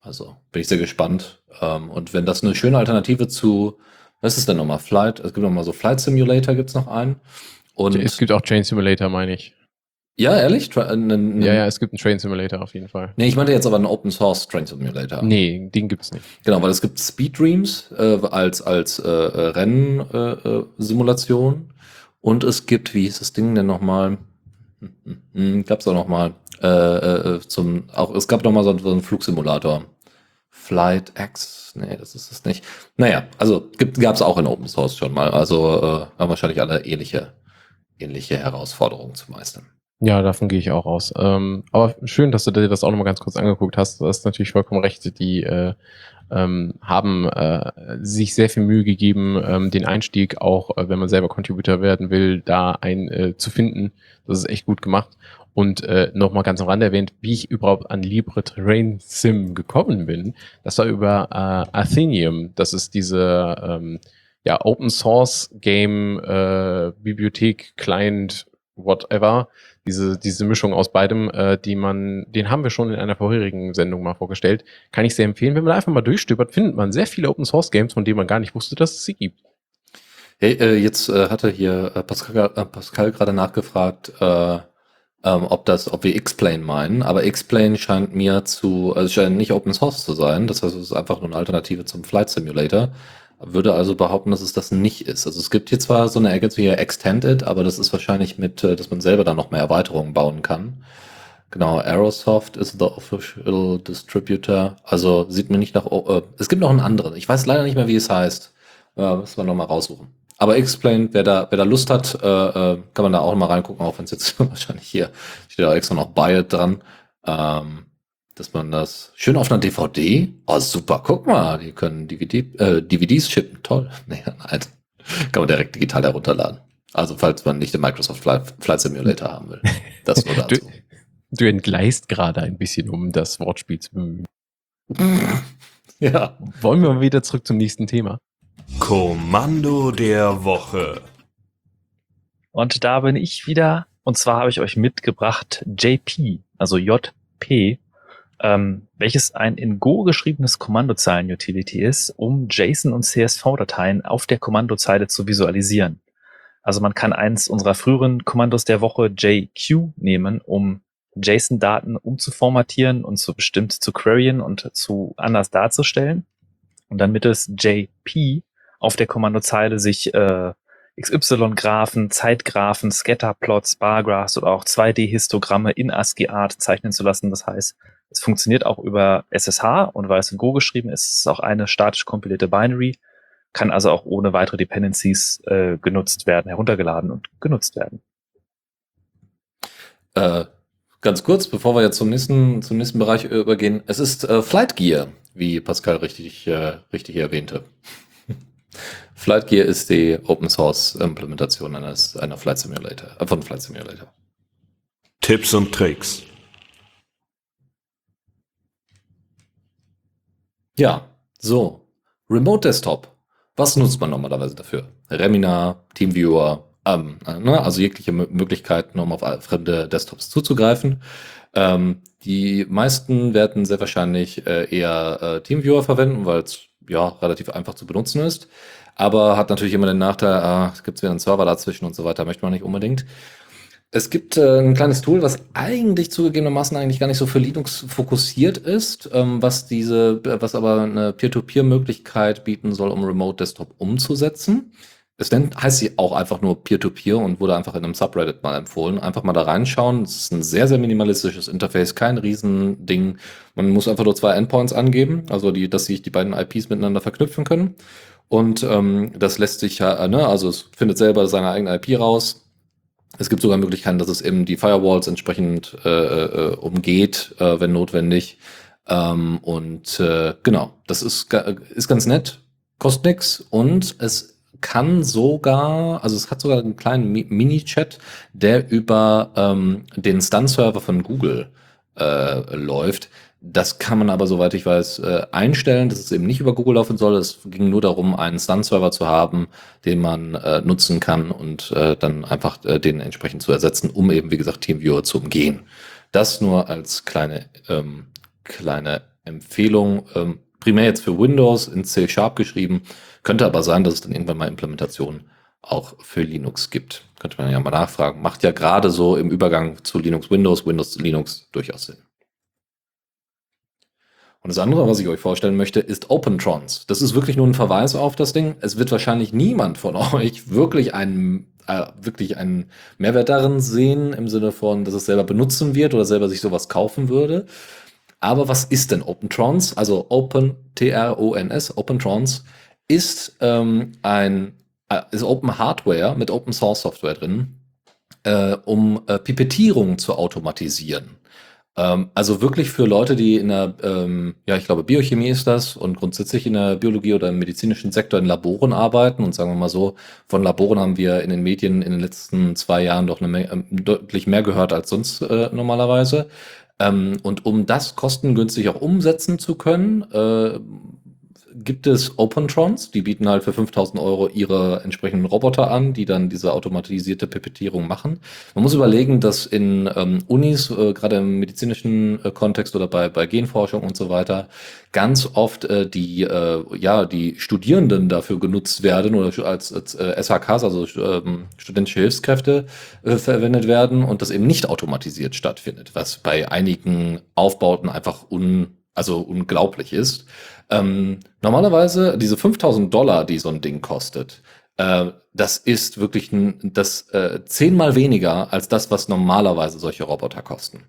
Also bin ich sehr gespannt. Ähm, und wenn das eine schöne Alternative zu, was ist denn nochmal? Flight, es gibt nochmal so Flight Simulator, gibt's noch einen. Und es gibt auch Chain Simulator, meine ich. Ja, ehrlich? Tra äh, ne, ne, ja, ja, es gibt einen Train Simulator auf jeden Fall. Nee, ich meinte jetzt aber einen Open Source Train Simulator. Nee, den gibt's nicht. Genau, weil es gibt Speed Dreams äh, als, als äh, Rennsimulation. Äh, äh und es gibt, wie hieß das Ding denn nochmal? Hm, hm, hm, gab's auch nochmal. Äh, äh, zum, auch, es gab nochmal so, so einen Flugsimulator. Flight X, nee, das ist es nicht. Naja, also gibt, gab's auch in Open Source schon mal. Also äh, haben wahrscheinlich alle ähnliche, ähnliche Herausforderungen zu meistern. Ja, davon gehe ich auch aus. Ähm, aber schön, dass du dir das auch nochmal ganz kurz angeguckt hast. Du hast natürlich vollkommen recht. Die äh, ähm, haben äh, sich sehr viel Mühe gegeben, ähm, den Einstieg auch, äh, wenn man selber Contributor werden will, da ein äh, zu finden. Das ist echt gut gemacht. Und äh, nochmal ganz am Rande erwähnt, wie ich überhaupt an Libre Terrain Sim gekommen bin. Das war über äh, Athenium. Das ist diese ähm, ja, Open Source Game äh, Bibliothek Client whatever diese, diese Mischung aus beidem, äh, die man, den haben wir schon in einer vorherigen Sendung mal vorgestellt, kann ich sehr empfehlen. Wenn man einfach mal durchstöbert, findet man sehr viele Open Source Games, von denen man gar nicht wusste, dass es sie gibt. Hey, äh, jetzt äh, hatte hier äh, Pascal, äh, Pascal gerade nachgefragt, äh, ähm, ob das, ob wir X-Plane meinen, aber X-Plane scheint mir zu, also scheint nicht Open Source zu sein. Das heißt, es ist einfach nur eine Alternative zum Flight Simulator würde also behaupten, dass es das nicht ist. Also es gibt hier zwar so eine Ergänzung wie Extended, aber das ist wahrscheinlich mit, äh, dass man selber dann noch mehr Erweiterungen bauen kann. Genau, Aerosoft ist the official distributor. Also sieht mir nicht nach. Äh, es gibt noch einen anderen. Ich weiß leider nicht mehr, wie es heißt. Äh, müssen wir nochmal raussuchen. Aber Explain, wer da, wer da Lust hat, äh, äh, kann man da auch mal reingucken, auch wenn es jetzt wahrscheinlich hier steht da extra noch Buy dran. Ähm, dass man das schön auf einer DVD, oh super, guck mal, die können DVD, äh, DVDs chippen, toll. Nee, nein, kann man direkt digital herunterladen. Also falls man nicht den Microsoft Flight, Flight Simulator haben will. Das nur dazu. du, du entgleist gerade ein bisschen, um das Wortspiel zu bemühen. ja. Wollen wir mal wieder zurück zum nächsten Thema? Kommando der Woche. Und da bin ich wieder. Und zwar habe ich euch mitgebracht JP, also JP ähm, welches ein in Go geschriebenes Kommandozeilen-Utility ist, um JSON- und CSV-Dateien auf der Kommandozeile zu visualisieren. Also man kann eins unserer früheren Kommandos der Woche JQ nehmen, um JSON-Daten umzuformatieren und zu bestimmt zu queryen und zu anders darzustellen. Und dann mittels JP auf der Kommandozeile sich äh, XY-Graphen, Zeitgraphen, Scatterplots, Bargraphs oder auch 2D-Histogramme in ASCII-Art zeichnen zu lassen. Das heißt, es funktioniert auch über SSH und weil es in Go geschrieben ist, ist es auch eine statisch kompilierte Binary, kann also auch ohne weitere Dependencies äh, genutzt werden, heruntergeladen und genutzt werden. Äh, ganz kurz, bevor wir jetzt zum nächsten, zum nächsten Bereich übergehen. Es ist äh, Flight Gear, wie Pascal richtig, äh, richtig erwähnte. Flight Gear ist die Open Source Implementation eines, einer Flight Simulator, äh, von Flight Simulator. Tipps und Tricks. Ja, so. Remote Desktop. Was nutzt man normalerweise dafür? Remina, Teamviewer, ähm, ne? also jegliche Möglichkeiten, um auf fremde Desktops zuzugreifen. Ähm, die meisten werden sehr wahrscheinlich äh, eher äh, Teamviewer verwenden, weil es ja relativ einfach zu benutzen ist. Aber hat natürlich immer den Nachteil, ah, es gibt wieder einen Server dazwischen und so weiter, möchte man nicht unbedingt. Es gibt äh, ein kleines Tool, was eigentlich zugegebenermaßen eigentlich gar nicht so für Linux fokussiert ist, ähm, was diese, was aber eine Peer-to-Peer-Möglichkeit bieten soll, um Remote Desktop umzusetzen. es nennt, heißt sie auch einfach nur Peer-to-Peer -Peer und wurde einfach in einem Subreddit mal empfohlen. Einfach mal da reinschauen. Es ist ein sehr, sehr minimalistisches Interface, kein Riesending. Man muss einfach nur zwei Endpoints angeben, also die, dass sich die beiden IPs miteinander verknüpfen können. Und ähm, das lässt sich ja, ne, also es findet selber seine eigene IP raus. Es gibt sogar Möglichkeiten, dass es eben die Firewalls entsprechend äh, äh, umgeht, äh, wenn notwendig. Ähm, und äh, genau, das ist, ist ganz nett, kostet nix und es kann sogar, also es hat sogar einen kleinen Mini-Chat, der über ähm, den Stun-Server von Google äh, läuft. Das kann man aber, soweit ich weiß, äh, einstellen, dass es eben nicht über Google laufen soll. Es ging nur darum, einen Stun-Server zu haben, den man äh, nutzen kann und äh, dann einfach äh, den entsprechend zu ersetzen, um eben, wie gesagt, TeamViewer zu umgehen. Das nur als kleine, ähm, kleine Empfehlung. Ähm, primär jetzt für Windows in C-Sharp geschrieben. Könnte aber sein, dass es dann irgendwann mal Implementationen auch für Linux gibt. Könnte man ja mal nachfragen. Macht ja gerade so im Übergang zu Linux Windows, Windows zu Linux durchaus Sinn. Und das andere, was ich euch vorstellen möchte, ist OpenTrons. Das ist wirklich nur ein Verweis auf das Ding. Es wird wahrscheinlich niemand von euch wirklich einen, äh, wirklich einen Mehrwert darin sehen, im Sinne von, dass es selber benutzen wird oder selber sich sowas kaufen würde. Aber was ist denn OpenTrons? Also Open, T-R-O-N-S, OpenTrons ist ähm, ein äh, ist Open Hardware mit Open Source Software drin, äh, um äh, Pipettierung zu automatisieren. Ähm, also wirklich für Leute, die in der, ähm, ja, ich glaube, Biochemie ist das und grundsätzlich in der Biologie oder im medizinischen Sektor in Laboren arbeiten. Und sagen wir mal so, von Laboren haben wir in den Medien in den letzten zwei Jahren doch eine äh, deutlich mehr gehört als sonst äh, normalerweise. Ähm, und um das kostengünstig auch umsetzen zu können, äh, gibt es Opentrons, die bieten halt für 5000 Euro ihre entsprechenden Roboter an, die dann diese automatisierte Pipettierung machen. Man muss überlegen, dass in ähm, Unis, äh, gerade im medizinischen äh, Kontext oder bei, bei Genforschung und so weiter, ganz oft äh, die, äh, ja, die Studierenden dafür genutzt werden oder als, als äh, SHKs, also ähm, studentische Hilfskräfte, äh, verwendet werden und das eben nicht automatisiert stattfindet, was bei einigen Aufbauten einfach un also unglaublich ist. Ähm, normalerweise diese 5000 Dollar, die so ein Ding kostet, äh, das ist wirklich ein, das äh, zehnmal weniger als das, was normalerweise solche Roboter kosten.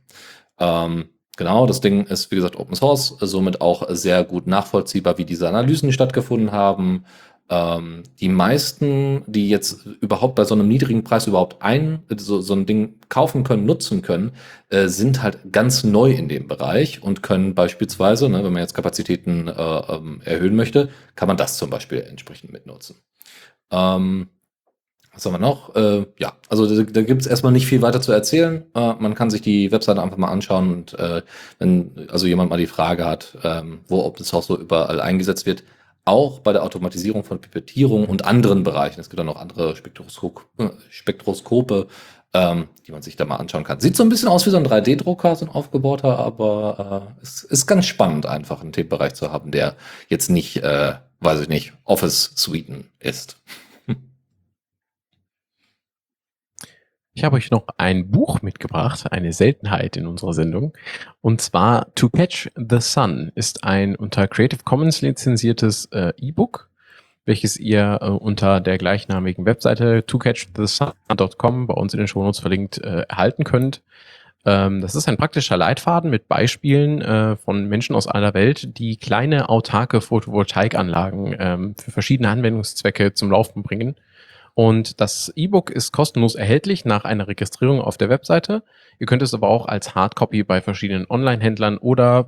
Ähm, genau, das Ding ist wie gesagt Open Source, somit auch sehr gut nachvollziehbar, wie diese Analysen stattgefunden haben. Ähm, die meisten, die jetzt überhaupt bei so einem niedrigen Preis überhaupt ein, so, so ein Ding kaufen können, nutzen können, äh, sind halt ganz neu in dem Bereich und können beispielsweise, ne, wenn man jetzt Kapazitäten äh, ähm, erhöhen möchte, kann man das zum Beispiel entsprechend mitnutzen. Ähm, was haben wir noch? Äh, ja, also da, da gibt es erstmal nicht viel weiter zu erzählen. Äh, man kann sich die Webseite einfach mal anschauen und äh, wenn also jemand mal die Frage hat, ähm, wo Open Source so überall eingesetzt wird, auch bei der Automatisierung von Pipettierung und anderen Bereichen. Es gibt dann noch andere Spektroskop äh, Spektroskope, ähm, die man sich da mal anschauen kann. Sieht so ein bisschen aus wie so ein 3D-Drucker, so ein aufgebauter, aber äh, es ist ganz spannend, einfach einen Themenbereich zu haben, der jetzt nicht, äh, weiß ich nicht, Office-Suiten ist. Ich habe euch noch ein Buch mitgebracht, eine Seltenheit in unserer Sendung. Und zwar To Catch the Sun ist ein unter Creative Commons lizenziertes äh, E-Book, welches ihr äh, unter der gleichnamigen Webseite tocatchthesun.com bei uns in den Shownotes verlinkt äh, erhalten könnt. Ähm, das ist ein praktischer Leitfaden mit Beispielen äh, von Menschen aus aller Welt, die kleine autarke Photovoltaikanlagen ähm, für verschiedene Anwendungszwecke zum Laufen bringen und das E-Book ist kostenlos erhältlich nach einer Registrierung auf der Webseite. Ihr könnt es aber auch als Hardcopy bei verschiedenen Online-Händlern oder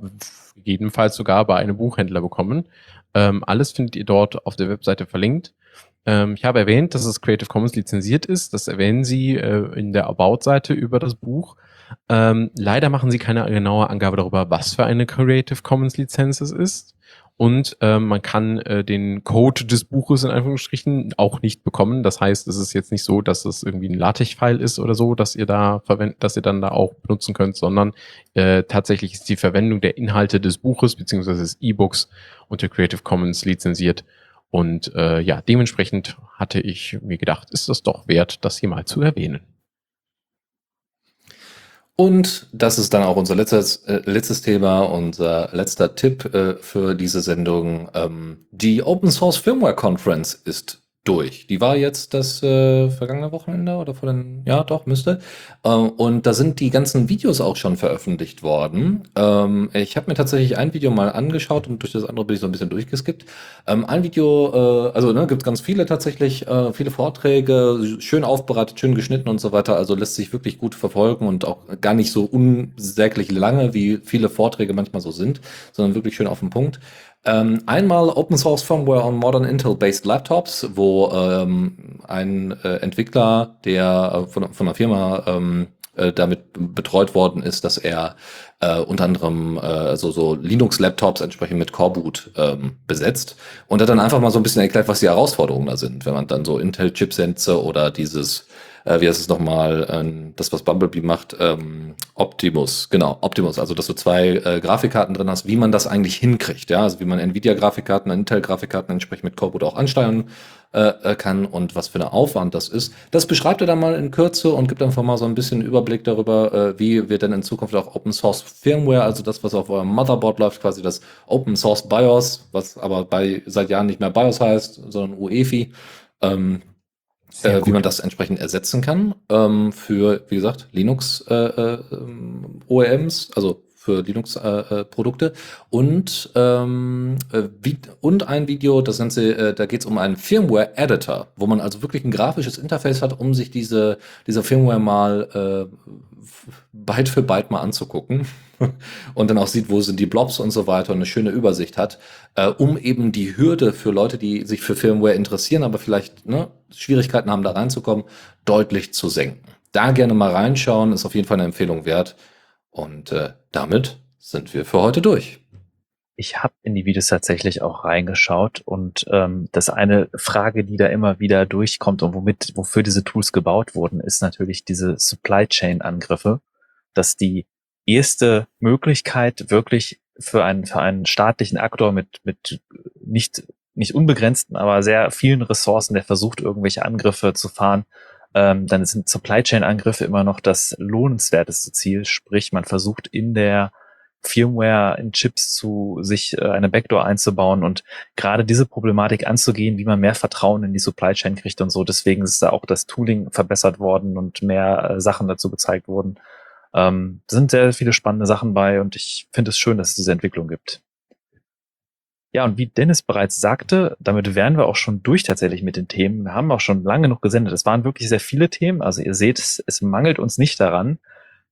jedenfalls sogar bei einem Buchhändler bekommen. Ähm, alles findet ihr dort auf der Webseite verlinkt. Ähm, ich habe erwähnt, dass es Creative Commons lizenziert ist. Das erwähnen Sie äh, in der About-Seite über das Buch. Ähm, leider machen Sie keine genaue Angabe darüber, was für eine Creative Commons Lizenz es ist und äh, man kann äh, den Code des Buches in Anführungsstrichen auch nicht bekommen. Das heißt, es ist jetzt nicht so, dass es irgendwie ein LaTeX-File ist oder so, dass ihr da verwendet, dass ihr dann da auch benutzen könnt, sondern äh, tatsächlich ist die Verwendung der Inhalte des Buches beziehungsweise des E-Books unter Creative Commons lizenziert. Und äh, ja, dementsprechend hatte ich mir gedacht, ist das doch wert, das hier mal zu erwähnen. Und das ist dann auch unser letztes, äh, letztes Thema, unser letzter Tipp äh, für diese Sendung. Ähm, die Open Source Firmware Conference ist durch. Die war jetzt das äh, vergangene Wochenende oder vor den, ja doch, müsste. Äh, und da sind die ganzen Videos auch schon veröffentlicht worden. Ähm, ich habe mir tatsächlich ein Video mal angeschaut und durch das andere bin ich so ein bisschen durchgeskippt. Ähm, ein Video, äh, also ne, gibt ganz viele tatsächlich, äh, viele Vorträge, schön aufbereitet, schön geschnitten und so weiter. Also lässt sich wirklich gut verfolgen und auch gar nicht so unsäglich lange, wie viele Vorträge manchmal so sind, sondern wirklich schön auf den Punkt. Ähm, einmal Open Source Firmware on Modern Intel-based Laptops, wo ähm, ein äh, Entwickler, der äh, von, von einer Firma ähm, äh, damit betreut worden ist, dass er äh, unter anderem äh, so, so Linux-Laptops entsprechend mit Coreboot ähm, besetzt. Und hat dann einfach mal so ein bisschen erklärt, was die Herausforderungen da sind, wenn man dann so Intel-Chipsätze oder dieses äh, wie heißt es nochmal, ähm, das, was Bumblebee macht, ähm, Optimus, genau, Optimus, also dass du zwei äh, Grafikkarten drin hast, wie man das eigentlich hinkriegt, ja, also wie man Nvidia-Grafikkarten, Intel-Grafikkarten entsprechend mit Coreboot auch ansteuern äh, äh, kann und was für ein Aufwand das ist. Das beschreibt er dann mal in Kürze und gibt einfach mal so ein bisschen Überblick darüber, äh, wie wir denn in Zukunft auch Open Source Firmware, also das, was auf eurem Motherboard läuft, quasi das Open Source BIOS, was aber bei seit Jahren nicht mehr BIOS heißt, sondern UEFI, ähm, äh, wie man das entsprechend ersetzen kann ähm, für, wie gesagt, Linux äh, äh, OEMs, also für Linux-Produkte äh, und ähm, äh, und ein Video, das Ganze, äh, da geht es um einen Firmware-Editor, wo man also wirklich ein grafisches Interface hat, um sich diese diese Firmware mal äh, Byte für Byte mal anzugucken und dann auch sieht, wo sind die Blobs und so weiter und eine schöne Übersicht hat, äh, um eben die Hürde für Leute, die sich für Firmware interessieren, aber vielleicht ne, Schwierigkeiten haben, da reinzukommen, deutlich zu senken. Da gerne mal reinschauen, ist auf jeden Fall eine Empfehlung wert. Und äh, damit sind wir für heute durch. Ich habe in die Videos tatsächlich auch reingeschaut und ähm, das eine Frage, die da immer wieder durchkommt und womit, wofür diese Tools gebaut wurden, ist natürlich diese Supply Chain Angriffe, dass die erste Möglichkeit wirklich für einen, für einen staatlichen Aktor mit, mit nicht, nicht unbegrenzten, aber sehr vielen Ressourcen, der versucht, irgendwelche Angriffe zu fahren, ähm, dann sind Supply Chain Angriffe immer noch das lohnenswerteste Ziel. Sprich, man versucht in der Firmware in Chips zu sich äh, eine Backdoor einzubauen und gerade diese Problematik anzugehen, wie man mehr Vertrauen in die Supply Chain kriegt und so. Deswegen ist da auch das Tooling verbessert worden und mehr äh, Sachen dazu gezeigt wurden. Ähm, sind sehr viele spannende Sachen bei und ich finde es schön, dass es diese Entwicklung gibt. Ja, und wie Dennis bereits sagte, damit wären wir auch schon durch tatsächlich mit den Themen. Wir haben auch schon lange noch gesendet. Es waren wirklich sehr viele Themen. Also ihr seht, es, es mangelt uns nicht daran.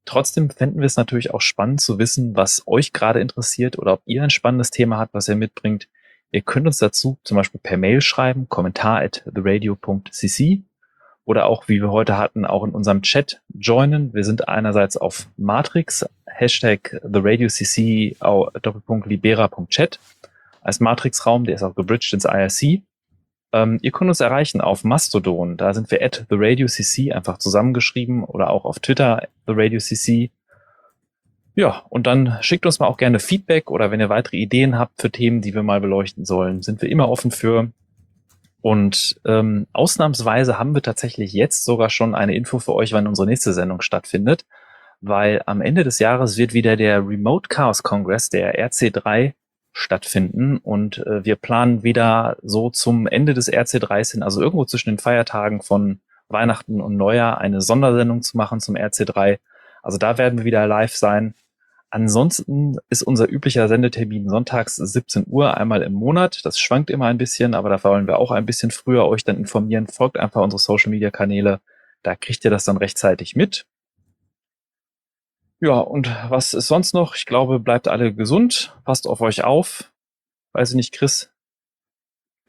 Trotzdem fänden wir es natürlich auch spannend zu wissen, was euch gerade interessiert oder ob ihr ein spannendes Thema habt, was ihr mitbringt. Ihr könnt uns dazu zum Beispiel per Mail schreiben, kommentar at theradio.cc oder auch, wie wir heute hatten, auch in unserem Chat joinen. Wir sind einerseits auf Matrix, Hashtag theradiocc, Doppelpunkt libera.chat als Matrix-Raum, der ist auch gebridged ins IRC. Ähm, ihr könnt uns erreichen auf Mastodon, da sind wir at the Radio CC einfach zusammengeschrieben oder auch auf Twitter the Radio CC. Ja, und dann schickt uns mal auch gerne Feedback oder wenn ihr weitere Ideen habt für Themen, die wir mal beleuchten sollen, sind wir immer offen für. Und ähm, ausnahmsweise haben wir tatsächlich jetzt sogar schon eine Info für euch, wann unsere nächste Sendung stattfindet, weil am Ende des Jahres wird wieder der Remote Chaos Congress, der RC3, stattfinden. Und äh, wir planen wieder so zum Ende des RC3s hin, also irgendwo zwischen den Feiertagen von Weihnachten und Neujahr, eine Sondersendung zu machen zum RC3. Also da werden wir wieder live sein. Ansonsten ist unser üblicher Sendetermin sonntags 17 Uhr einmal im Monat. Das schwankt immer ein bisschen, aber da wollen wir auch ein bisschen früher euch dann informieren. Folgt einfach unsere Social Media Kanäle. Da kriegt ihr das dann rechtzeitig mit. Ja, und was ist sonst noch? Ich glaube, bleibt alle gesund, passt auf euch auf. Weiß ich nicht, Chris.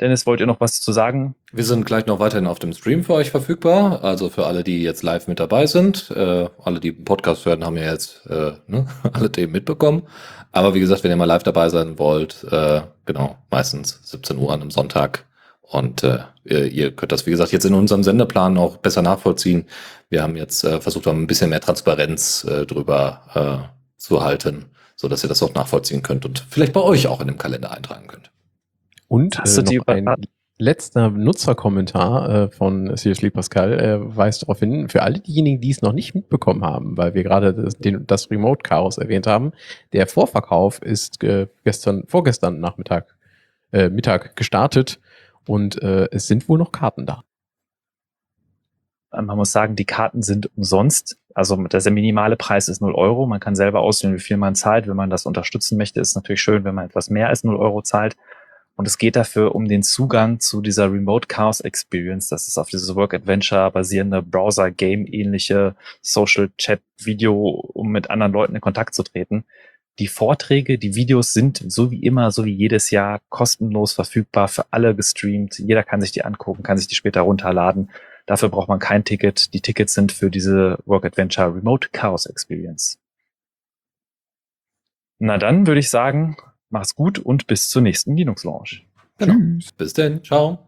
Dennis, wollt ihr noch was zu sagen? Wir sind gleich noch weiterhin auf dem Stream für euch verfügbar. Also für alle, die jetzt live mit dabei sind. Äh, alle, die Podcast hören, haben ja jetzt äh, ne, alle Themen mitbekommen. Aber wie gesagt, wenn ihr mal live dabei sein wollt, äh, genau, meistens 17 Uhr an einem Sonntag und äh, ihr könnt das, wie gesagt, jetzt in unserem Sendeplan auch besser nachvollziehen. Wir haben jetzt äh, versucht, ein bisschen mehr Transparenz äh, drüber äh, zu halten, so dass ihr das auch nachvollziehen könnt und vielleicht bei euch auch in dem Kalender eintragen könnt. Und Hast äh, du noch ein letzter Nutzerkommentar äh, von Seriously Pascal äh, weist darauf hin, für alle diejenigen, die es noch nicht mitbekommen haben, weil wir gerade das, den, das Remote Chaos erwähnt haben, der Vorverkauf ist äh, gestern, vorgestern Nachmittag, äh, Mittag gestartet Und äh, es sind wohl noch Karten da. Man muss sagen, die Karten sind umsonst. Also der minimale Preis ist 0 Euro. Man kann selber auswählen, wie viel man zahlt. Wenn man das unterstützen möchte, ist natürlich schön, wenn man etwas mehr als 0 Euro zahlt. Und es geht dafür um den Zugang zu dieser Remote Chaos Experience. Das ist auf dieses Work Adventure basierende Browser-Game-ähnliche Social Chat Video, um mit anderen Leuten in Kontakt zu treten. Die Vorträge, die Videos sind so wie immer, so wie jedes Jahr kostenlos verfügbar für alle gestreamt. Jeder kann sich die angucken, kann sich die später runterladen. Dafür braucht man kein Ticket. Die Tickets sind für diese Work Adventure Remote Chaos Experience. Na dann würde ich sagen, mach's gut und bis zur nächsten Linux Launch. Genau. Bis denn. Ciao.